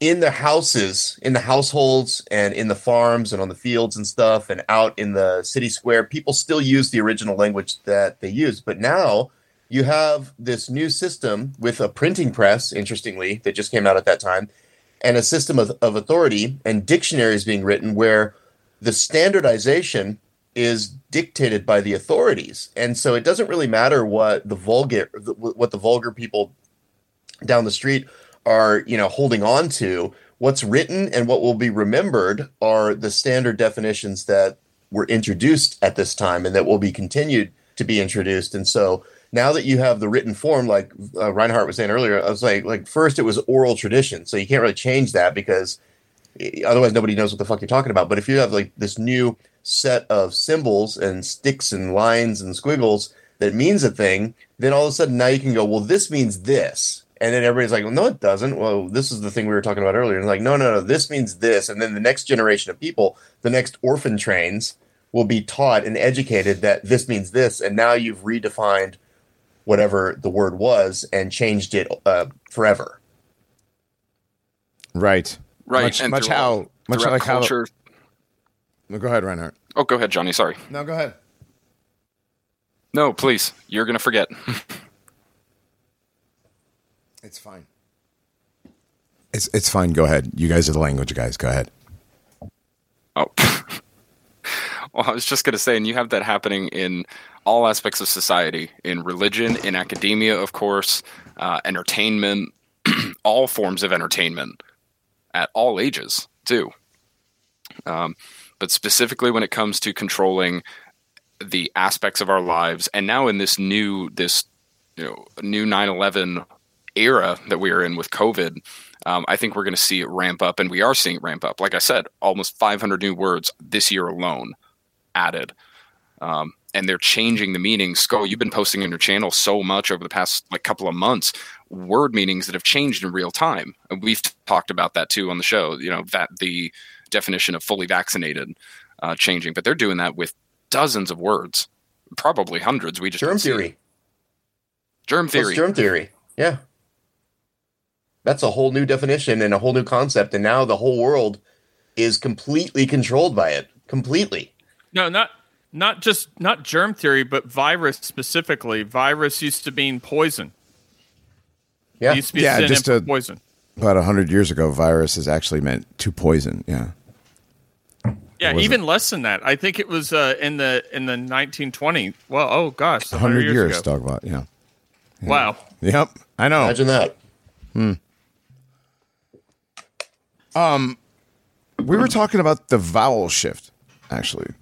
Speaker 5: in the houses, in the households, and in the farms, and on the fields and stuff, and out in the city square, people still use the original language that they use. But now you have this new system with a printing press, interestingly, that just came out at that time, and a system of, of authority and dictionaries being written where the standardization is dictated by the authorities. And so it doesn't really matter what the vulgar what the vulgar people down the street are you know holding on to what's written and what will be remembered are the standard definitions that were introduced at this time and that will be continued to be introduced. And so now that you have the written form like uh, reinhardt was saying earlier i was like like first it was oral tradition. So you can't really change that because eh, otherwise nobody knows what the fuck you're talking about. But if you have like this new set of symbols and sticks and lines and squiggles that means a thing then all of a sudden now you can go well this means this and then everybody's like, well, no, it doesn't. Well, this is the thing we were talking about earlier. And like, no, no, no, this means this. And then the next generation of people, the next orphan trains, will be taught and educated that this means this. And now you've redefined whatever the word was and changed it uh, forever.
Speaker 1: Right.
Speaker 3: right
Speaker 1: Much,
Speaker 3: and
Speaker 1: much how much
Speaker 3: throughout
Speaker 1: like how.
Speaker 3: culture
Speaker 1: No, go ahead, Reinhardt.
Speaker 3: oh go ahead johnny sorry
Speaker 1: No, go ahead.
Speaker 3: no please you're gonna forget
Speaker 1: It's fine. It's it's fine. Go ahead. You guys are the language guys. Go ahead.
Speaker 3: Oh, well, I was just going to say, and you have that happening in all aspects of society, in religion, in academia, of course, uh, entertainment, all forms of entertainment at all ages, too. Um, but specifically when it comes to controlling the aspects of our lives, and now in this new this you know new 9/11 era that we are in with COVID, um, I think we're going to see it ramp up, and we are seeing it ramp up. Like I said, almost 500 new words this year alone added, um, and they're changing the meaning. Skull, you've been posting on your channel so much over the past like couple of months, word meanings that have changed in real time, and we've talked about that too on the show. You know that the definition of fully vaccinated uh, changing, but they're doing that with dozens of words, probably hundreds. We just
Speaker 5: Germ
Speaker 3: don't see it.
Speaker 5: theory.
Speaker 3: Germ theory.
Speaker 5: germ theory. Yeah. That's a whole new definition and a whole new concept. And now the whole world is completely controlled by it. Completely.
Speaker 2: No, not not just not germ theory, but virus specifically. Virus used to mean poison.
Speaker 5: Yeah.
Speaker 2: It used to be
Speaker 1: Yeah, just a-
Speaker 2: poison.
Speaker 1: About a hundred years ago, virus is actually meant to poison. Yeah.
Speaker 2: Yeah,
Speaker 1: was
Speaker 2: even less than that. I think it was uh, in the in the 1920. Well, oh gosh,
Speaker 1: A
Speaker 2: 100 years,
Speaker 1: years,
Speaker 2: ago.
Speaker 1: Dogbot. Yeah.
Speaker 2: Wow.
Speaker 1: Yep. I know.
Speaker 5: Imagine that.
Speaker 1: We were talking about the vowel shift actually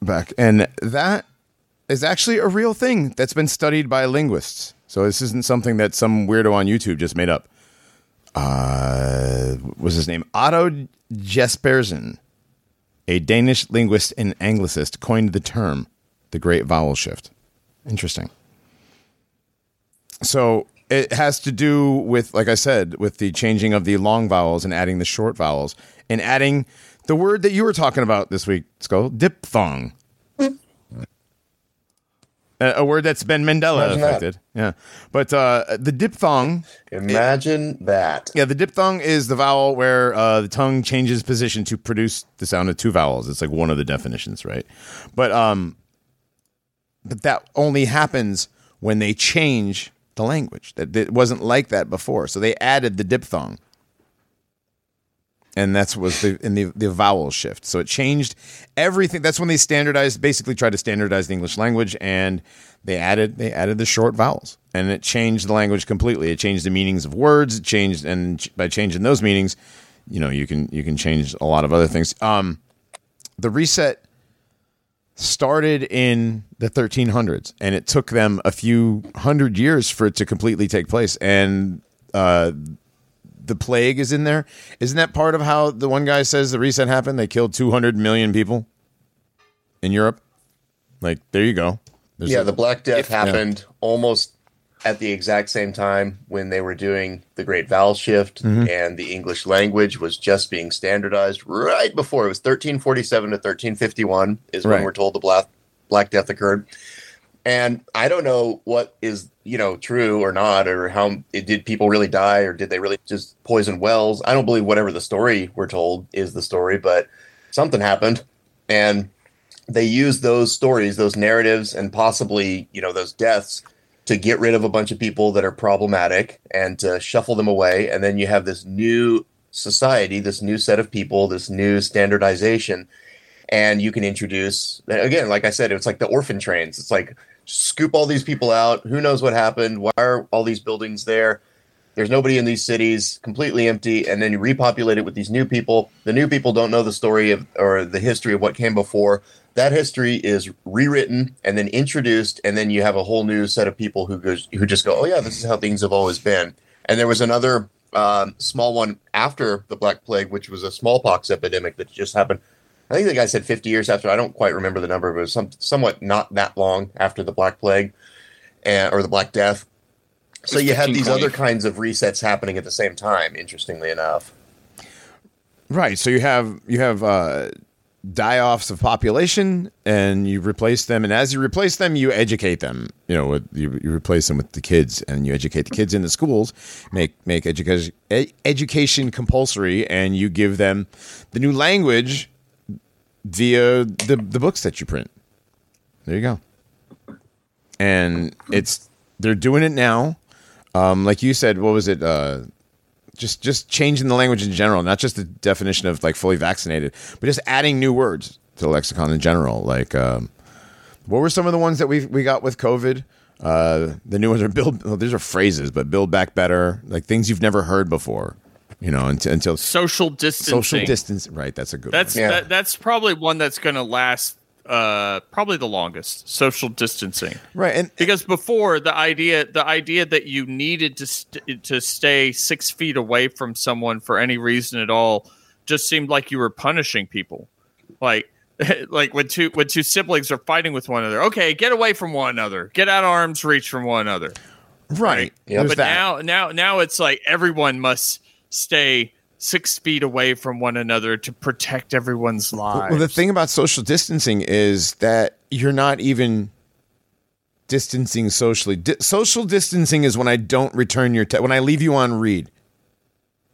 Speaker 1: back and that is actually a real thing that's been studied by linguists. So this isn't something that some weirdo on youtube just made up. Uh was his name? Otto jespersen a danish linguist and anglicist coined the term the great vowel shift. Interesting. So it has to do with, like I said, with the changing of the long vowels and adding the short vowels and adding the word that you were talking about this week, Skull, diphthong. a, word that's been Mandela
Speaker 5: Imagine that.
Speaker 1: affected. Yeah, but uh, the diphthong.
Speaker 5: Imagine that.
Speaker 1: Yeah, the diphthong is the vowel where uh, the tongue changes position to produce the sound of two vowels. It's like one of the definitions, right? But um, but that only happens when they change the language. That it wasn't like that before, so they added the diphthong, and that's was the in the the vowel shift. So it changed everything. That's when they standardized, basically tried to standardize the English language, and they added they added the short vowels, and it changed the language completely. It changed the meanings of words. It changed, and by changing those meanings, you know, you can you can change a lot of other things. Um, the reset started in the 1300s and it took them a few hundred years for it to completely take place. And uh, the plague is in there. Isn't that part of how the one guy says the reset happened? They killed 200 million people in europe? Like there you go. There's
Speaker 5: yeah,
Speaker 1: a-
Speaker 5: the Black Death happened almost at the exact same time when they were doing the Great Vowel Shift,
Speaker 1: Mm-hmm.
Speaker 5: and the English language was just being standardized right before it was 1347 to 1351 is
Speaker 1: Right.
Speaker 5: when we're told the Black Black Death occurred. And I don't know what is you know true or not, or how did people really die, or did they really just poison wells? I don't believe whatever the story we're told is the story, but something happened, and they use those stories, those narratives, and possibly you know those deaths to get rid of a bunch of people that are problematic and to shuffle them away, and then you have this new society, this new set of people, this new standardization, and you can introduce again, like I said, it's like the orphan trains. It's like scoop all these people out. Who knows what happened? Why are all these buildings there? There's nobody in these cities, completely empty, and then you repopulate it with these new people. The new people don't know the story of or the history of what came before. That history is rewritten and then introduced, and then you have a whole new set of people who goes who just go, "Oh yeah, this is how things have always been." And there was another um, small one after the Black Plague, which was a smallpox epidemic that just happened. I think the guy said 50 years after. I don't quite remember the number, but it was some, somewhat not that long after the Black Plague and, or the Black Death. So you had these other kinds of resets happening at the same time. Interestingly enough,
Speaker 1: Right. So you have you have uh, die-offs of population, and you replace them. And as you replace them, you educate them. You know, you, you replace them with the kids, and you educate the kids in the schools. Make make education education compulsory, and you give them the new language via the the books that you print. There you go. And it's they're doing it now. Um, like you said, what was it? Uh, just just changing the language in general, not just the definition of like fully vaccinated, but just adding new words to the lexicon in general. Like, um, what were some of the ones that we we got with COVID? Uh, the new ones are build. Well, these are phrases, but build back better, like things you've never heard before. You know, until, until
Speaker 2: Social distancing.
Speaker 1: social distance. Right, that's a good.
Speaker 2: That's
Speaker 1: one.
Speaker 5: Yeah.
Speaker 2: that, that's probably one that's going to last uh probably the longest. Social distancing.
Speaker 1: right, and
Speaker 2: Because before the idea the idea that you needed to st- to stay 6 feet away from someone for any reason at all just seemed like you were punishing people. Like like when two when two siblings are fighting with one another. Okay, get away from one another. Get out of arms reach from one another.
Speaker 1: right.
Speaker 5: Yeah,
Speaker 2: but
Speaker 1: that.
Speaker 2: now now now it's like everyone must stay six feet away from one another to protect everyone's lives.
Speaker 1: Well, the thing about social distancing is that you're not even distancing socially. Di- social distancing is when I don't return your te- when I leave you on read.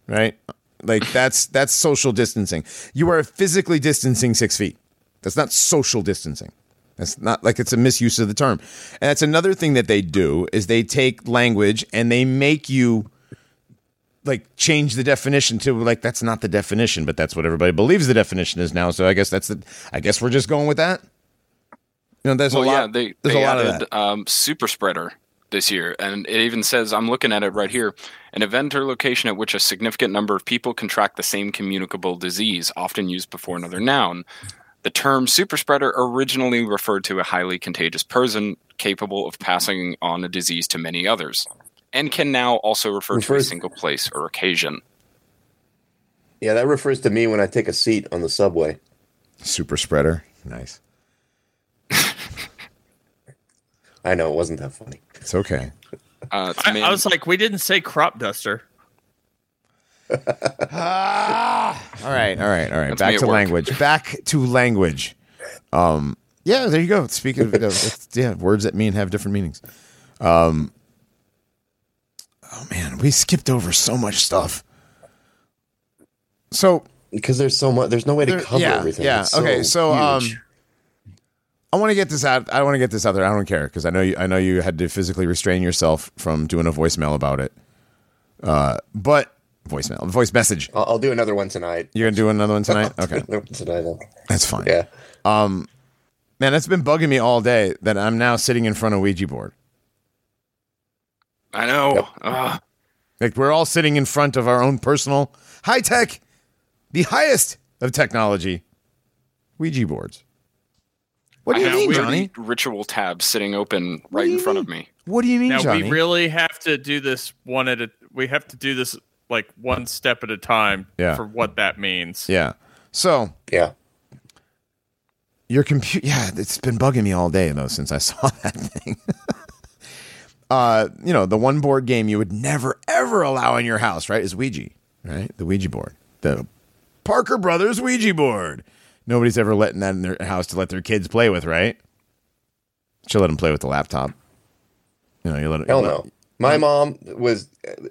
Speaker 1: Right? Like that's that's social distancing. You are physically distancing six feet. That's not social distancing. That's not like it's a misuse of the term. And that's another thing that they do is they take language and they make you like change the definition to like that's not the definition, but that's what everybody believes the definition is now. So I guess that's the I guess we're just going with that. You know, there's
Speaker 3: well,
Speaker 1: a lot.
Speaker 3: yeah, they
Speaker 1: there's
Speaker 3: they
Speaker 1: a lot of
Speaker 3: added
Speaker 1: that.
Speaker 3: um, super spreader this year, and it even says I'm looking at it right here: an event or location at which a significant number of people contract the same communicable disease, often used before another noun. The term super spreader originally referred to a highly contagious person capable of passing on a disease to many others, and can now also refer to a single place or occasion.
Speaker 5: yeah, that refers to me when I take a seat on the subway.
Speaker 1: Super spreader. Nice.
Speaker 5: I know it wasn't that funny.
Speaker 1: It's okay.
Speaker 3: Uh, it's
Speaker 2: I,
Speaker 3: man-
Speaker 2: I was like, we didn't say crop duster.
Speaker 1: Ah! All right, all right, all right.
Speaker 3: That's
Speaker 1: Back to
Speaker 3: work.
Speaker 1: language. Back to language. Um, Yeah, there you go. Speaking of, it's, yeah, words that mean have different meanings. Um, oh man, we skipped over so much stuff. So
Speaker 5: because there's so much. There's no way to
Speaker 1: There-
Speaker 5: cover
Speaker 1: yeah,
Speaker 5: everything.
Speaker 1: yeah, okay, so, um. I want to get this out. I want to get this out there. I don't care because I know you. I know you had to physically restrain yourself from doing a voicemail about it. Uh, but voicemail, voice message.
Speaker 5: I'll, I'll do another one tonight.
Speaker 1: You're gonna do another one tonight. Okay,
Speaker 5: one tonight.
Speaker 1: that's fine.
Speaker 5: Yeah.
Speaker 1: Um, Man, it's been bugging me all day that I'm now sitting in front of Ouija board.
Speaker 3: I know.
Speaker 5: Yep.
Speaker 3: Ugh.
Speaker 1: Like we're all sitting in front of our own personal high tech, the highest of technology, Ouija boards. What do
Speaker 3: I
Speaker 1: you
Speaker 3: have
Speaker 1: mean, Johnny?
Speaker 3: ritual tabs sitting open right in front
Speaker 1: mean?
Speaker 3: of me.
Speaker 1: What do you mean,
Speaker 2: Now
Speaker 1: Johnny?
Speaker 2: we really have to do this one at a. We have to do this like one step at a time
Speaker 1: Yeah.
Speaker 2: for what that means.
Speaker 1: yeah. So
Speaker 5: Yeah.
Speaker 1: your computer, yeah, it's been bugging me all day though since I saw that thing. Uh, you know, the one board game you would never ever allow in your house, right? Is Ouija, right? The Ouija board, the Parker Brothers Ouija board. Nobody's ever letting that in their house to let their kids play with, right? Should let them play with the laptop. You know, you let
Speaker 5: Hell
Speaker 1: you let-
Speaker 5: no. My mom was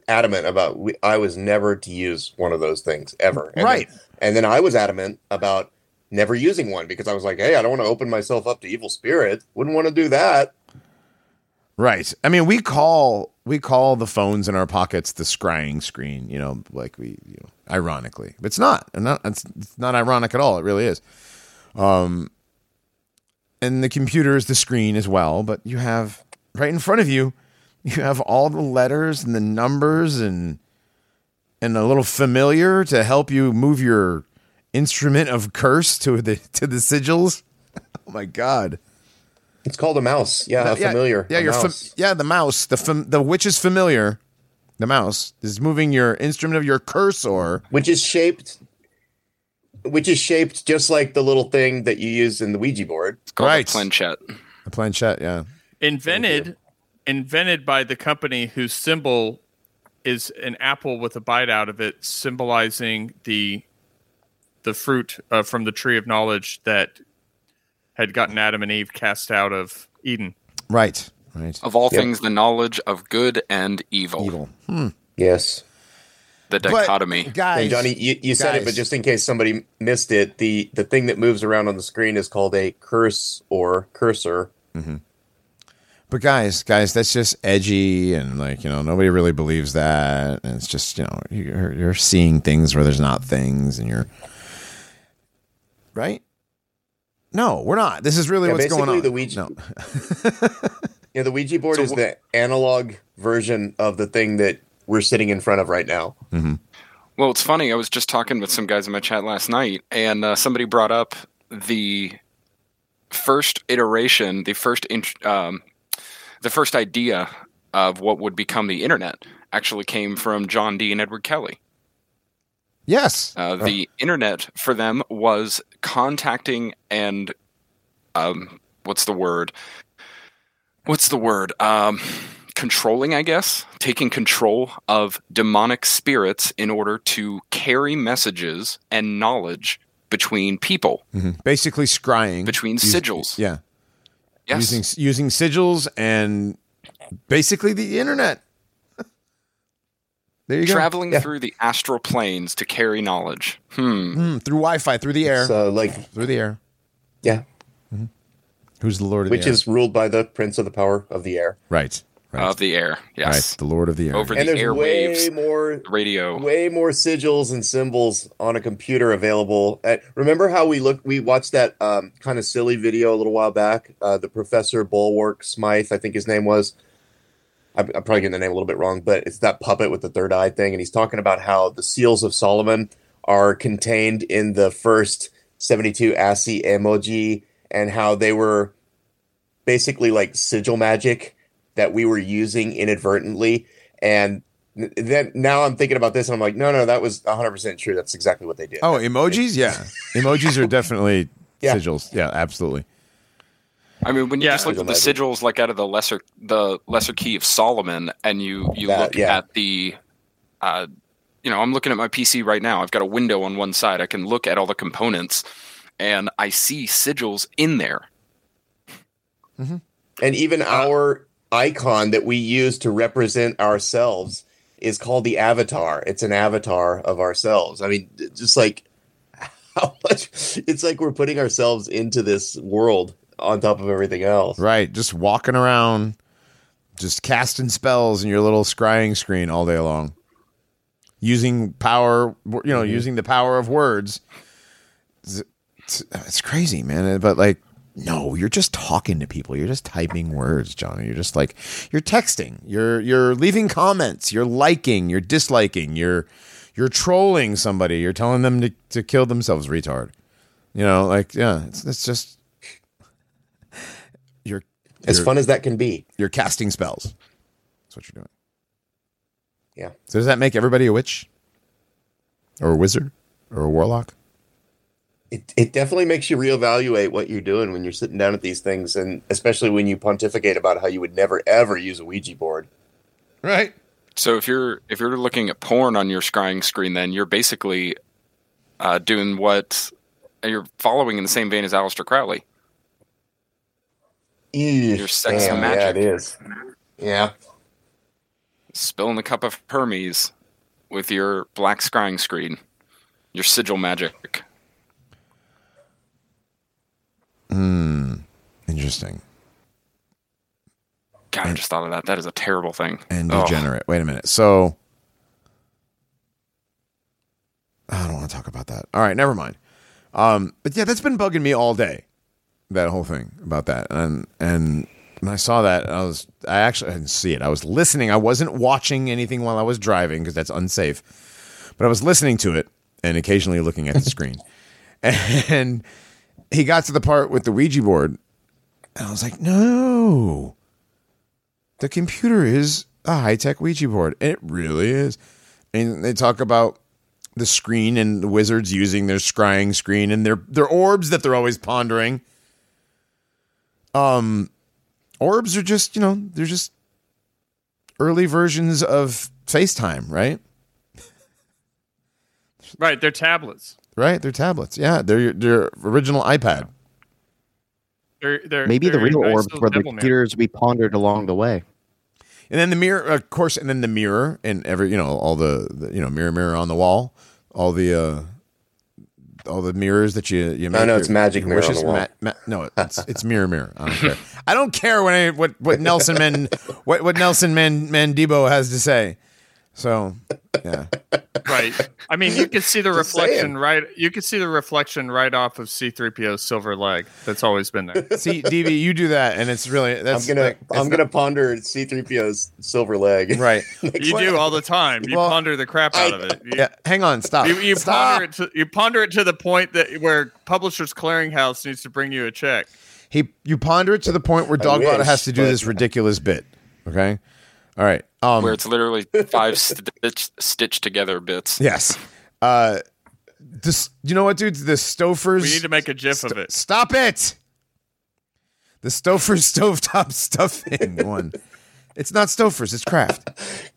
Speaker 5: adamant about we, I was never to use one of those things ever. And
Speaker 1: Right.
Speaker 5: Then, and then I was adamant about never using one because I was like, hey, I don't want to open myself up to evil spirits. Wouldn't want to do that.
Speaker 1: Right. I mean, we call we call the phones in our pockets the scrying screen. You know, like we, you know, ironically, but it's not. Not it's not ironic at all. It really is. Um, and the computer is the screen as well. But you have right in front of you, you have all the letters and the numbers and and a little familiar to help you move your instrument of curse to the to the sigils. oh my god.
Speaker 5: It's called a mouse. Yeah, a
Speaker 1: Yeah,
Speaker 5: familiar.
Speaker 1: Yeah,
Speaker 5: a
Speaker 1: your fam- yeah, the mouse, the fam- the witch is familiar. The mouse is moving your instrument of your cursor.
Speaker 5: which is shaped which is shaped just like the little thing that you use in the Ouija board.
Speaker 3: It's called
Speaker 1: Right.
Speaker 3: a planchette.
Speaker 1: The planchette, yeah.
Speaker 2: Invented, invented by the company whose symbol is an apple with a bite out of it, symbolizing the the fruit uh, from the tree of knowledge that had gotten Adam and Eve cast out of Eden.
Speaker 1: Right, right.
Speaker 3: Of all
Speaker 5: Yep.
Speaker 3: things, the knowledge of good and evil.
Speaker 1: Evil. Hmm.
Speaker 5: Yes.
Speaker 3: The
Speaker 1: But,
Speaker 3: dichotomy.
Speaker 1: guys,
Speaker 5: And Johnny, you, you said it, but just in case somebody missed it, the the thing that moves around on the screen is called a curse or cursor.
Speaker 1: but guys, guys, that's just edgy and like you know nobody really believes that, and it's just you know you're you're seeing things where there's not things, and you're right. No, we're not. This is really
Speaker 5: Yeah,
Speaker 1: what's going
Speaker 5: basically
Speaker 1: on.
Speaker 5: the Ouija-
Speaker 1: no.
Speaker 5: Yeah, the Ouija board
Speaker 3: So
Speaker 5: is
Speaker 3: wh-
Speaker 5: the analog version of the thing that we're sitting in front of right now.
Speaker 3: Well, it's funny. I was just talking with some guys in my chat last night, and uh, somebody brought up the first iteration, the first int- um, the first idea of what would become the internet actually came from John Dee and Edward Kelly.
Speaker 1: Yes.
Speaker 3: Uh, the internet for them was contacting and um, what's the word? What's the word? Um, controlling, I guess, taking control of demonic spirits in order to carry messages and knowledge between people,
Speaker 1: Mhm. Basically, scrying
Speaker 3: between
Speaker 1: Use-
Speaker 3: sigils.
Speaker 1: Yeah.
Speaker 3: Yes,
Speaker 1: using using sigils and basically the internet. There you go.
Speaker 3: traveling
Speaker 5: Yeah.
Speaker 3: through the astral planes to carry knowledge. Hmm.
Speaker 1: Mm, through Wi-Fi, through the air,
Speaker 5: So, like,
Speaker 1: through the air.
Speaker 5: yeah,
Speaker 1: Who's the Lord of
Speaker 5: which
Speaker 1: the air?
Speaker 5: is ruled by the Prince of the Power of the Air.
Speaker 1: right, right,
Speaker 3: Of the air. Yes.
Speaker 1: right. The Lord of the air.
Speaker 3: Over
Speaker 5: And
Speaker 3: the
Speaker 5: there's way
Speaker 3: airwaves,
Speaker 5: more
Speaker 3: radio.
Speaker 5: way more sigils and symbols on a computer available. Uh, remember how we looked? We watched that um, kind of silly video a little while back. Uh, the Professor Bulwark Smythe, I think his name was. I'm, I'm probably getting the name a little bit wrong, but it's that puppet with the third eye thing, and he's talking about how the seals of Solomon are contained in the first 72 ASCII emoji, and how they were basically like sigil magic that we were using inadvertently, and then now I'm thinking about this and I'm like, no, no, that was 100% true. That's exactly what they did.
Speaker 1: oh, emojis. Yeah, emojis are definitely
Speaker 5: Yeah.
Speaker 1: sigils. Yeah, absolutely.
Speaker 3: I mean, when you
Speaker 2: Yeah.
Speaker 3: just look at the sigils, like out of the lesser the lesser key of Solomon, and you you
Speaker 5: That-
Speaker 3: look
Speaker 5: yeah.
Speaker 3: at the, uh, you know, I'm looking at my PC right now. I've got a window on one side. I can look at all the components, and I see sigils in there.
Speaker 5: And even our icon that we use to represent ourselves is called the avatar. It's an avatar of ourselves. I mean, just like how much it's like we're putting ourselves into this world on top of everything else.
Speaker 1: Right. Just walking around, just casting spells in your little scrying screen all day long. Using power, you know, mm-hmm. using the power of words. It's, it's, it's crazy, man. Eh, but like, no, you're just talking to people. You're just typing words, Johnny. You're just like you're texting. You're you're leaving comments. You're liking. You're disliking. You're you're trolling somebody. You're telling them to, to kill themselves, retard. You know, like yeah, it's it's just you're
Speaker 5: As
Speaker 1: you're-
Speaker 5: fun as that can be.
Speaker 1: you're casting spells. That's what you're doing.
Speaker 5: Yeah.
Speaker 1: So does that make everybody a witch? Or a wizard? Or a warlock?
Speaker 5: It, it definitely makes you reevaluate what you're doing when you're sitting down at these things, and especially when you pontificate about how you would never ever use a Ouija board.
Speaker 1: Right.
Speaker 3: So if you're if you're looking at porn on your scrying screen, then you're basically uh, doing what you're following in the same vein as Aleister Crowley.
Speaker 5: Your
Speaker 3: sex and
Speaker 5: Yeah,
Speaker 3: magic.
Speaker 5: it is. Yeah.
Speaker 3: Spilling the cup of Hermes with your black scrying screen, your sigil magic. Hmm.
Speaker 1: Interesting.
Speaker 3: God, I just thought of that. That is a terrible thing.
Speaker 1: And
Speaker 3: Oh.
Speaker 1: degenerate. Wait a minute. So I don't want to talk about that. All right, never mind. Um, but yeah, that's been bugging me all day. That whole thing about that. And and when I saw that, I was I actually I didn't see it. I was listening. I wasn't watching anything while I was driving because that's unsafe. But I was listening to it and occasionally looking at the screen. And he got to the part with the Ouija board, and I was like, no. The computer is a high tech Ouija board. It really is. And they talk about the screen and the wizards using their scrying screen and their their orbs that they're always pondering. Um orbs are just, you know, they're just early versions of FaceTime, right?
Speaker 2: Right, they're tablets.
Speaker 1: Right? They're tablets. Yeah, they're your, their original iPad.
Speaker 2: They're, they're
Speaker 4: Maybe the
Speaker 2: they're
Speaker 4: real orbs
Speaker 2: little
Speaker 4: were the
Speaker 2: devil man.
Speaker 4: computers we pondered along the way.
Speaker 1: And then the mirror, of course, and then the mirror and every, you know, all the, the you know, mirror, mirror on the wall, all the, uh, all the mirrors that you you make.
Speaker 5: no,
Speaker 1: your-
Speaker 5: it's magic mirror
Speaker 1: wishes. Ma- ma- no, it's it's mirror, mirror. I don't care. I don't care what I, what what Nelson Man what what Nelson Man Mandebo has to say. So, yeah,
Speaker 2: Right. I mean, you can see the
Speaker 5: Just
Speaker 2: reflection
Speaker 5: saying.
Speaker 2: right. You can see the reflection right off of C-3PO's silver leg. That's always been there.
Speaker 1: see, DB, you do that, and it's really that's
Speaker 5: I'm gonna
Speaker 1: like,
Speaker 5: I'm
Speaker 1: not-
Speaker 5: gonna ponder C3PO's silver leg.
Speaker 1: right.
Speaker 2: You do all the time. You
Speaker 1: Well,
Speaker 2: ponder the crap out of it. You,
Speaker 1: Yeah, hang on, stop.
Speaker 2: you, you
Speaker 1: stop.
Speaker 2: ponder it. To, you ponder it to the point that where Publishers Clearinghouse needs to bring you a check.
Speaker 1: He you ponder it to the point where Dogbot has to do
Speaker 5: but-
Speaker 1: this ridiculous bit. Okay, all right. Um,
Speaker 3: where it's literally five stitch, stitched together bits.
Speaker 1: yes. Uh, this. You know what, dude? The Stofers.
Speaker 2: We need to make a GIF of it.
Speaker 1: Stop it. The Stouffer's stovetop stuffing one. It's not Stouffer's. It's Kraft.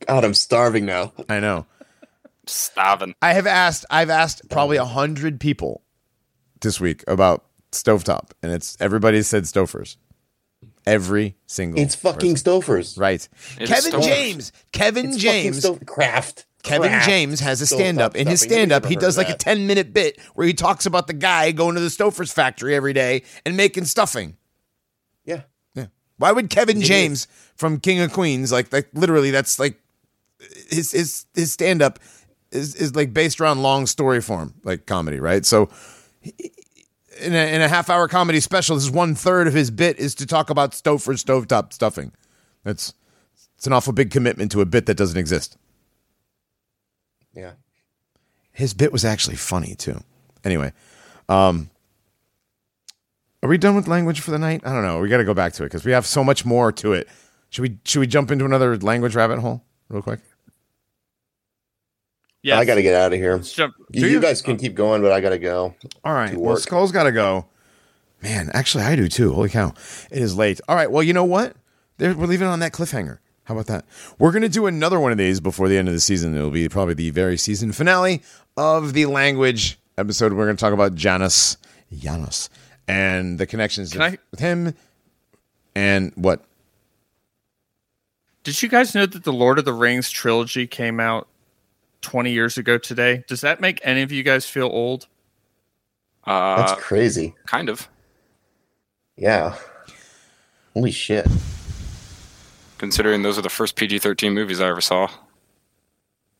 Speaker 5: God, I'm starving now.
Speaker 1: I know.
Speaker 3: Starving.
Speaker 1: I have asked. I've asked probably a hundred people this week about stovetop, and it's everybody said Stouffer's. Every single.
Speaker 5: It's fucking
Speaker 1: person.
Speaker 5: Stofers.
Speaker 1: right.
Speaker 3: It is
Speaker 1: Kevin
Speaker 3: Stouffer's.
Speaker 1: James. Kevin
Speaker 5: It's
Speaker 1: James.
Speaker 5: fucking Stof- Kraft.
Speaker 1: Kevin
Speaker 5: Kraft
Speaker 1: James has a stand up. In his stand up, he does
Speaker 5: heard
Speaker 1: like a 10 minute bit where he talks about the guy going to the Stouffer's factory every day and making stuffing.
Speaker 5: Yeah.
Speaker 1: Yeah. Why would Kevin James from King of Queens, like, like literally, that's like his his his stand up is is like based around long story form, like comedy, right? So in a, in a half hour comedy special, this is one third of his bit is to talk about Stouffer's stovetop stuffing. That's it's an awful big commitment to a bit that doesn't exist.
Speaker 5: Yeah.
Speaker 1: His bit was actually funny too. Anyway, um, are we done with language for the night? I don't know. We got to go back to it because we have so much more to it. Should we should we jump into another language rabbit hole real quick?
Speaker 2: Yeah,
Speaker 5: I got to get out of here.
Speaker 2: Let's jump.
Speaker 5: You, you
Speaker 1: you?
Speaker 5: guys can keep going, but I got to go.
Speaker 1: All right. Well, Skull's got to go. Man, actually, I do too. Holy cow! It is late. All right. Well, you know what? There, we're leaving it on that cliffhanger. How about that? We're going to do another one of these before the end of the season. It'll be probably the very season finale of the language episode. We're going to talk about Janus, Janus, and the connections
Speaker 2: I-
Speaker 1: with him And what?
Speaker 2: Did you guys know that the Lord of the Rings trilogy came out 20 years ago today? Does that make any of you guys feel old?
Speaker 3: Uh,
Speaker 5: That's crazy.
Speaker 3: kind of.
Speaker 5: Yeah. Holy shit.
Speaker 3: Considering those are the first PG-13 movies I ever saw.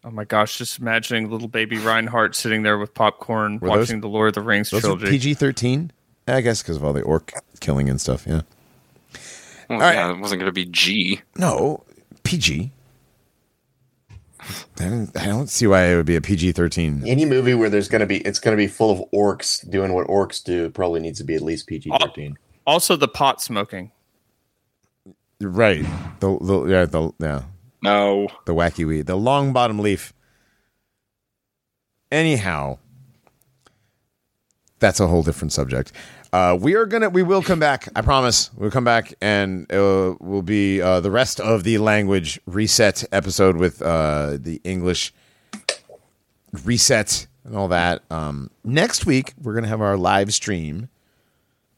Speaker 2: Oh my gosh, just imagining little baby Reinhardt sitting there with popcorn
Speaker 1: Were those-
Speaker 2: watching the Lord of the Rings
Speaker 1: Those
Speaker 2: trilogy.
Speaker 1: PG thirteen. I guess because of all the orc killing and stuff. Yeah.
Speaker 3: Well,
Speaker 1: right.
Speaker 3: yeah, it wasn't going to be G.
Speaker 1: No, PG. I don't, see why it would be a PG thirteen.
Speaker 5: Any movie where there's gonna be it's gonna be full of orcs doing what orcs do probably needs to be at least PG thirteen.
Speaker 2: also, the pot smoking.
Speaker 1: Right. The, the yeah the yeah
Speaker 3: No.
Speaker 1: the wacky weed the long bottom leaf. Anyhow, that's a whole different subject. Uh, we are gonna we will come back. I promise we'll come back and it will, will be uh, the rest of the language reset episode with uh, the English reset and all that. Um, next week we're gonna have our live stream.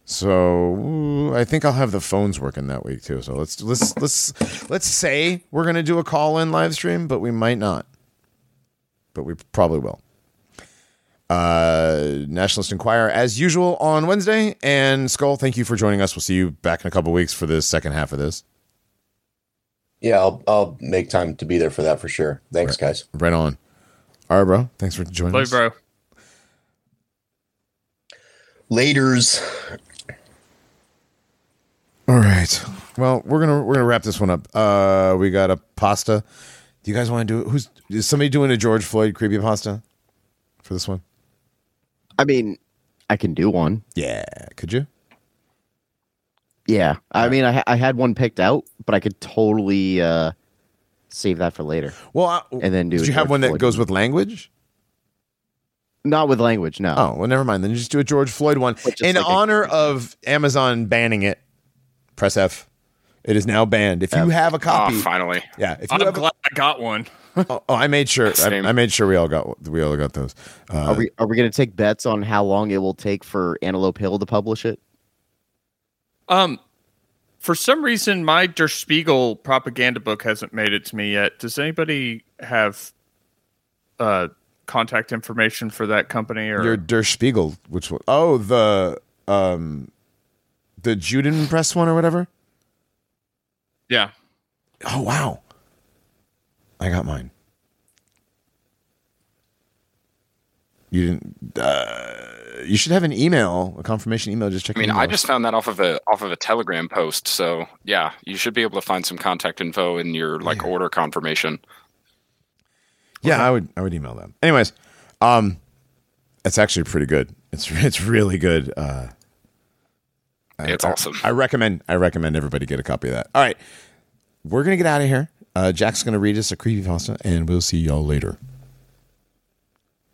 Speaker 1: So I think I'll have the phones working that week too. So let's let's let's let's say we're gonna do a call in live stream, but we might not. But we probably will. Uh, Nationalist Enquirer as usual on Wednesday. And Skull, thank you for joining us. We'll see you back in a couple weeks for the second half of this.
Speaker 5: Yeah, I'll I'll make time to be there for that for sure. Thanks, guys.
Speaker 1: Right on. All right, bro. Thanks for joining
Speaker 2: Love
Speaker 1: us.
Speaker 2: you, bro.
Speaker 5: Laters.
Speaker 1: All right. Well, we're gonna we're gonna wrap this one up. Uh, we got a pasta. Do you guys want to do it? Who's is somebody doing a George Floyd creepy pasta for this one?
Speaker 4: I mean, I can do one.
Speaker 1: Yeah, could you?
Speaker 4: Yeah. I mean, I, I had one picked out, but I could totally uh, save that for later.
Speaker 1: Well, I,
Speaker 4: And then do
Speaker 1: Did you have
Speaker 4: George
Speaker 1: one that
Speaker 4: Floyd
Speaker 1: goes
Speaker 4: one.
Speaker 1: with language?
Speaker 4: Not with language, no.
Speaker 1: Oh, well, never mind. Then just do a George Floyd one in
Speaker 4: like a-
Speaker 1: honor of Amazon banning it. Press F. It is now banned. If you have a copy,
Speaker 3: Oh, finally.
Speaker 1: yeah. If you
Speaker 2: I'm
Speaker 1: have, a,
Speaker 2: glad I got one.
Speaker 1: Oh, oh, I made sure. I, I made sure we all got we all got those. Uh,
Speaker 4: Are we are we going to take bets on how long it will take for Antelope Hill to publish it?
Speaker 2: Um, for some reason, my Der Spiegel propaganda book hasn't made it to me yet. Does anybody have uh, contact information for that company? Or
Speaker 1: your Der Spiegel, which one? Oh, the um, the Juden Press one or whatever.
Speaker 2: yeah,
Speaker 1: Oh wow, I got mine. You didn't. Uh, you should have an email, a confirmation email. Just check.
Speaker 3: I mean, I just found that off of a off of a Telegram post. So yeah, you should be able to find some contact info in your like order confirmation.
Speaker 1: Yeah, I would. I would email them. Anyways, um, it's actually pretty good. It's it's really good. Uh,
Speaker 3: It's
Speaker 1: I-
Speaker 3: awesome.
Speaker 1: I recommend. I recommend everybody get a copy of that. All right, we're gonna get out of here. Uh, Jack's gonna read us a creepy pasta, and we'll see y'all later.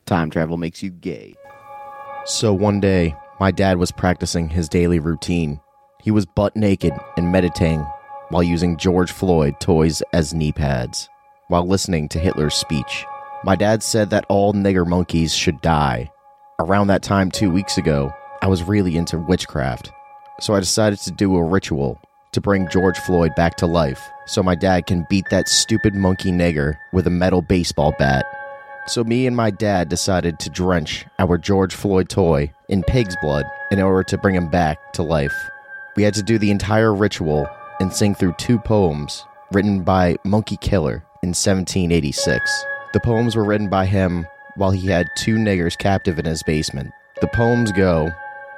Speaker 4: Time travel makes you gay. So one day, my dad was practicing his daily routine. He was butt naked and meditating while using George Floyd toys as knee pads, while listening to Hitler's speech. My dad said that all nigger monkeys should die. Around that time, two weeks ago, I was really into witchcraft. So I decided to do a ritual to bring George Floyd back to life so my dad can beat that stupid monkey nigger with a metal baseball bat. So me and my dad decided to drench our George Floyd toy in pig's blood in order to bring him back to life. We had to do the entire ritual and sing through two poems written by Monkey Killer in 1786. The poems were written by him while he had two niggers captive in his basement. The poems go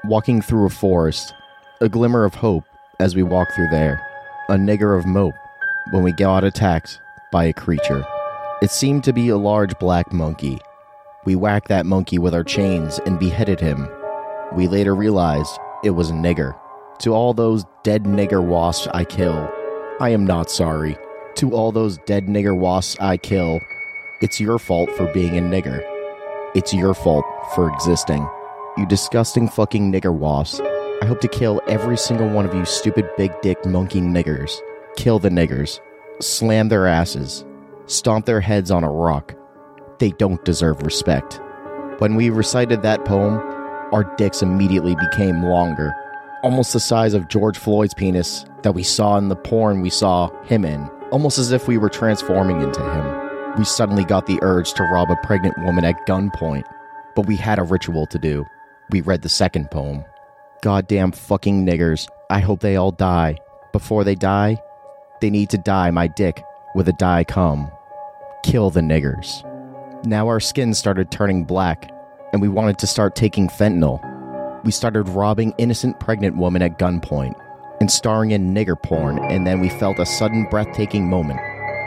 Speaker 4: Walking through a forest, a glimmer of hope as we walk through there, a nigger of mope when we got attacked by a creature. It seemed to be a large black monkey. We whacked that monkey with our chains and beheaded him. We later realized it was a nigger. To all those dead nigger wasps I kill, I am not sorry. To all those dead nigger wasps I kill, it's your fault for being a nigger. It's your fault for existing. You disgusting fucking nigger wasps. I hope to kill every single one of you stupid big dick monkey niggers. Kill the niggers. Slam their asses stomp their heads on a rock. They don't deserve respect. When we recited that poem, our dicks immediately became longer. almost the size of George Floyd's penis that we saw in the porn we saw him in, almost as if we were transforming into him. We suddenly got the urge to rob a pregnant woman at gunpoint, but we had a ritual to do. We read the second poem. Goddamn fucking niggers. I hope they all die. Before they die, they need to die my dick with a die cum. Kill the niggers. Now our skin started turning black, and we wanted to start taking fentanyl. We started robbing innocent pregnant women at gunpoint and starring in nigger porn, and then we felt a sudden breathtaking moment.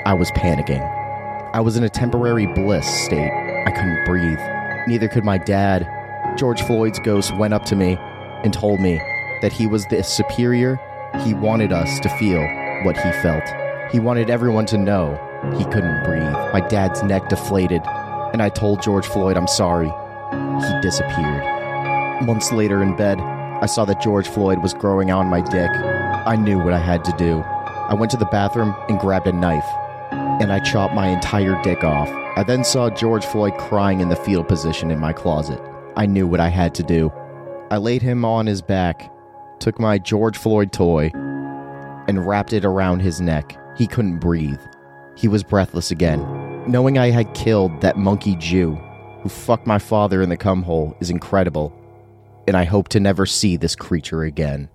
Speaker 4: I was panicking. I was in a temporary bliss state. I couldn't breathe. Neither could my dad. George Floyd's ghost went up to me and told me that he was the superior. He wanted us to feel what he felt. He wanted everyone to know he couldn't breathe. My dad's neck deflated, and I told George Floyd I'm sorry. He disappeared. Months later in bed, I saw that George Floyd was growing on my dick. I knew what I had to do. I went to the bathroom and grabbed a knife, and I chopped my entire dick off. I then saw George Floyd crying in the fetal position in my closet. I knew what I had to do. I laid him on his back, took my George Floyd toy, and wrapped it around his neck. He couldn't breathe. He was breathless again. Knowing I had killed that monkey Jew who fucked my father in the cum hole is incredible, and I hope to never see this creature again.